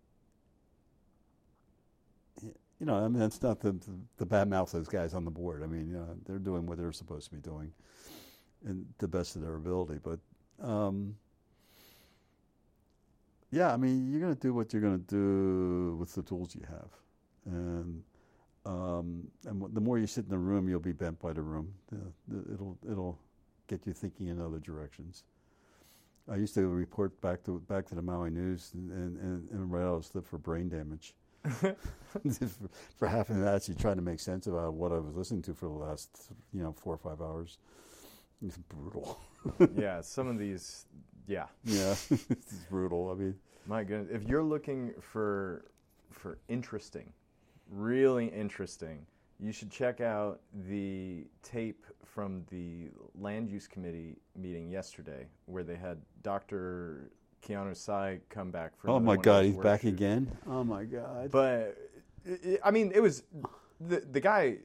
you know, I mean, it's not the, the, the bad mouth those guys on the board. I mean, you know, they're doing what they're supposed to be doing, and the best of their ability. But um, yeah, I mean, you're going to do what you're going to do with the tools you have, and um, and the more you sit in the room, you'll be bent by the room. It'll it'll get you thinking in other directions. I used to report back to back to the Maui News and and, and write out a slip for brain damage. for half an hour, actually trying to make sense about what I was listening to for the last, you know, four or five hours. It's brutal. yeah, some of these, yeah, yeah, it's brutal. I mean, my goodness, if you're looking for for interesting, really interesting, you should check out the tape from the land use committee meeting yesterday, where they had Dr. Keanu Sai come back for. Oh my God, he's back again. Oh my God. But I mean, it was the the guy.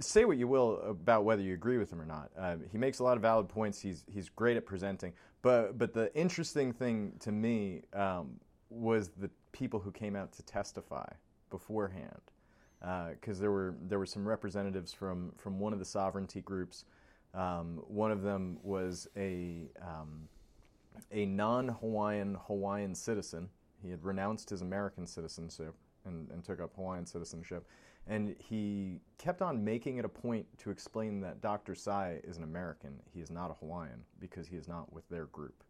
Say what you will about whether you agree with him or not. Uh, he makes a lot of valid points. He's he's great at presenting. But but the interesting thing to me um, was the people who came out to testify beforehand, because uh, there were there were some representatives from from one of the sovereignty groups. Um, one of them was a um, a non-Hawaiian Hawaiian citizen. He had renounced his American citizenship and, and took up Hawaiian citizenship. And he kept on making it a point to explain that Dr. Sai is an American. He is not a Hawaiian because he is not with their group.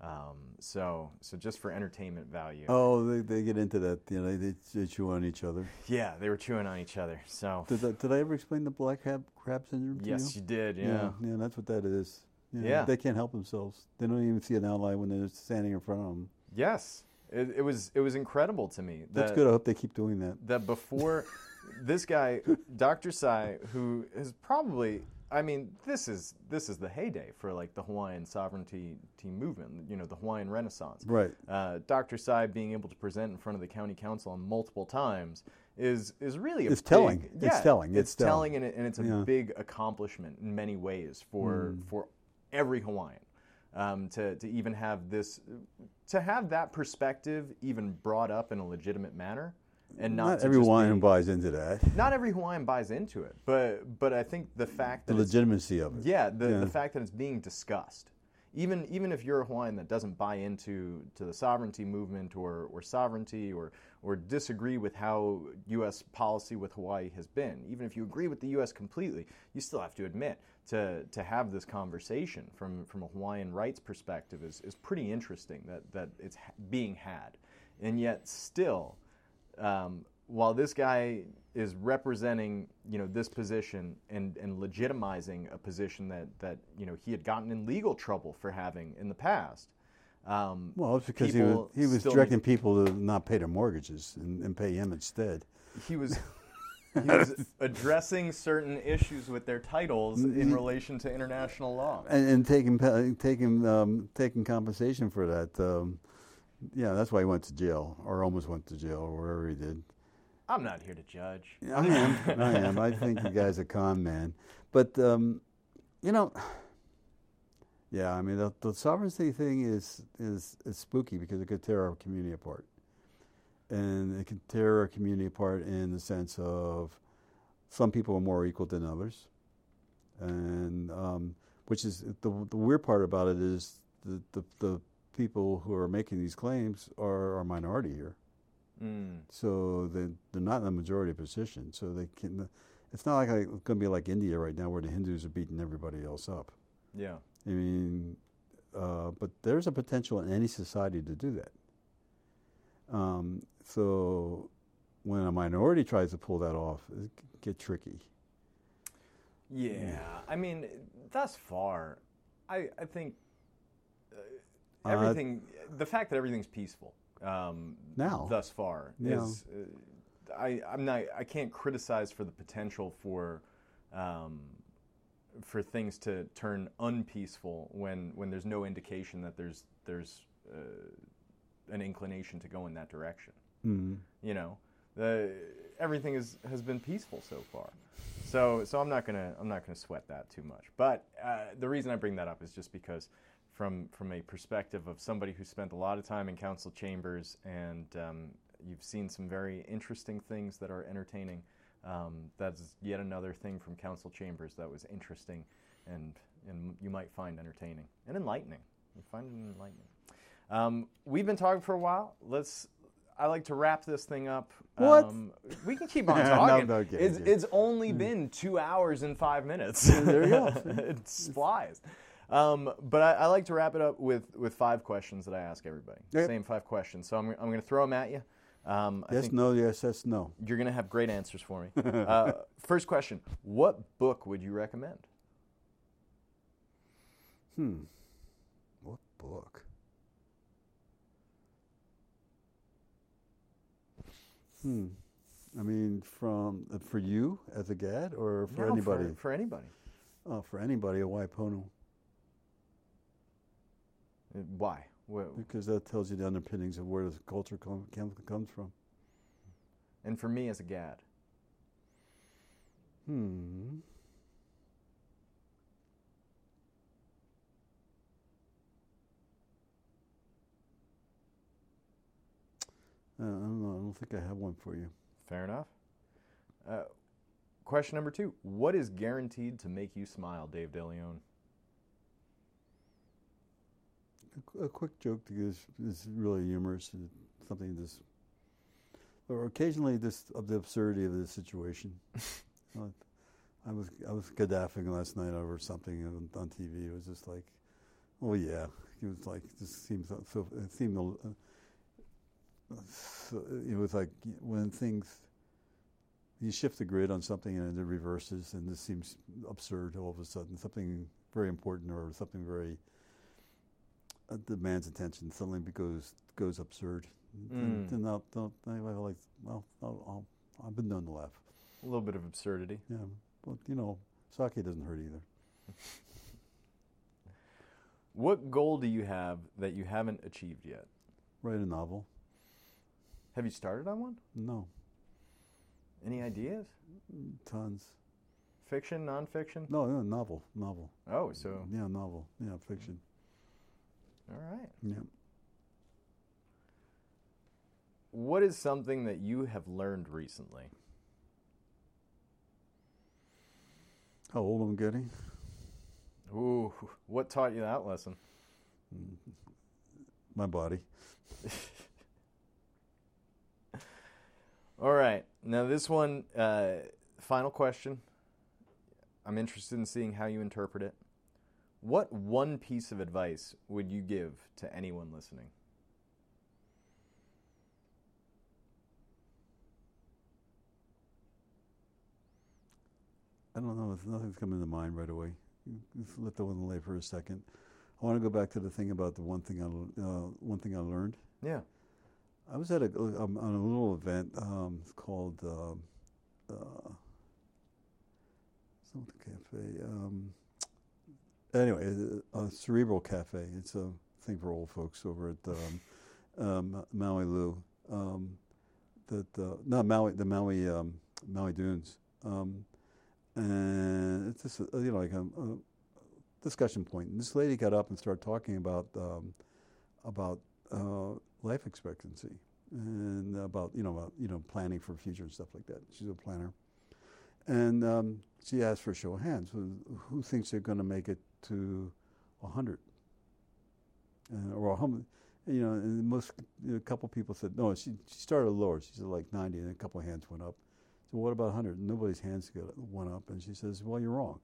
Um, so, so just for entertainment value. Oh, they, they get into that. You know, they, they chew on each other. Yeah, they were chewing on each other. So, did, that, did I ever explain the black crab, crab syndrome? yes, you? you did. Yeah. yeah, yeah, that's what that is. Yeah, Yeah. They can't help themselves. They don't even see an outline when they're standing in front of them. Yes, it, it was it was incredible to me. That's good. I hope they keep doing that. that before this guy, Dr. Sai, who is probably, I mean, this is this is the heyday for like the Hawaiian sovereignty team movement. You know, the Hawaiian Renaissance. Right. Uh, Dr. Sai being able to present in front of the county council on multiple times is is really a It's big- telling. It's telling. It's, It's telling. telling, and, it, and it's a Yeah. big accomplishment in many ways for Hmm. for every Hawaiian. Um, to, to even have this, to have that perspective even brought up in a legitimate manner, and not, Not just everyone be- buys into that. not every Hawaiian buys into it, but but I think the fact The that it's, legitimacy of it. yeah, the, Yeah. the fact that it's being discussed, even even if you're a Hawaiian that doesn't buy into to the sovereignty movement or or sovereignty or or disagree with how U.S. policy with Hawaii has been, even if you agree with the U.S. completely, you still have to admit to to have this conversation from from a Hawaiian rights perspective is is pretty interesting that that it's being had, and yet still um, while this guy is representing, you know, this position and, and legitimizing a position that, that, you know, he had gotten in legal trouble for having in the past. Um, Well, it's because he was, he was directing need- people to not pay their mortgages and, and pay him instead. he was he was addressing certain issues with their titles in relation to international law. And, and taking taking um, taking compensation for that. Um, yeah, that's why he went to jail, or almost went to jail, or wherever he did. I'm not here to judge. I am. I am. I think the guy's a con man. But um, you know, yeah. I mean, the, the sovereignty thing is is is spooky because it could tear our community apart, and it can tear our community apart in the sense of some people are more equal than others, and um, which is the the weird part about it is the the, the people who are making these claims are, are minority here. Mm, So they they're not in a majority position. So they can. It's not like it's going to be like India right now, where the Hindus are beating everybody else up. yeah. I mean, uh, but there's a potential in any society to do that. Um, so when a minority tries to pull that off, it can get tricky. Yeah, I mean, thus far, I I think uh, Uh, everything. the fact that everything's peaceful um, Now. thus far Yeah. is. Uh, I I'm not. I can't criticize for the potential for. Um, for things to turn unpeaceful when, when there's no indication that there's there's uh, an inclination to go in that direction. Mm. You know, the everything is has been peaceful so far. So so I'm not gonna I'm not gonna sweat that too much. But uh, the reason I bring that up is just because from from a perspective of somebody who spent a lot of time in council chambers and um, you've seen some very interesting things that are entertaining. Um, that's yet another thing from council chambers that was interesting and and you might find entertaining and enlightening. You find it enlightening. Um, we've been talking for a while. Let's. I like to wrap this thing up. What? Um, we can keep on talking. no, okay, it's, it's only been two hours and five minutes. there you go. it flies. Um, but I, I like to wrap it up with, with five questions that I ask everybody. Okay. Same five questions. So I'm, I'm going to throw them at you. Um, I Yes, no, yes, yes, no. you're going to have great answers for me. uh, first question What book would you recommend? Hmm. What book? Hmm. I mean, from uh, for you as a GAD or for No, anybody? For, anybody. oh, for anybody, a Waipono, Uh, Why? Wha- because that tells you the underpinnings of where the culture com- comes from. And for me as a GAD. Hmm. Uh, I don't know. I don't think I have one for you. Fair enough. Uh, question number two What is guaranteed to make you smile, Dave DeLeon? A, a quick joke that is, is really humorous. and Something this, or occasionally this of the absurdity of the situation. Uh, I was I was Gaddafing last night over something on, on TV. It was just like, oh yeah, it was like this seems so. so it seemed. Uh, so it was like when things you shift the grid on something and it reverses, and this seems absurd all of a sudden. Something very important or something very uh, man's attention suddenly goes goes absurd. Mm. Then I'll, I'll, I like, well, I'll, I'll, I've been known to laugh. A little bit of absurdity. Yeah, but you know, sake doesn't hurt either. What goal do you have that you haven't achieved yet? Write a novel? Have you started on one? No, Any ideas? tons. Fiction, nonfiction? No, no, novel, novel. Oh, so, Yeah, novel. Yeah, fiction. All right. Yeah. What is something that you have learned recently? How old am I'm getting? Ooh, what taught you that lesson? My body. All right. Now, this one, uh, final question. I'm interested in seeing how you interpret it. What one piece of advice would you give to anyone listening? I don't know. Nothing's coming to mind right away. Just let that one lay for a second. I want to go back to the thing about the one thing I uh, one thing I learned. Yeah. I was at a um, on a little event um, called uh, uh, something cafe. Um, anyway, a, a cerebral cafe. It's a thing for old folks over at um, um, Maui Lu. Um, that uh, not Maui, the Maui um, Maui Dunes, um, and it's just uh, you know like a, a discussion point. And this lady got up and started talking about um, about uh, life expectancy and about you know about, you know planning for future and stuff like that. She's a planner, and um, she asked for a show of hands. Who, who thinks they're going to make it to hundred? Uh, or how many? You know, and most you know, a couple people said no. She she started lower. She said like ninety, and a couple of hands went up. So what about hundred? Nobody's hands got went up, and she says, well, you're wrong.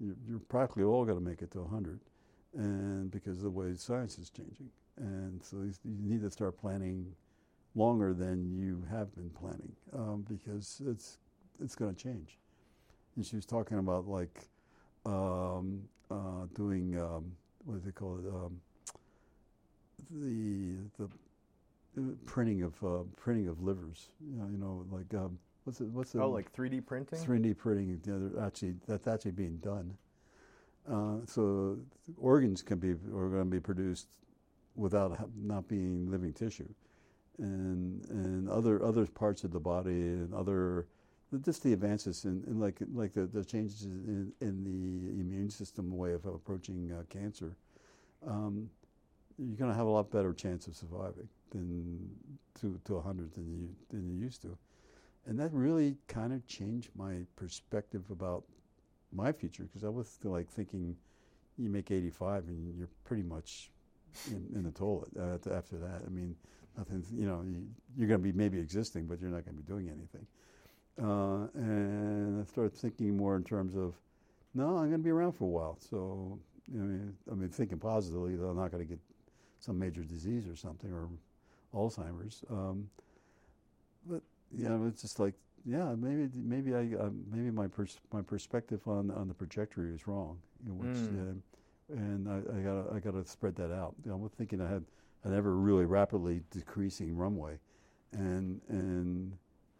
You're, you're practically all going to make it to hundred, and because of the way science is changing, and so you you need to start planning longer than you have been planning um, because it's it's going to change. And she was talking about like um, uh, doing um, what do they call it? Um, the the uh, printing of uh, printing of livers. You know, you know like um, what's it? What's it? Oh, like 3D printing? 3D printing. You know, actually that's actually being done. Uh, so organs can be are going to be produced without ha- not being living tissue, and and other other parts of the body and other just the advances in, in like like the, the changes in, in the immune system way of approaching uh, cancer, um, you're going to have a lot better chance of surviving than to to 100 than you than you used to, and that really kind of changed my perspective about my future because I was like thinking, you make 85 and you're pretty much in, in the toilet uh, after that. I mean, nothing. You know, you, you're going to be maybe existing, but you're not going to be doing anything. Uh, and I started thinking more in terms of, no, I'm going to be around for a while. So, I mean, I mean, thinking positively that I'm not going to get some major disease or something or Alzheimer's. Um, but you know, it's just like, yeah, maybe maybe I uh, maybe my pers- my perspective on on the trajectory is wrong. You know, which, Mm. uh, and I, I gotta I gotta spread that out. You know, I'm thinking I had an ever really rapidly decreasing runway, and and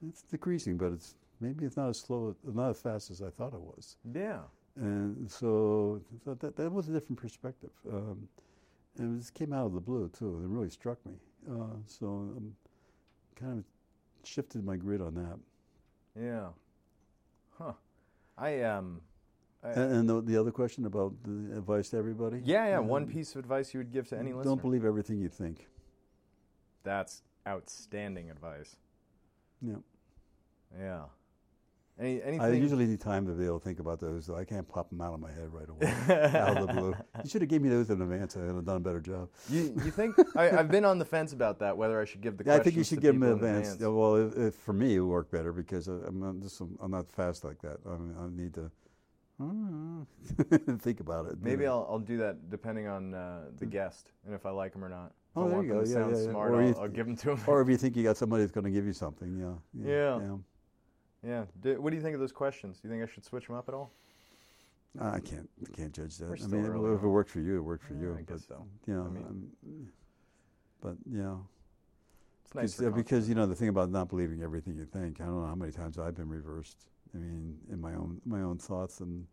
it's decreasing, but it's maybe it's not as slow, not as fast as I thought it was. Yeah. And so, so that that was a different perspective, um, and it just came out of the blue too. It really struck me. Uh, so um, kind of shifted my grid on that. Yeah. Huh. I um. I, And, and the, the other question about the advice to everybody. yeah, yeah. One um, piece of advice you would give to any listener. Don't believe everything you think. That's outstanding advice. Yeah. Yeah. Any anything? I usually need time to be able to think about those. though. I can't pop them out of my head right away, out of the blue. You should have gave me those in advance. I would have done a better job. You, you think I, I've been on the fence about that whether I should give the Yeah, I think you should give them in people advance. Yeah, well, if, if for me, it would work better because I'm not just I'm not fast like that. I, mean, I need to think about it. Maybe I'll I'll do that depending on uh, the guest and if I like them or not. Hmm. Oh, I there want you them go. Yeah, sound yeah, yeah. smart, Or I'll, you- I'll give them to them. Or if you think you got somebody that's going to give you something, yeah. Yeah. yeah. yeah. Do, what do you think of those questions? Do you think I should switch them up at all? I can't I can't judge that. I mean, early if it on. worked for you, it worked for Yeah, you. I guess but, so. You know, I mean- but yeah. It's nice. Because, because you know the thing about not believing everything you think. I don't know how many times I've been reversed. I mean, in my own my own thoughts and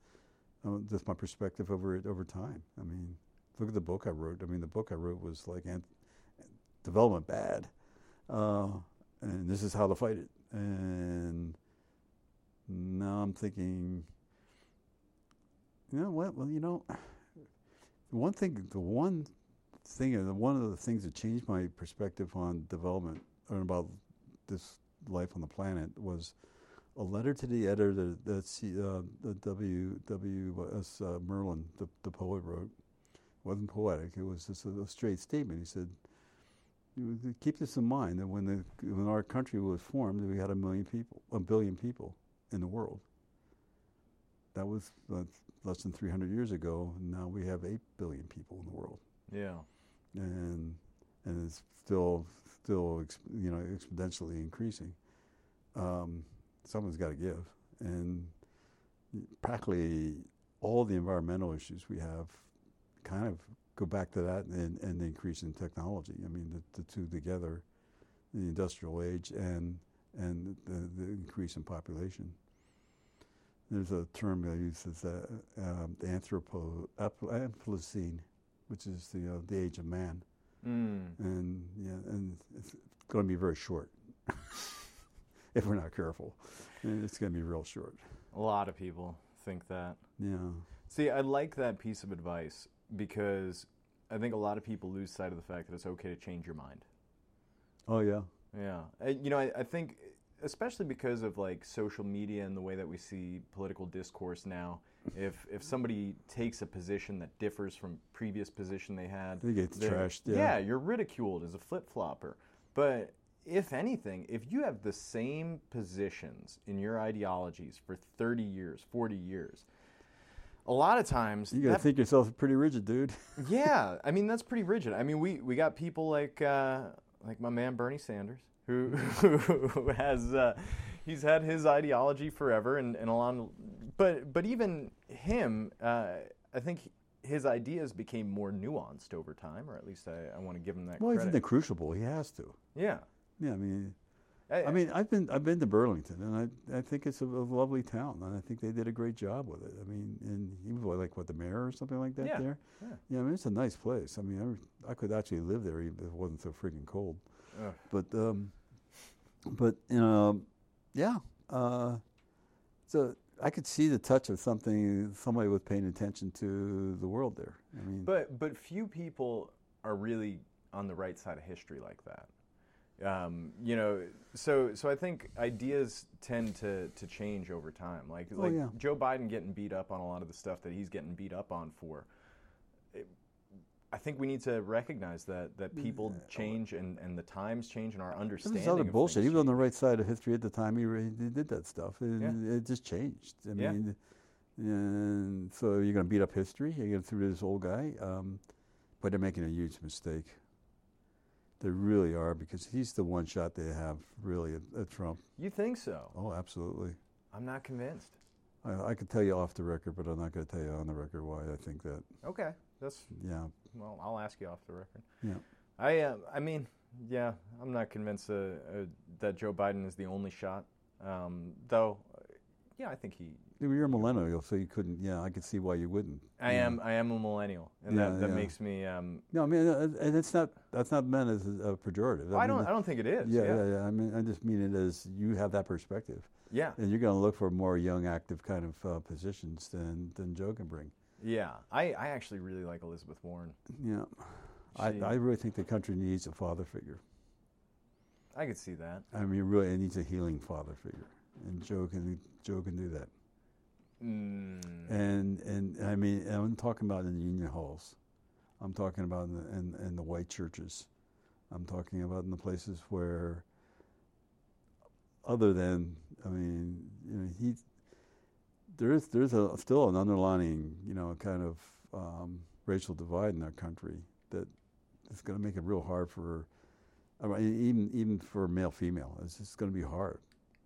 uh, just my perspective over it over time. I mean, look at the book I wrote. I mean, the book I wrote was like ant- development bad, uh, and this is how to fight it. And now I'm thinking, you know what? Well, you know, one thing, the one thing, one of the things that changed my perspective on development and about this life on the planet was a letter to the editor that C, uh, the W W S uh, Merwin, the, the poet, wrote. It wasn't poetic. It was just a, a straight statement. He said, keep this in mind that when the when our country was formed, we had a million people, a billion people in the world. That was less than 300 years ago. and Now we have 8 billion people in the world, yeah. and and it's still still you know exponentially increasing. Um, someone's got to give, and practically all the environmental issues we have kind of go back to that and, and the increase in technology. I mean, the, the two together, the industrial age and and the, the increase in population. There's a term I use as uh, um, the anthropo Anthropocene, which is the uh, the age of man, Mm. and yeah, and it's going to be very short if we're not careful. And It's going to be real short. A lot of people think that. Yeah. See, I like that piece of advice because I think a lot of people lose sight of the fact that it's okay to change your mind. Oh yeah. Yeah. You know, I, I think, especially because of like social media and the way that we see political discourse now, if if somebody takes a position that differs from previous position they had, They get trashed, yeah. you're ridiculed as a flip flopper. But if anything, if you have the same positions in your ideologies for 30 years, 40 years, a lot of times You got to that think yourself pretty rigid, dude. yeah, I mean that's pretty rigid. I mean we, we got people like uh, like my man Bernie Sanders who who has uh, he's had his ideology forever and, and a lot but but even him uh, I think his ideas became more nuanced over time or at least I, I want to give him that well, he's in the crucible. He has to. yeah. Yeah, I mean, I mean, I've been I've been to Burlington, and I I think it's a, a lovely town, and I think they did a great job with it. I mean, and he was like what the mayor or something like that Yeah, there. yeah. yeah. I mean, it's a nice place. I mean, I, I could actually live there even if it wasn't so freaking cold. Ugh. But um, but you know, yeah. Uh, so I could see the touch of something somebody was paying attention to the world there. I mean, But but few people are really on the right side of history like that. Um, you know, so so I think ideas tend to, to change over time. Like Oh, like yeah. Joe Biden getting beat up on a lot of the stuff that he's getting beat up on for. It- I think we need to recognize that that people change and, and the times change and our understanding. This is other of bullshit. He was on the right side of history at the time he, re- he did that stuff. And It just changed. I Yeah. mean, and so you're going to beat up history. You're going to through this old guy. Um, but they're making a huge mistake. They really are because he's the one shot they have really at, at Trump. You think so? Oh, absolutely. I'm not convinced. I, I could tell you off the record, but I'm not going to tell you on the record why I think that. Okay, that's Yeah. well. I'll ask you off the record. Yeah. I uh, I mean, yeah, I'm not convinced uh, uh, that Joe Biden is the only shot. Um, though, yeah, I think he. You're a millennial, so you couldn't. Yeah, I could see why you wouldn't. I Yeah. am I am a millennial, and Yeah, that, that yeah. makes me. Um, No, I mean, uh, and it's not. That's not meant as a pejorative. I don't I don't think it is. Yeah, Yeah, yeah. I mean, I just mean it as you have that perspective, yeah, and you're going to look for more young, active kind of uh, positions than than Joe can bring. yeah. I, I actually really like Elizabeth Warren. Yeah, I, I really think the country needs a father figure. I could see that. I mean, really, it needs a healing father figure, and Joe can Joe can do that. Mm, And and I mean, I'm talking about in the union halls. I'm talking about in the, in, in the white churches. I'm talking about in the places where, other than, I mean, you know, he, there is there's a still an underlying, you know, kind of um, racial divide in our country that is going to make it real hard for, I mean, even even for male female. It's just going to be hard.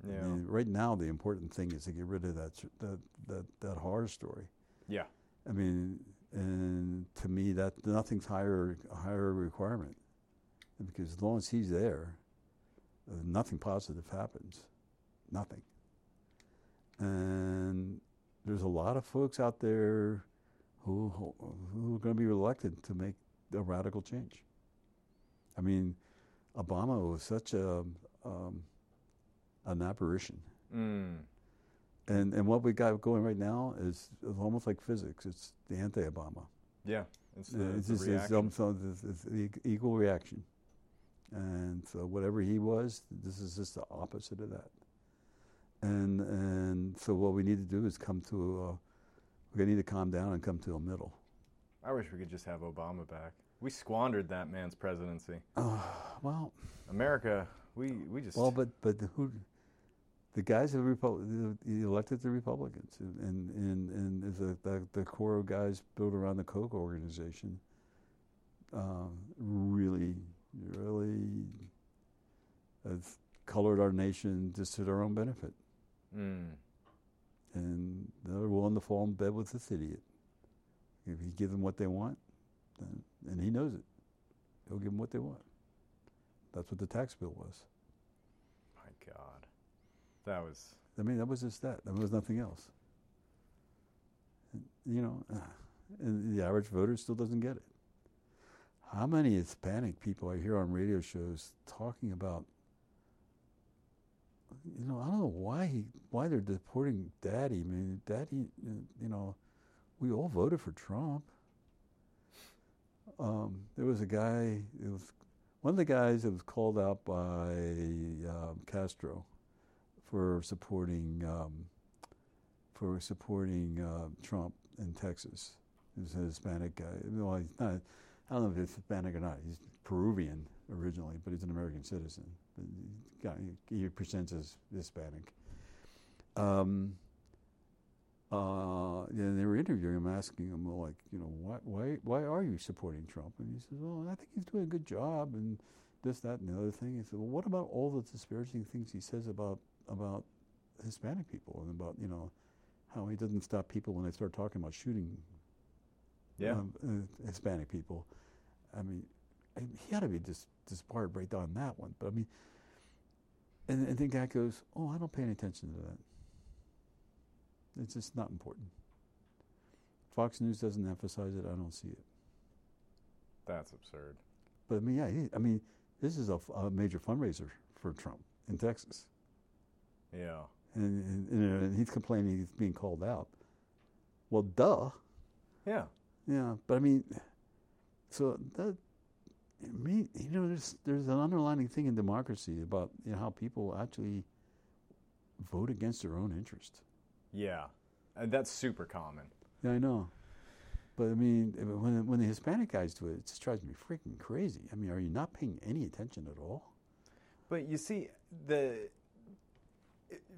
Yeah. I mean, right now, the important thing is to get rid of that that that, that horror story. yeah. I mean, and to me, that nothing's higher a higher requirement because as long as he's there, uh, nothing positive happens, nothing. And there's a lot of folks out there who who are going to be reluctant to make a radical change. I mean, Obama was such a um, an apparition. Mm, And and what we got going right now is, is almost like physics. It's the anti-Obama. yeah. It's the, it's the just it's, it's, it's the equal reaction. And so whatever he was, this is just the opposite of that. And and so what we need to do is come to a, we need to calm down and come to a middle. I wish we could just have Obama back. We squandered that man's presidency. Uh, well, America, we we just. well, but but who? The guys the- elected the Republicans, and and and, and the, the the core of guys built around the Koch organization. Uh, really, really has colored our nation just to their own benefit, Mm, and they're willing to fall in bed with this idiot. If you give them what they want, then, and he knows it, he'll give them what they want. That's what the tax bill was. my God, that was. I mean, that was just that. There was nothing else. You know, and the average voter still doesn't get it. How many Hispanic people I hear on radio shows talking about? You know, I don't know why he, why they're deporting Daddy. I mean, Daddy, you know, we all voted for Trump. Um, there was a guy. It was one of the guys that was called out by um, Castro for supporting um, for supporting uh, Trump in Texas. He's a Hispanic guy. Well, he's not. I don't know if he's Hispanic or not. He's Peruvian originally, but he's an American citizen. He presents as Hispanic. Um, uh, and they were interviewing him, asking him, well, like, you know, why, why, why are you supporting Trump? And he says, well, I think he's doing a good job, and this, that, and the other thing. He said, well, what about all the disparaging things he says about about Hispanic people and about you know how he doesn't stop people when they start talking about shooting Yeah. um, uh, Hispanic people. I mean, I- he had to be dis- disbarred right on that one. But I mean, And, and the guy goes, "Oh, I don't pay any attention to that. It's just not important." Fox News doesn't emphasize it. I don't see it. That's absurd. But I mean, yeah, he, I mean, this is a major fundraiser for Trump in Texas, Yeah. and, and, and, uh, and he's complaining he's being called out. Well, duh. Yeah. Yeah, but I mean, so that, I mean, you know, there's there's an underlying thing in democracy about you know how people actually vote against their own interest. Yeah. And that's super common. Yeah, I know. But I mean, when when the Hispanic guys do it, it just drives me freaking crazy. I mean, are you not paying any attention at all? But you see, the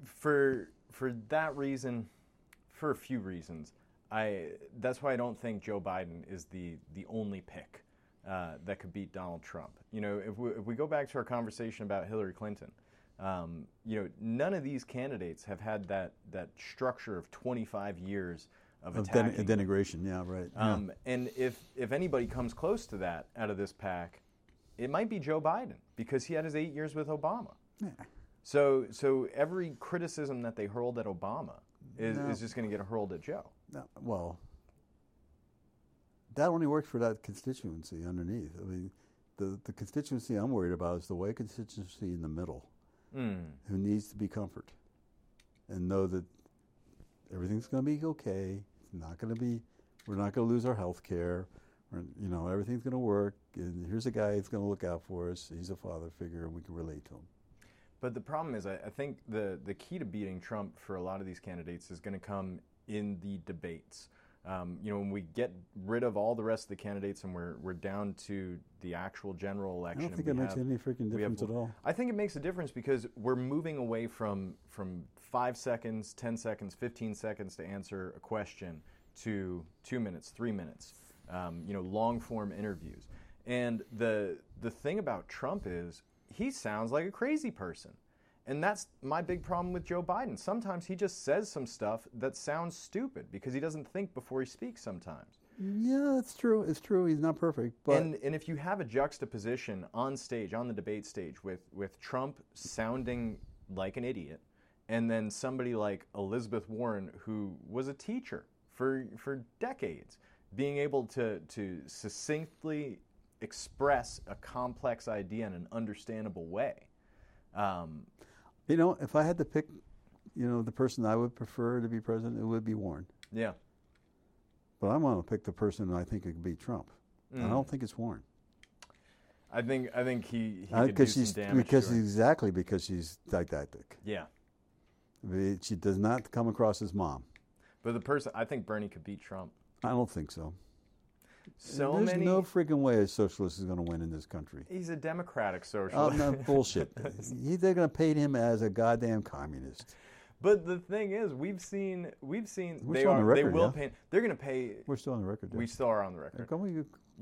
for for that reason, for a few reasons, I that's why I don't think Joe Biden is the the only pick uh, that could beat Donald Trump. You know, if we, if we go back to our conversation about Hillary Clinton, um, you know, none of these candidates have had that that structure of 25 years of, Of den- denigration, yeah, right. yeah. Um, and if if anybody comes close to that out of this pack, it might be Joe Biden because he had his eight years with Obama. Yeah. So so every criticism that they hurled at Obama is, No. is just going to get hurled at Joe. No, well, that only works for that constituency underneath. I mean, the, the constituency I'm worried about is the white constituency in the middle Mm. who needs to be comfort and know that everything's going to be okay. It's not going to be, we're not going to lose our health care. You know, everything's going to work. And here's a guy who's going to look out for us. He's a father figure and we can relate to him. But the problem is, I, I think the the key to beating Trump for a lot of these candidates is going to come in the debates. Um, you know, when we get rid of all the rest of the candidates and we're we're down to the actual general election. I don't think it makes have- any freaking we have difference at all. I think it makes a difference because we're moving away from from five seconds, ten seconds, fifteen seconds to answer a question to two minutes, three minutes. Um, you know, long form interviews. And the the thing about Trump is he sounds like a crazy person. And that's my big problem with Joe Biden. Sometimes he just says some stuff that sounds stupid because he doesn't think before he speaks sometimes. Yeah, it's true. It's true. He's not perfect. But and and if you have a juxtaposition on stage, on the debate stage, with with Trump sounding like an idiot, and then somebody like Elizabeth Warren, who was a teacher for for decades, being able to to succinctly express a complex idea in an understandable way. Um, You know, if I had to pick, you know, the person I would prefer to be president, it would be Warren. yeah, But I'm going to pick the person I think could be Trump. I Mm. don't think it's Warren. I think I think he, he Uh, could do because some she's damage. because exactly because she's didactic. yeah, She does not come across as mom. but the person I think Bernie could beat Trump. I don't think so. So There's many. no freaking way a socialist is going to win in this country. He's a democratic socialist. Oh no, bullshit! He- They're going to paint him as a goddamn communist. But the thing is, we've seen, we've seen We're they still on are, the they will yeah? pay. They're going to pay. We're still on the record. We still are on the record. Can we?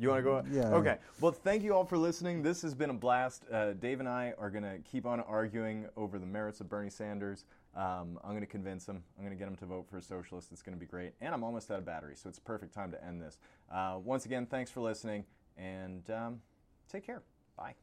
You want to go? Yeah. Okay. Well, thank you all for listening. This has been a blast. Uh, Dave and I are going to keep on arguing over the merits of Bernie Sanders. Um, I'm going to convince him. I'm going to get him to vote for a socialist. It's going to be great. And I'm almost out of battery, so it's a perfect time to end this. Uh, once again, thanks for listening, and um, take care. Bye.